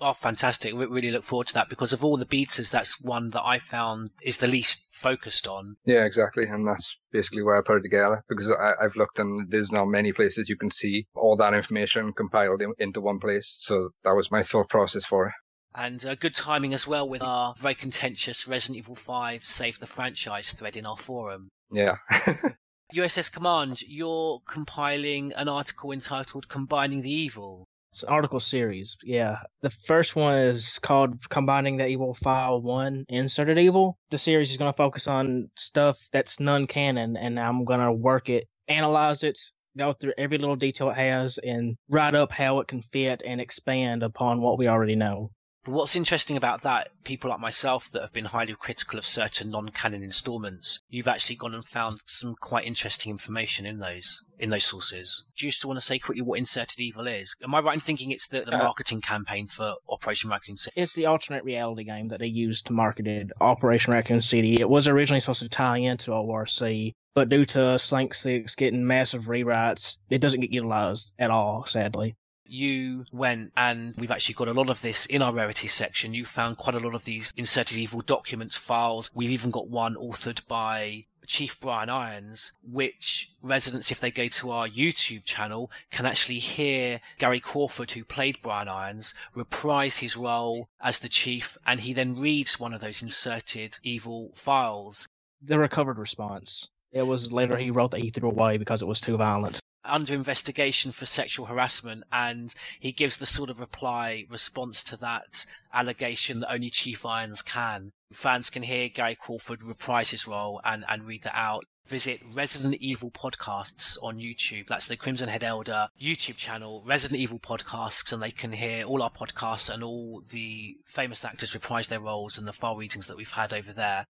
[SPEAKER 5] Oh, fantastic. We really look forward to that because of all the betas, that's one that I found is the least focused on.
[SPEAKER 8] Yeah, exactly. And that's basically why I put it together because I, I've looked and there's not many places you can see all that information compiled in, into one place. So that was my thought process for it.
[SPEAKER 5] And uh, good timing as well with our very contentious Resident Evil 5 Save the Franchise thread in our forum.
[SPEAKER 8] Yeah.
[SPEAKER 5] USS Command, you're compiling an article entitled Combining the Evil.
[SPEAKER 15] Article series. Yeah. The first one is called Combining the Evil File 1 Inserted Evil. The series is going to focus on stuff that's non canon, and I'm going to work it, analyze it, go through every little detail it has and write up how it can fit and expand upon what we already know.
[SPEAKER 5] But what's interesting about that, people like myself that have been highly critical of certain non-canon installments, you've actually gone and found some quite interesting information in those in those sources. Do you still want to say quickly what Inserted Evil is? Am I right in thinking it's the, the
[SPEAKER 15] Uh,
[SPEAKER 5] marketing campaign for Operation Raccoon City?
[SPEAKER 15] It's the alternate reality game that they used to market it, Operation Raccoon City. It was originally supposed to tie into ORC, but due to Slant 6 getting massive rewrites, it doesn't get utilized at all, sadly.
[SPEAKER 5] You went and we've actually got a lot of this in our rarity section. You found quite a lot of these inserted evil documents, files. We've even got one authored by Chief Brian Irons, which residents, if they go to our YouTube channel, can actually hear Gary Crawford, who played Brian Irons, reprise his role as the chief, and he then reads one of those inserted evil files.
[SPEAKER 15] The recovered response. It was later he wrote that he threw away because it was too violent.
[SPEAKER 5] Under investigation for sexual harassment and he gives the sort of reply response to that allegation that only Chief Irons can. Fans can hear Gary Crawford reprise his role and, and read that out. Visit Resident Evil Podcasts on YouTube. That's the Crimson Head Elder YouTube channel, Resident Evil Podcasts, and they can hear all our podcasts and all the famous actors reprise their roles and the file readings that we've had over there.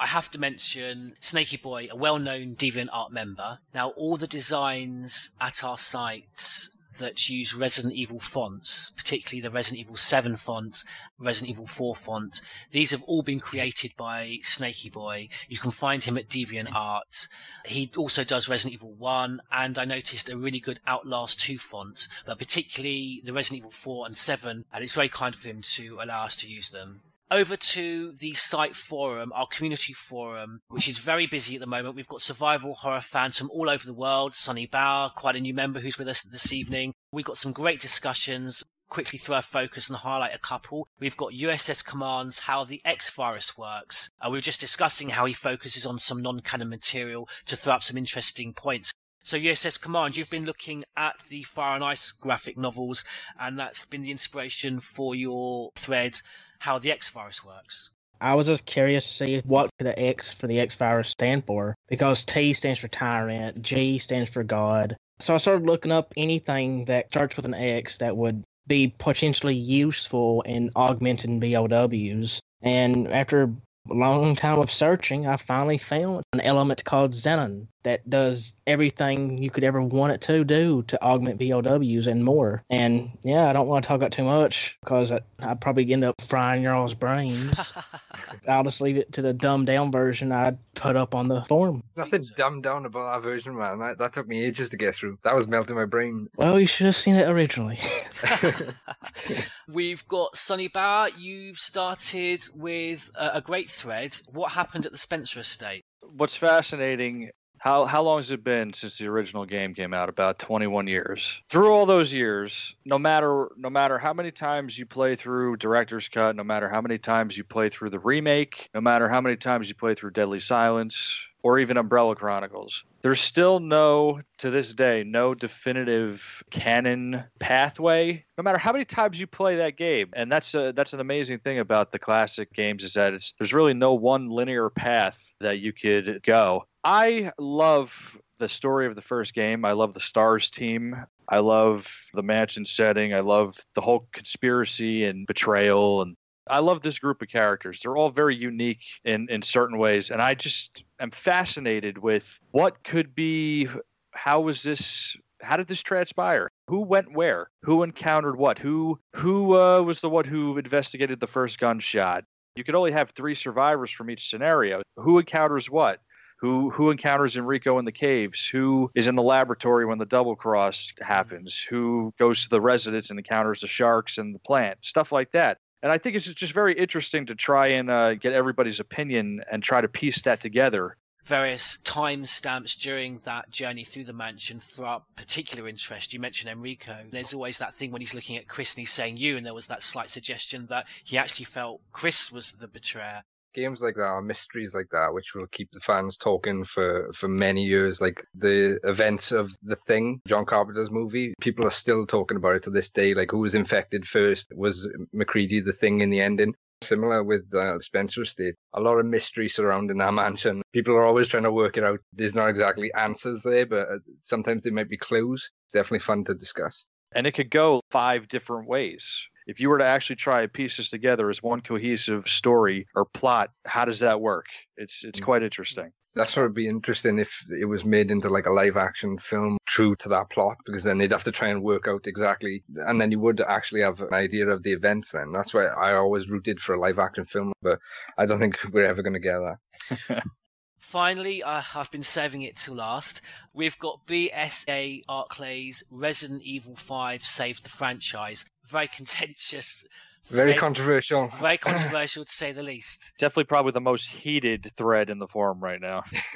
[SPEAKER 5] I have to mention Snaky Boy, a well-known Deviant Art member. Now, all the designs at our site that use Resident Evil fonts, particularly the Resident Evil 7 font, Resident Evil 4 font, these have all been created by Snaky Boy. You can find him at DeviantArt. He also does Resident Evil 1, and I noticed a really good Outlast 2 font, but particularly the Resident Evil 4 and 7, and it's very kind of him to allow us to use them over to the site forum, our community forum, which is very busy at the moment. We've got survival horror fans from all over the world. Sonny Bauer, quite a new member who's with us this evening. We've got some great discussions. Quickly throw our focus and highlight a couple. We've got USS Commands, how the X virus works. Uh, we were just discussing how he focuses on some non-canon material to throw up some interesting points. So USS Command, you've been looking at the Fire and Ice graphic novels, and that's been the inspiration for your thread, how the X virus works.
[SPEAKER 15] I was just curious to see what the X for the X virus stand for because T stands for tyrant, G stands for God. So I started looking up anything that starts with an X that would be potentially useful in augmenting BOWs. And after a long time of searching, I finally found an element called Xenon that does everything you could ever want it to do to augment BOWs and more. And yeah, I don't want to talk about too much because I, I'd probably end up frying your all's brains. I'll just leave it to the dumbed down version I put up on the forum.
[SPEAKER 8] Nothing dumbed down about that version, man. That, that took me ages to get through. That was melting my brain.
[SPEAKER 15] Well, you should have seen it originally.
[SPEAKER 5] We've got Sonny Bauer. You've started with a, a great thread. What happened at the Spencer estate?
[SPEAKER 16] What's fascinating how how long has it been since the original game came out? About 21 years. Through all those years, no matter no matter how many times you play through director's cut, no matter how many times you play through the remake, no matter how many times you play through Deadly Silence or even Umbrella Chronicles, there's still no to this day no definitive canon pathway no matter how many times you play that game and that's a, that's an amazing thing about the classic games is that it's there's really no one linear path that you could go I love the story of the first game. I love the Stars team. I love the mansion setting. I love the whole conspiracy and betrayal and I love this group of characters. They're all very unique in in certain ways and I just am fascinated with what could be how was this how did this transpire? Who went where? Who encountered what? Who who uh, was the one who investigated the first gunshot? You could only have 3 survivors from each scenario. Who encounters what? Who who encounters Enrico in the caves, who is in the laboratory when the double cross happens, who goes to the residence and encounters the sharks and the plant, stuff like that. And I think it's just very interesting to try and uh, get everybody's opinion and try to piece that together.
[SPEAKER 5] Various timestamps during that journey through the mansion throughout particular interest. You mentioned Enrico. There's always that thing when he's looking at Chris and he's saying you, and there was that slight suggestion that he actually felt Chris was the betrayer
[SPEAKER 8] games like that are mysteries like that which will keep the fans talking for for many years like the events of the thing john carpenter's movie people are still talking about it to this day like who was infected first was macready the thing in the ending Similar with uh, Spencer Estate, a lot of mystery surrounding that mansion. People are always trying to work it out. There's not exactly answers there, but uh, sometimes there might be clues. It's definitely fun to discuss.
[SPEAKER 16] And it could go five different ways. If you were to actually try and piece this together as one cohesive story or plot, how does that work? It's it's quite interesting.
[SPEAKER 8] That's what would be interesting if it was made into like a live action film true to that plot, because then they'd have to try and work out exactly, and then you would actually have an idea of the events. Then that's why I always rooted for a live action film, but I don't think we're ever going to get that.
[SPEAKER 5] Finally, uh, I've been saving it till last. We've got BSA Arklay's Resident Evil 5 Save the Franchise. Very contentious.
[SPEAKER 8] Very
[SPEAKER 5] thread-
[SPEAKER 8] controversial.
[SPEAKER 5] Very controversial to say the least.
[SPEAKER 16] Definitely probably the most heated thread in the forum right now.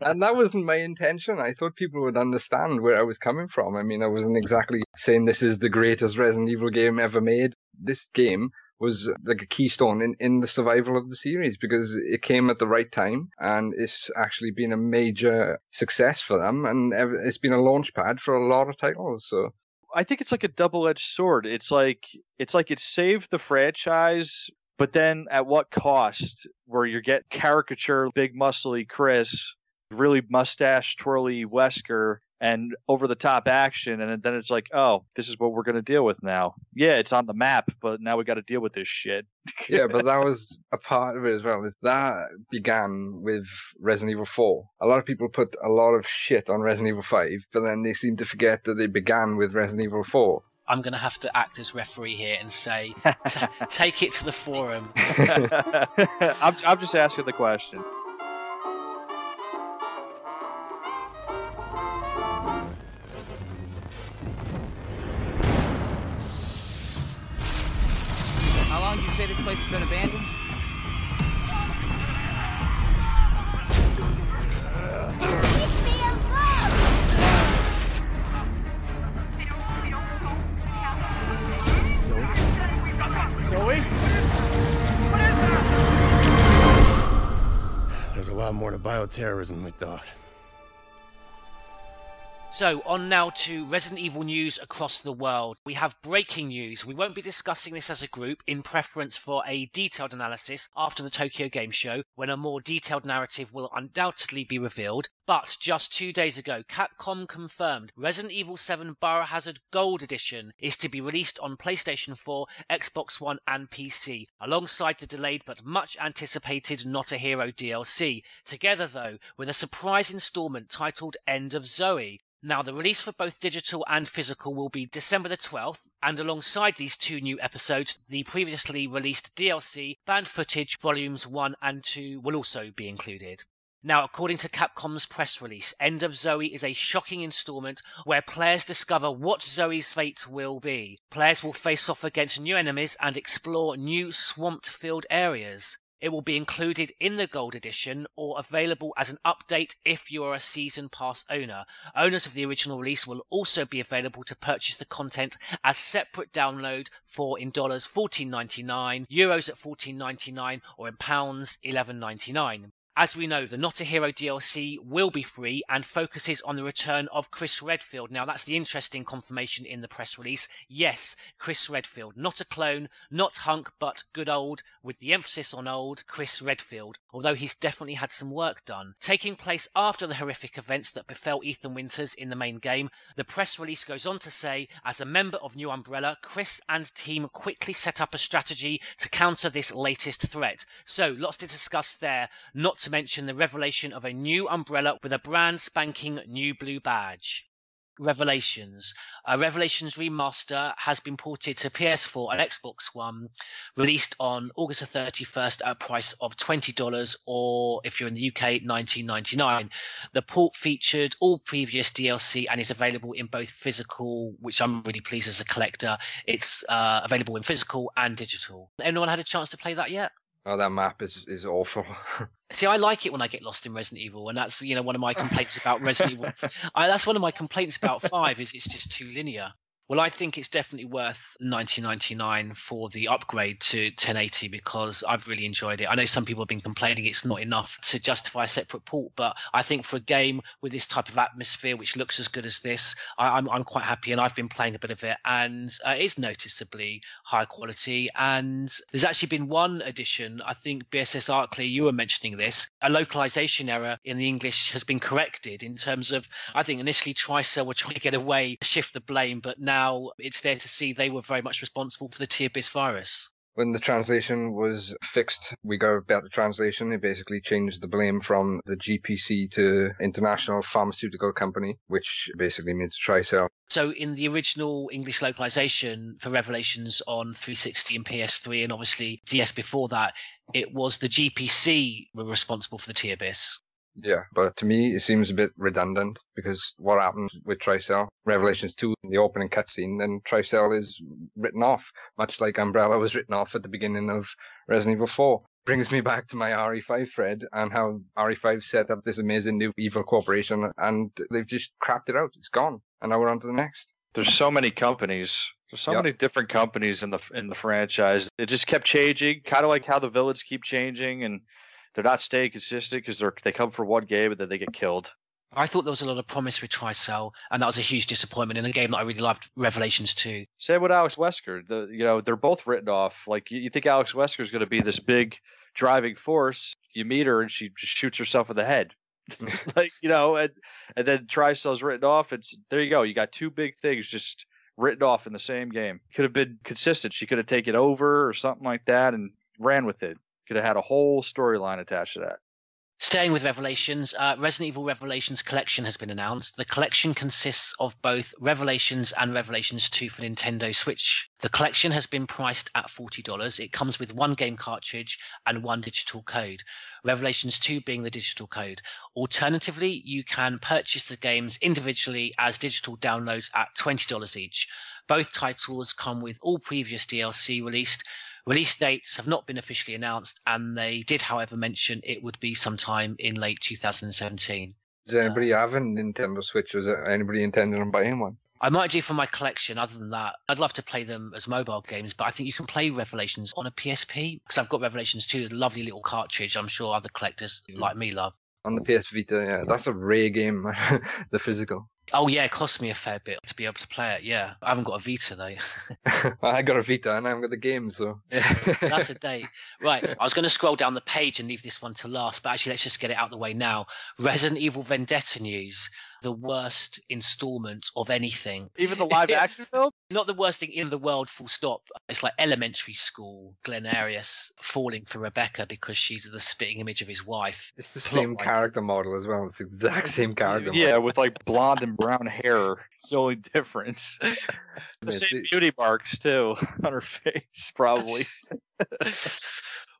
[SPEAKER 8] and that wasn't my intention. I thought people would understand where I was coming from. I mean, I wasn't exactly saying this is the greatest Resident Evil game ever made. This game was like a keystone in, in the survival of the series because it came at the right time and it's actually been a major success for them and it's been a launch pad for a lot of titles. So
[SPEAKER 16] I think it's like a double-edged sword. It's like it's like it saved the franchise, but then at what cost? Where you get caricature, big muscly Chris, really mustache twirly Wesker, and over-the-top action, and then it's like, oh, this is what we're gonna deal with now. Yeah, it's on the map, but now we got to deal with this shit.
[SPEAKER 8] yeah, but that was a part of it as well. is That began with Resident Evil 4. A lot of people put a lot of shit on Resident Evil 5, but then they seem to forget that they began with Resident Evil 4.
[SPEAKER 5] I'm going to have to act as referee here and say, t- take it to the forum.
[SPEAKER 16] I'm I'm just asking the question.
[SPEAKER 17] Say this place has been abandoned?
[SPEAKER 3] Zoe? There's a lot more to bioterrorism than we thought.
[SPEAKER 5] So, on now to Resident Evil news across the world. We have breaking news. We won't be discussing this as a group in preference for a detailed analysis after the Tokyo Game Show, when a more detailed narrative will undoubtedly be revealed. But just two days ago, Capcom confirmed Resident Evil 7 Biohazard Gold Edition is to be released on PlayStation 4, Xbox One, and PC, alongside the delayed but much anticipated Not a Hero DLC. Together, though, with a surprise installment titled End of Zoe. Now, the release for both digital and physical will be December the 12th, and alongside these two new episodes, the previously released DLC, Banned footage, volumes 1 and 2 will also be included. Now, according to Capcom's press release, End of Zoe is a shocking installment where players discover what Zoe's fate will be. Players will face off against new enemies and explore new swamped filled areas. It will be included in the Gold Edition or available as an update if you are a Season Pass owner. Owners of the original release will also be available to purchase the content as separate download for in dollars 14.99, euros at 14.99, or in pounds 11.99. As we know, the Not a Hero DLC will be free and focuses on the return of Chris Redfield. Now, that's the interesting confirmation in the press release. Yes, Chris Redfield. Not a clone, not hunk, but good old, with the emphasis on old, Chris Redfield. Although he's definitely had some work done. Taking place after the horrific events that befell Ethan Winters in the main game, the press release goes on to say, as a member of New Umbrella, Chris and team quickly set up a strategy to counter this latest threat. So, lots to discuss there, not to mention the revelation of a new umbrella with a brand spanking new blue badge. Revelations. Uh, Revelations Remaster has been ported to PS4 and Xbox One, released on August the 31st at a price of $20 or if you're in the UK, $19.99. The port featured all previous DLC and is available in both physical, which I'm really pleased as a collector. It's uh, available in physical and digital. Anyone had a chance to play that yet?
[SPEAKER 8] Oh, that map is, is awful.
[SPEAKER 5] See, I like it when I get lost in Resident Evil, and that's you know one of my complaints about Resident Evil. I, that's one of my complaints about Five is it's just too linear. Well, I think it's definitely worth 19.99 for the upgrade to 1080 because I've really enjoyed it. I know some people have been complaining it's not enough to justify a separate port, but I think for a game with this type of atmosphere, which looks as good as this, I, I'm I'm quite happy, and I've been playing a bit of it, and uh, it's noticeably high quality. And there's actually been one addition. I think BSS Arklay, you were mentioning this. A localization error in the English has been corrected in terms of I think initially Tricell were trying to get away, shift the blame, but now it's there to see they were very much responsible for the T-Abyss virus.
[SPEAKER 8] When the translation was fixed, we got a better translation. It basically changed the blame from the GPC to International Pharmaceutical Company, which basically means Tricell.
[SPEAKER 5] So in the original English localization for Revelations on 360 and PS3, and obviously DS before that, it was the GPC were responsible for the T-Abyss.
[SPEAKER 8] Yeah, but to me, it seems a bit redundant because what happens with Tricell, Revelations 2, in the opening cutscene, then Tricell is written off, much like Umbrella was written off at the beginning of Resident Evil 4. Brings me back to my RE5 thread and how RE5 set up this amazing new evil corporation and they've just crapped it out. It's gone. And now we're on to the next.
[SPEAKER 16] There's so many companies. There's so
[SPEAKER 8] Yep.
[SPEAKER 16] many different companies in the in the franchise. It just kept changing, kind of like how the villains keep changing, and they're not staying consistent because they're they come for one game and then they get killed.
[SPEAKER 5] I thought there was a lot of promise with Tricell, and that was a huge disappointment in a game that I really loved, Revelations 2.
[SPEAKER 16] Same with Alex Wesker. The you know they're both written off. Like you, you think Alex Wesker is going to be this big driving force. You meet her and she just shoots herself in the head. Mm. like you know, and and then Tricell's written off. It's there you go. You got two big things just written off in the same game. Could have been consistent. She could have taken over or something like that and ran with it. Could have had a whole storyline attached to that.
[SPEAKER 5] Staying with Revelations, uh, Resident Evil Revelations Collection has been announced. The collection consists of both Revelations and Revelations 2 for Nintendo Switch. The collection has been priced at $40. It comes with one game cartridge and one digital code, Revelations 2 being the digital code. Alternatively, you can purchase the games individually as digital downloads at $20 each. Both titles come with all previous DLC released. Release dates have not been officially announced, and they did, however, mention it would be sometime in late 2017.
[SPEAKER 8] Does anybody have a Nintendo Switch? Is anybody intending on buying one?
[SPEAKER 5] I might do for my collection. Other than that, I'd love to play them as mobile games, but I think you can play Revelations on a PSP because I've got Revelations 2, a lovely little cartridge. I'm sure other collectors like me love.
[SPEAKER 8] On the PS Vita, yeah. That's a rare game, the physical.
[SPEAKER 5] Oh yeah, it cost me a fair bit to be able to play it. Yeah, I haven't got a Vita though.
[SPEAKER 8] I got a Vita and I haven't got the game, so.
[SPEAKER 5] That's a date. Right. I was going to scroll down the page and leave this one to last, but actually, let's just get it out of the way now. Resident Evil Vendetta news. The worst installment of anything.
[SPEAKER 16] Even the live action film?
[SPEAKER 5] Not the worst thing in the world, full stop. It's like elementary school, Glenn Arias falling for Rebecca because she's the spitting image of his wife.
[SPEAKER 8] It's the
[SPEAKER 5] Plot
[SPEAKER 8] same
[SPEAKER 5] wise.
[SPEAKER 8] character model as well. It's the exact same character
[SPEAKER 16] Yeah,
[SPEAKER 8] model.
[SPEAKER 16] with like blonde and brown hair. It's the only difference. the same beauty marks too on her face, probably.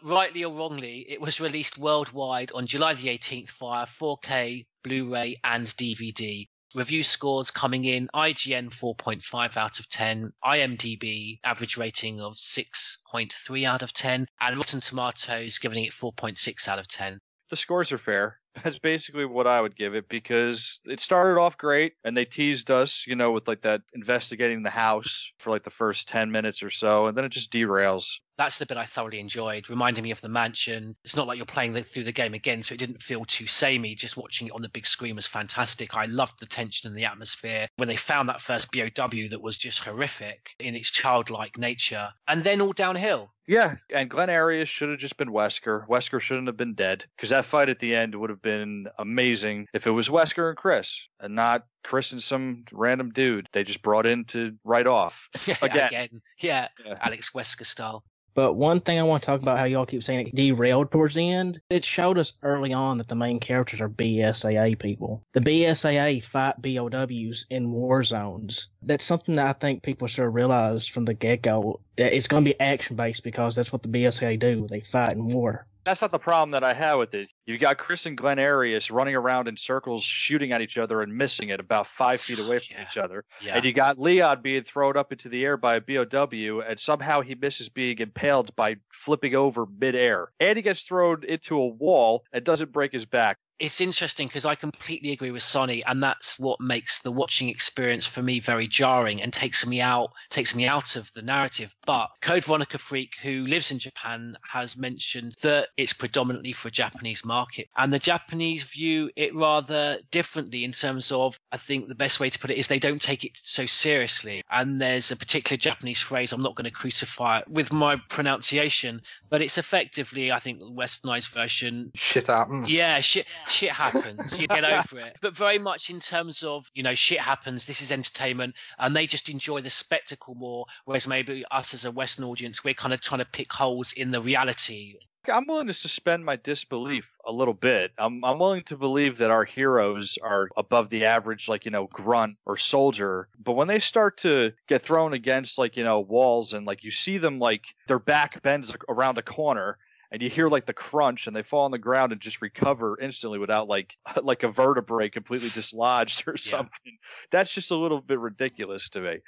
[SPEAKER 5] Rightly or wrongly, it was released worldwide on July the 18th via 4K, Blu ray, and DVD. Review scores coming in IGN 4.5 out of 10, IMDb average rating of 6.3 out of 10, and Rotten Tomatoes giving it 4.6 out of 10.
[SPEAKER 16] the scores are fair. That's basically what I would give it because it started off great and they teased us, you know, with like that investigating the house for like the first 10 minutes or so, and then it just derails.
[SPEAKER 5] That's the bit I thoroughly enjoyed, reminding me of the mansion. It's not like you're playing the, through the game again, so it didn't feel too samey. Just watching it on the big screen was fantastic. I loved the tension and the atmosphere. When they found that first BOW that was just horrific in its childlike nature, and then all downhill.
[SPEAKER 16] Yeah, and Glenn Arias should have just been Wesker. Wesker shouldn't have been dead because that fight at the end would have been amazing if it was Wesker and Chris and not Chris and some random dude they just brought in to write off. Again.
[SPEAKER 5] Again. Yeah, Alex Wesker style.
[SPEAKER 15] But one thing I want to talk about how y'all keep saying it derailed towards the end. It showed us early on that the main characters are BSAA people. The BSAA fight BOWs in war zones. That's something that I think people should realize from the get go. That it's going to be action based because that's what the BSAA do. They fight in war.
[SPEAKER 16] That's not the problem that I have with it. You've got Chris and Glenn Arias running around in circles, shooting at each other and missing it about five feet away from each other.
[SPEAKER 5] Yeah.
[SPEAKER 16] And you got Leon being thrown up into the air by a BOW, and somehow he misses being impaled by flipping over midair. And he gets thrown into a wall and doesn't break his back.
[SPEAKER 5] it's interesting because I completely agree with Sonny, and that's what makes the watching experience for me very jarring and takes me out takes me out of the narrative. But Code Veronica Freak, who lives in Japan, has mentioned that it's predominantly for a Japanese market, and the Japanese view it rather differently in terms of I think the best way to put it is they don't take it so seriously. And there's a particular Japanese phrase I'm not going to crucify it with my pronunciation, but it's effectively I think the westernized version
[SPEAKER 8] Shit happens.
[SPEAKER 5] yeah, shit shit happens. You get over it. But very much in terms of, you know, shit happens, this is entertainment, and they just enjoy the spectacle more, whereas maybe us as a Western audience, we're kind of trying to pick holes in the reality.
[SPEAKER 16] I'm willing to suspend my disbelief a little bit. I'm, I'm willing to believe that our heroes are above the average, like, you know, grunt or soldier. But when they start to get thrown against, like, you know, walls and, like, you see them, like, their back bends around a corner and you hear, like, the crunch and they fall on the ground and just recover instantly without, like, like a vertebrae completely dislodged or something. That's just a little bit ridiculous to me.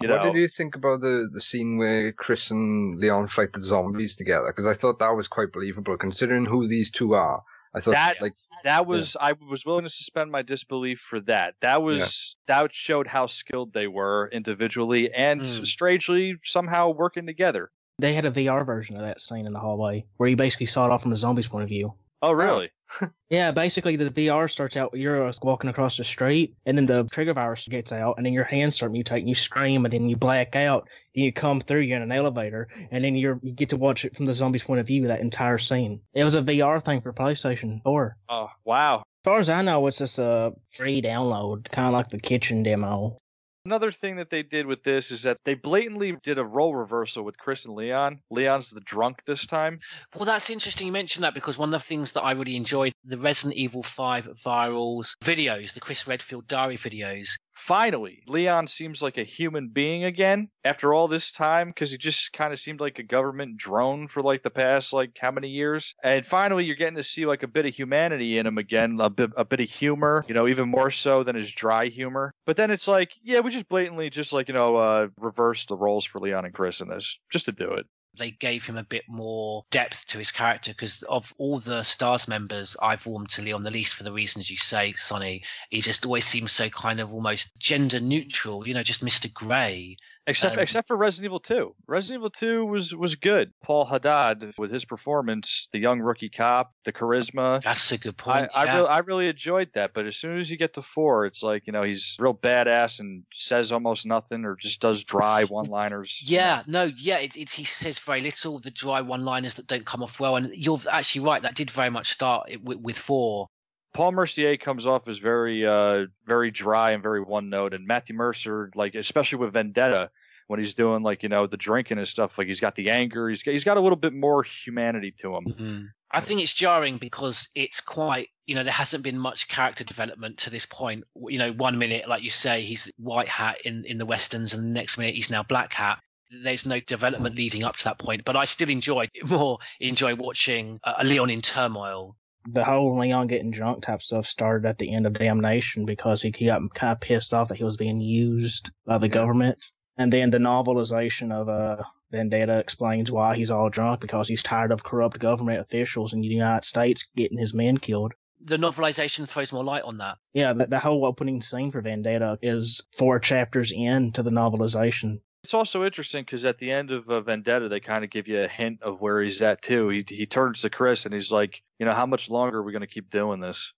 [SPEAKER 16] You
[SPEAKER 8] what
[SPEAKER 16] know?
[SPEAKER 8] did you think about the, the scene where Chris and Leon fight the zombies together? Because I thought that was quite believable, considering who these two are. I thought
[SPEAKER 16] that
[SPEAKER 8] like
[SPEAKER 16] that was I was willing to suspend my disbelief for that. That was that showed how skilled they were individually and
[SPEAKER 15] Hmm.
[SPEAKER 16] strangely somehow working together.
[SPEAKER 15] They had a VR version of that scene in the hallway where you basically saw it all from the zombies' point of view.
[SPEAKER 16] Oh, really?
[SPEAKER 15] Yeah, basically the VR starts out you're walking across the street, and then the trigger virus gets out, and then your hands start mutating. You scream, and then you black out. Then you come through. You're in an elevator, and then you're you get to watch it from the zombies' point of view. That entire scene. It was a VR thing for PlayStation 4.
[SPEAKER 16] Oh, wow.
[SPEAKER 15] As far as I know, it's just a free download, kind of like the kitchen demo.
[SPEAKER 16] Another thing that they did with this is that they blatantly did a role reversal with Chris and Leon. Leon's the drunk this time.
[SPEAKER 5] Well, that's interesting you mentioned that because one of the things that I really enjoyed the Resident Evil 5 virals videos, the Chris Redfield diary videos.
[SPEAKER 16] Finally, Leon seems like a human being again after all this time because he just kind of seemed like a government drone for like the past like how many years. And finally, you're getting to see like a bit of humanity in him again, a bit a bit of humor, you know, even more so than his dry humor. But then it's like, yeah, we just blatantly just like you know uh, reverse the roles for Leon and Chris in this just to do it.
[SPEAKER 5] They gave him a bit more depth to his character because of all the stars members I've warmed to Leon the least for the reasons you say, Sonny. He just always seems so kind of almost gender neutral, you know, just Mr. Grey.
[SPEAKER 16] Except
[SPEAKER 5] Um,
[SPEAKER 16] except for Resident Evil 2. Resident Evil 2 was was good. Paul Haddad with his performance, the young rookie cop, the charisma.
[SPEAKER 5] That's a good point.
[SPEAKER 16] I,
[SPEAKER 5] yeah.
[SPEAKER 16] really, I really enjoyed that, but as soon as you get to four, it's like you know he's real badass and says almost nothing or just does dry one-liners.
[SPEAKER 5] Yeah, no, yeah, it, it, he says very little. The dry one-liners that don't come off well, and you're actually right. That did very much start with, with four.
[SPEAKER 16] Paul Mercier comes off as very, uh, very dry and very one-note, and Matthew Mercer, like especially with Vendetta, when he's doing like you know the drinking and stuff, like he's got the anger, he's got, he's got a little bit more humanity to him.
[SPEAKER 5] I think it's jarring because it's quite, you know, there hasn't been much character development to this point. You know, one minute, like you say, he's white hat in, in the westerns, and the next minute he's now black hat. There's no development leading up to that point, but I still enjoy more enjoy watching uh, a Leon in turmoil.
[SPEAKER 15] The whole Leon getting drunk type stuff started at the end of Damnation because he, he got kind of pissed off that he was being used by the government. And then the novelization of uh, Vendetta explains why he's all drunk because he's tired of corrupt government officials in the United States getting his men killed.
[SPEAKER 5] The novelization throws more light on that.
[SPEAKER 15] Yeah, the, the whole opening scene for Vendetta is four chapters into the novelization.
[SPEAKER 16] It's also interesting because at the end of uh, Vendetta, they kind of give you a hint of where he's at too. He he turns to Chris and he's like, you know, how much longer are we going to keep doing this?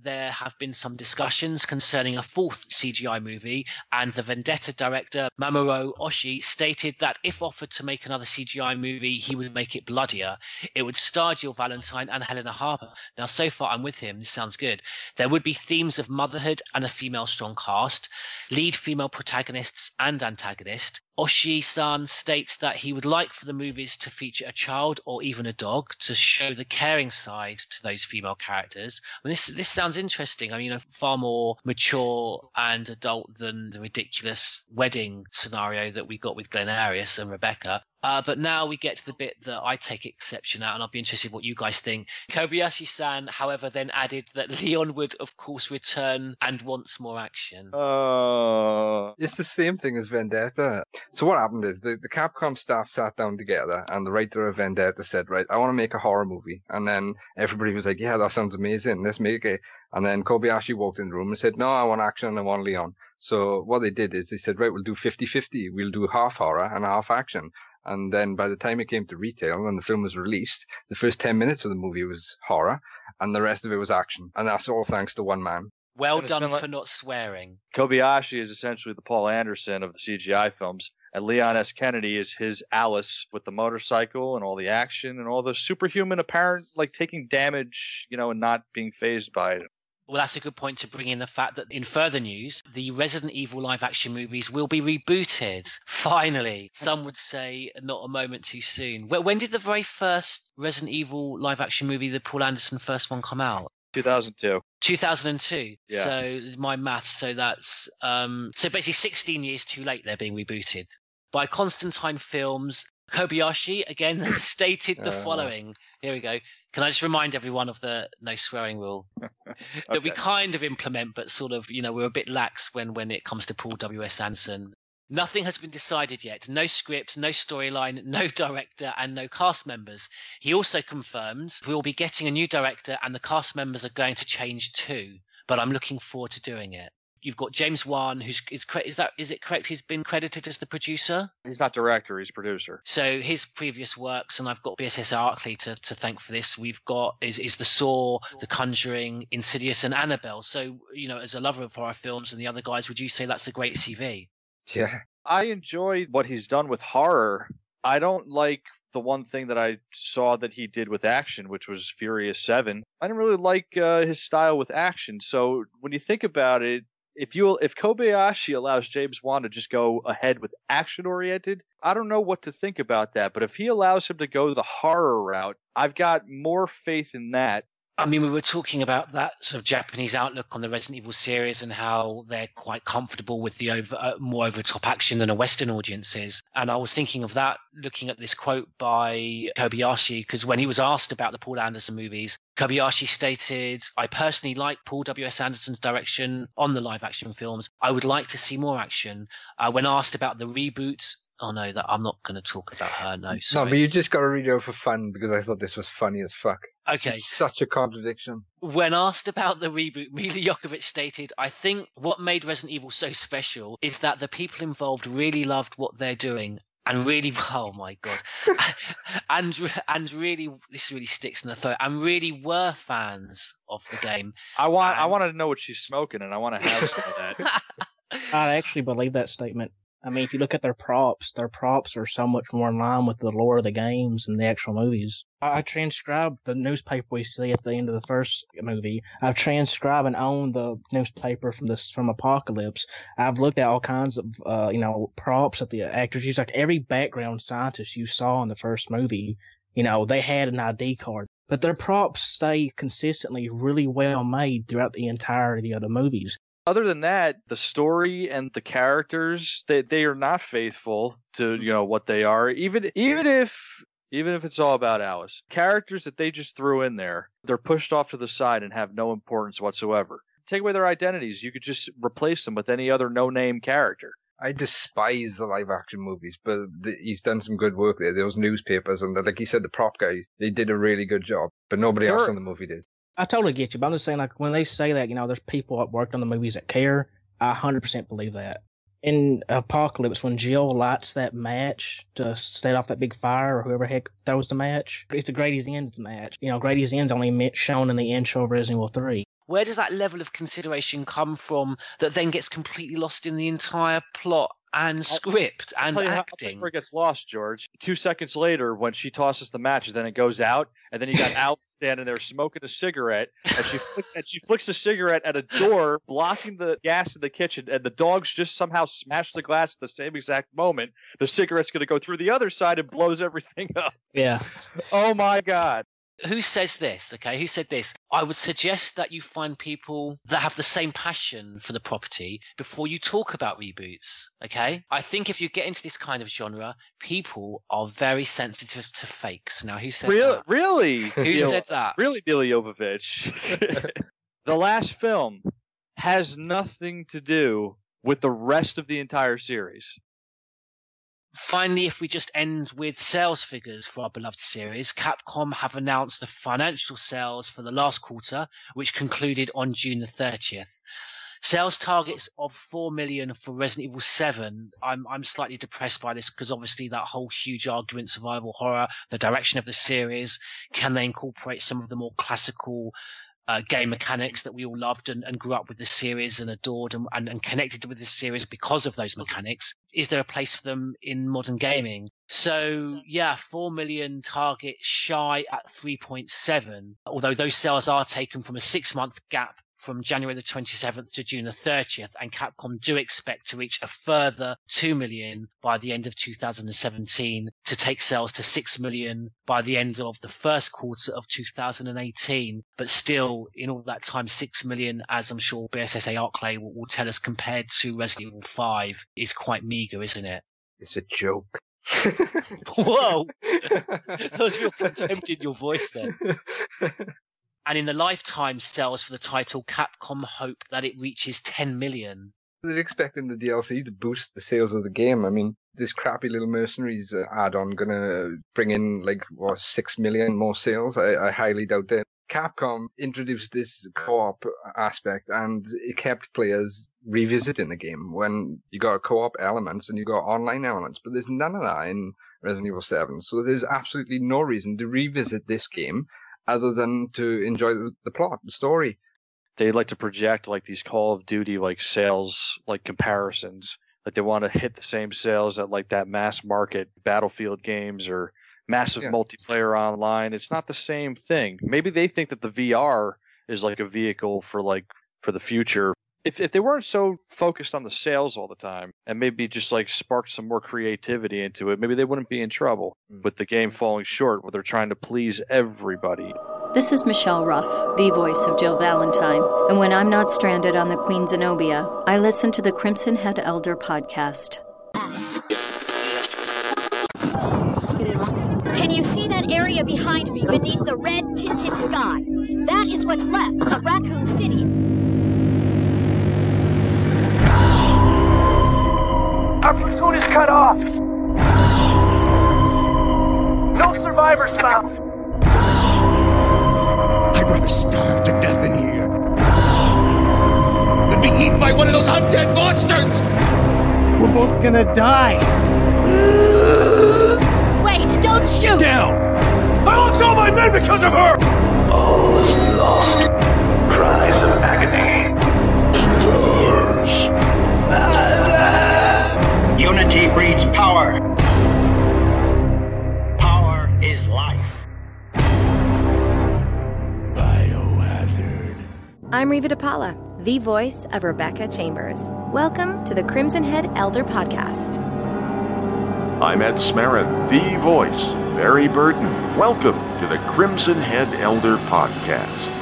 [SPEAKER 5] there have been some discussions concerning a fourth CGI movie, and the Vendetta director Mamoru Oshii stated that if offered to make another CGI movie, he would make it bloodier. It would star Jill Valentine and Helena Harper. Now, so far, I'm with him. This sounds good. There would be themes of motherhood and a female strong cast, lead female protagonists and antagonist. Oshii-san states that he would like for the movies to feature a child or even a dog to show the caring side to those female characters. I mean, this this sounds interesting. I mean, a far more mature and adult than the ridiculous wedding scenario that we got with Glenn Arias and Rebecca. Uh, but now we get to the bit that I take exception at, and I'll be interested in what you guys think. Kobayashi-san, however, then added that Leon would, of course, return and wants more action.
[SPEAKER 16] Uh,
[SPEAKER 8] It's the same thing as Vendetta. So what happened is the, the Capcom staff sat down together and the writer of Vendetta said, right, I want to make a horror movie. And then everybody was like, yeah, that sounds amazing. Let's make it. And then Kobayashi walked in the room and said, no, I want action and I want Leon. So what they did is they said, right, we'll do 50-50. We'll do half horror and half action. And then by the time it came to retail and the film was released, the first 10 minutes of the movie was horror and the rest of it was action. And that's all thanks to one man.
[SPEAKER 5] Well done
[SPEAKER 16] been like-
[SPEAKER 5] for not swearing.
[SPEAKER 16] Kobayashi is essentially the Paul Anderson of the CGI films, and Leon S. Kennedy is his Alice with the motorcycle and all the action and all the superhuman apparent like taking damage, you know, and not being phased by it.
[SPEAKER 5] Well, that's a good point to bring in the fact that in further news, the Resident Evil live action movies will be rebooted. Finally, some would say not a moment too soon. When did the very first Resident Evil live action movie, the Paul Anderson first one, come out?
[SPEAKER 16] 2002.
[SPEAKER 5] 2002.
[SPEAKER 16] Yeah.
[SPEAKER 5] So my math. So that's um. So basically, 16 years too late. They're being rebooted by Constantin Films. Kobayashi again stated the
[SPEAKER 16] Uh.
[SPEAKER 5] following. Here we go. Can I just remind everyone of the no swearing rule that we kind of implement, but sort of you know we're a bit lax when when it comes to Paul W S Anderson. Nothing has been decided yet. No script, no storyline, no director, and no cast members. He also confirms we will be getting a new director, and the cast members are going to change too. But I'm looking forward to doing it. You've got James Wan, who's is is that is it correct? He's been credited as the producer.
[SPEAKER 16] He's not director, he's producer.
[SPEAKER 5] So his previous works, and I've got BSS Arklay to, to thank for this. We've got is is the Saw, The Conjuring, Insidious, and Annabelle. So you know, as a lover of horror films and the other guys, would you say that's a great CV?
[SPEAKER 8] Yeah.
[SPEAKER 16] I enjoy what he's done with horror. I don't like the one thing that I saw that he did with action, which was Furious 7. I didn't really like uh, his style with action. So when you think about it, if you if Kobayashi allows James Wan to just go ahead with action oriented, I don't know what to think about that. But if he allows him to go the horror route, I've got more faith in that.
[SPEAKER 5] I mean, we were talking about that sort of Japanese outlook on the Resident Evil series and how they're quite comfortable with the over, uh, more over top action than a Western audience is. And I was thinking of that looking at this quote by Kobayashi, because when he was asked about the Paul Anderson movies, Kobayashi stated, I personally like Paul W.S. Anderson's direction on the live action films. I would like to see more action. Uh, when asked about the reboot, oh no, that I'm not going to talk about her. No, sorry.
[SPEAKER 8] No, but you just got to read it for fun because I thought this was funny as fuck.
[SPEAKER 5] Okay.
[SPEAKER 8] It's such a contradiction.
[SPEAKER 5] When asked about the reboot, Milla Jovovich stated, I think what made Resident Evil so special is that the people involved really loved what they're doing and really, oh my God. and, and really, this really sticks in the throat, and really were fans of the game.
[SPEAKER 16] I want I want to know what she's smoking, and I want to have some of that.
[SPEAKER 15] I actually believe that statement. I mean, if you look at their props, their props are so much more in line with the lore of the games and the actual movies. I transcribed the newspaper we see at the end of the first movie. I've transcribed and owned the newspaper from this from Apocalypse. I've looked at all kinds of uh, you know props that the actors use. Like every background scientist you saw in the first movie, you know, they had an ID card. But their props stay consistently really well made throughout the entirety of the movies.
[SPEAKER 16] Other than that, the story and the characters they they are not faithful to mm-hmm. you know what they are. Even even if even if it's all about Alice, characters that they just threw in there, they're pushed off to the side and have no importance whatsoever. Take away their identities, you could just replace them with any other no-name character.
[SPEAKER 8] I despise the live action movies, but the, he's done some good work there. Those newspapers and the, like you said, the prop guys, they did a really good job, but nobody else
[SPEAKER 15] Sure.
[SPEAKER 8] in the movie did.
[SPEAKER 15] I totally get you, but I'm just saying, like, when they say that, you know, there's people that worked on the movies that care, I 100% believe that. In Apocalypse, when Jill lights that match to set off that big fire, or whoever heck throws the match, it's a Grady's End match. You know, Grady's End's only shown in the intro of Resident Evil 3.
[SPEAKER 5] Where does that level of consideration come from that then gets completely lost in the entire plot and script
[SPEAKER 16] I'll
[SPEAKER 5] and
[SPEAKER 16] how- I'll
[SPEAKER 5] acting?
[SPEAKER 16] it gets lost, George. Two seconds later, when she tosses the match, then it goes out, and then you got Alice standing there smoking a cigarette, and she and she flicks a cigarette at a door, blocking the gas in the kitchen, and the dogs just somehow smash the glass at the same exact moment. The cigarette's going to go through the other side and blows everything up.
[SPEAKER 15] Yeah.
[SPEAKER 16] Oh my god!
[SPEAKER 5] Who says this? Okay, who said this? I would suggest that you find people that have the same passion for the property before you talk about reboots. Okay, I think if you get into this kind of genre, people are very sensitive to fakes. Now, who said
[SPEAKER 16] Real,
[SPEAKER 5] that?
[SPEAKER 16] really?
[SPEAKER 5] Who said that?
[SPEAKER 16] Really, Billy Jovovich. the last film has nothing to do with the rest of the entire series.
[SPEAKER 5] Finally, if we just end with sales figures for our beloved series, Capcom have announced the financial sales for the last quarter, which concluded on June the 30th. Sales targets of 4 million for Resident Evil 7. I'm, I'm slightly depressed by this because obviously that whole huge argument, survival horror, the direction of the series, can they incorporate some of the more classical uh, game mechanics that we all loved and, and grew up with the series and adored and, and, and connected with the series because of those mechanics. Is there a place for them in modern gaming? So yeah, 4 million target shy at 3.7, although those sales are taken from a six month gap from January the 27th to June the 30th, and Capcom do expect to reach a further 2 million by the end of 2017 to take sales to 6 million by the end of the first quarter of 2018. But still, in all that time, 6 million, as I'm sure BSSA Arklay will, will tell us, compared to Resident Evil 5, is quite meager, isn't it?
[SPEAKER 8] It's a joke.
[SPEAKER 5] Whoa! there was real contempt in your voice then. And in the lifetime sales for the title, Capcom hope that it reaches 10 million.
[SPEAKER 8] They're expecting the DLC to boost the sales of the game. I mean, this crappy little mercenaries uh, add-on gonna bring in like what six million more sales. I, I highly doubt it. Capcom introduced this co-op aspect, and it kept players revisiting the game when you got co-op elements and you got online elements. But there's none of that in Resident Evil 7, so there's absolutely no reason to revisit this game other than to enjoy the, plot, the story.
[SPEAKER 16] They like to project like these Call of Duty like sales like comparisons. Like they want to hit the same sales that like that mass market Battlefield games or massive
[SPEAKER 8] Yeah.
[SPEAKER 16] multiplayer online. It's not the same thing. Maybe they think that the VR is like a vehicle for like for the future. If if they weren't so focused on the sales all the time and maybe just like sparked some more creativity into it, maybe they wouldn't be in trouble hmm. with the game falling short where they're trying to please everybody.
[SPEAKER 18] This is Michelle Ruff, the voice of Jill Valentine, and when I'm not stranded on the Queen Zenobia, I listen to the Crimson Head Elder podcast.
[SPEAKER 4] Can you see that area behind me beneath the red tinted sky? That is what's left of Raccoon City.
[SPEAKER 19] Our platoon is cut off. No survivors found.
[SPEAKER 3] I'd rather starve to death in here than be eaten by one of those undead monsters!
[SPEAKER 19] We're both gonna die.
[SPEAKER 4] Wait, don't shoot!
[SPEAKER 19] Down! I lost all my men because of her! All is lost. Cries of agony.
[SPEAKER 20] Unity breeds power. Power is life.
[SPEAKER 3] Biohazard.
[SPEAKER 21] I'm Riva Di Paola, the voice of Rebecca Chambers. Welcome to the Crimson Head Elder Podcast.
[SPEAKER 22] I'm Ed Smarin, the voice, of Barry Burton. Welcome to the Crimson Head Elder Podcast.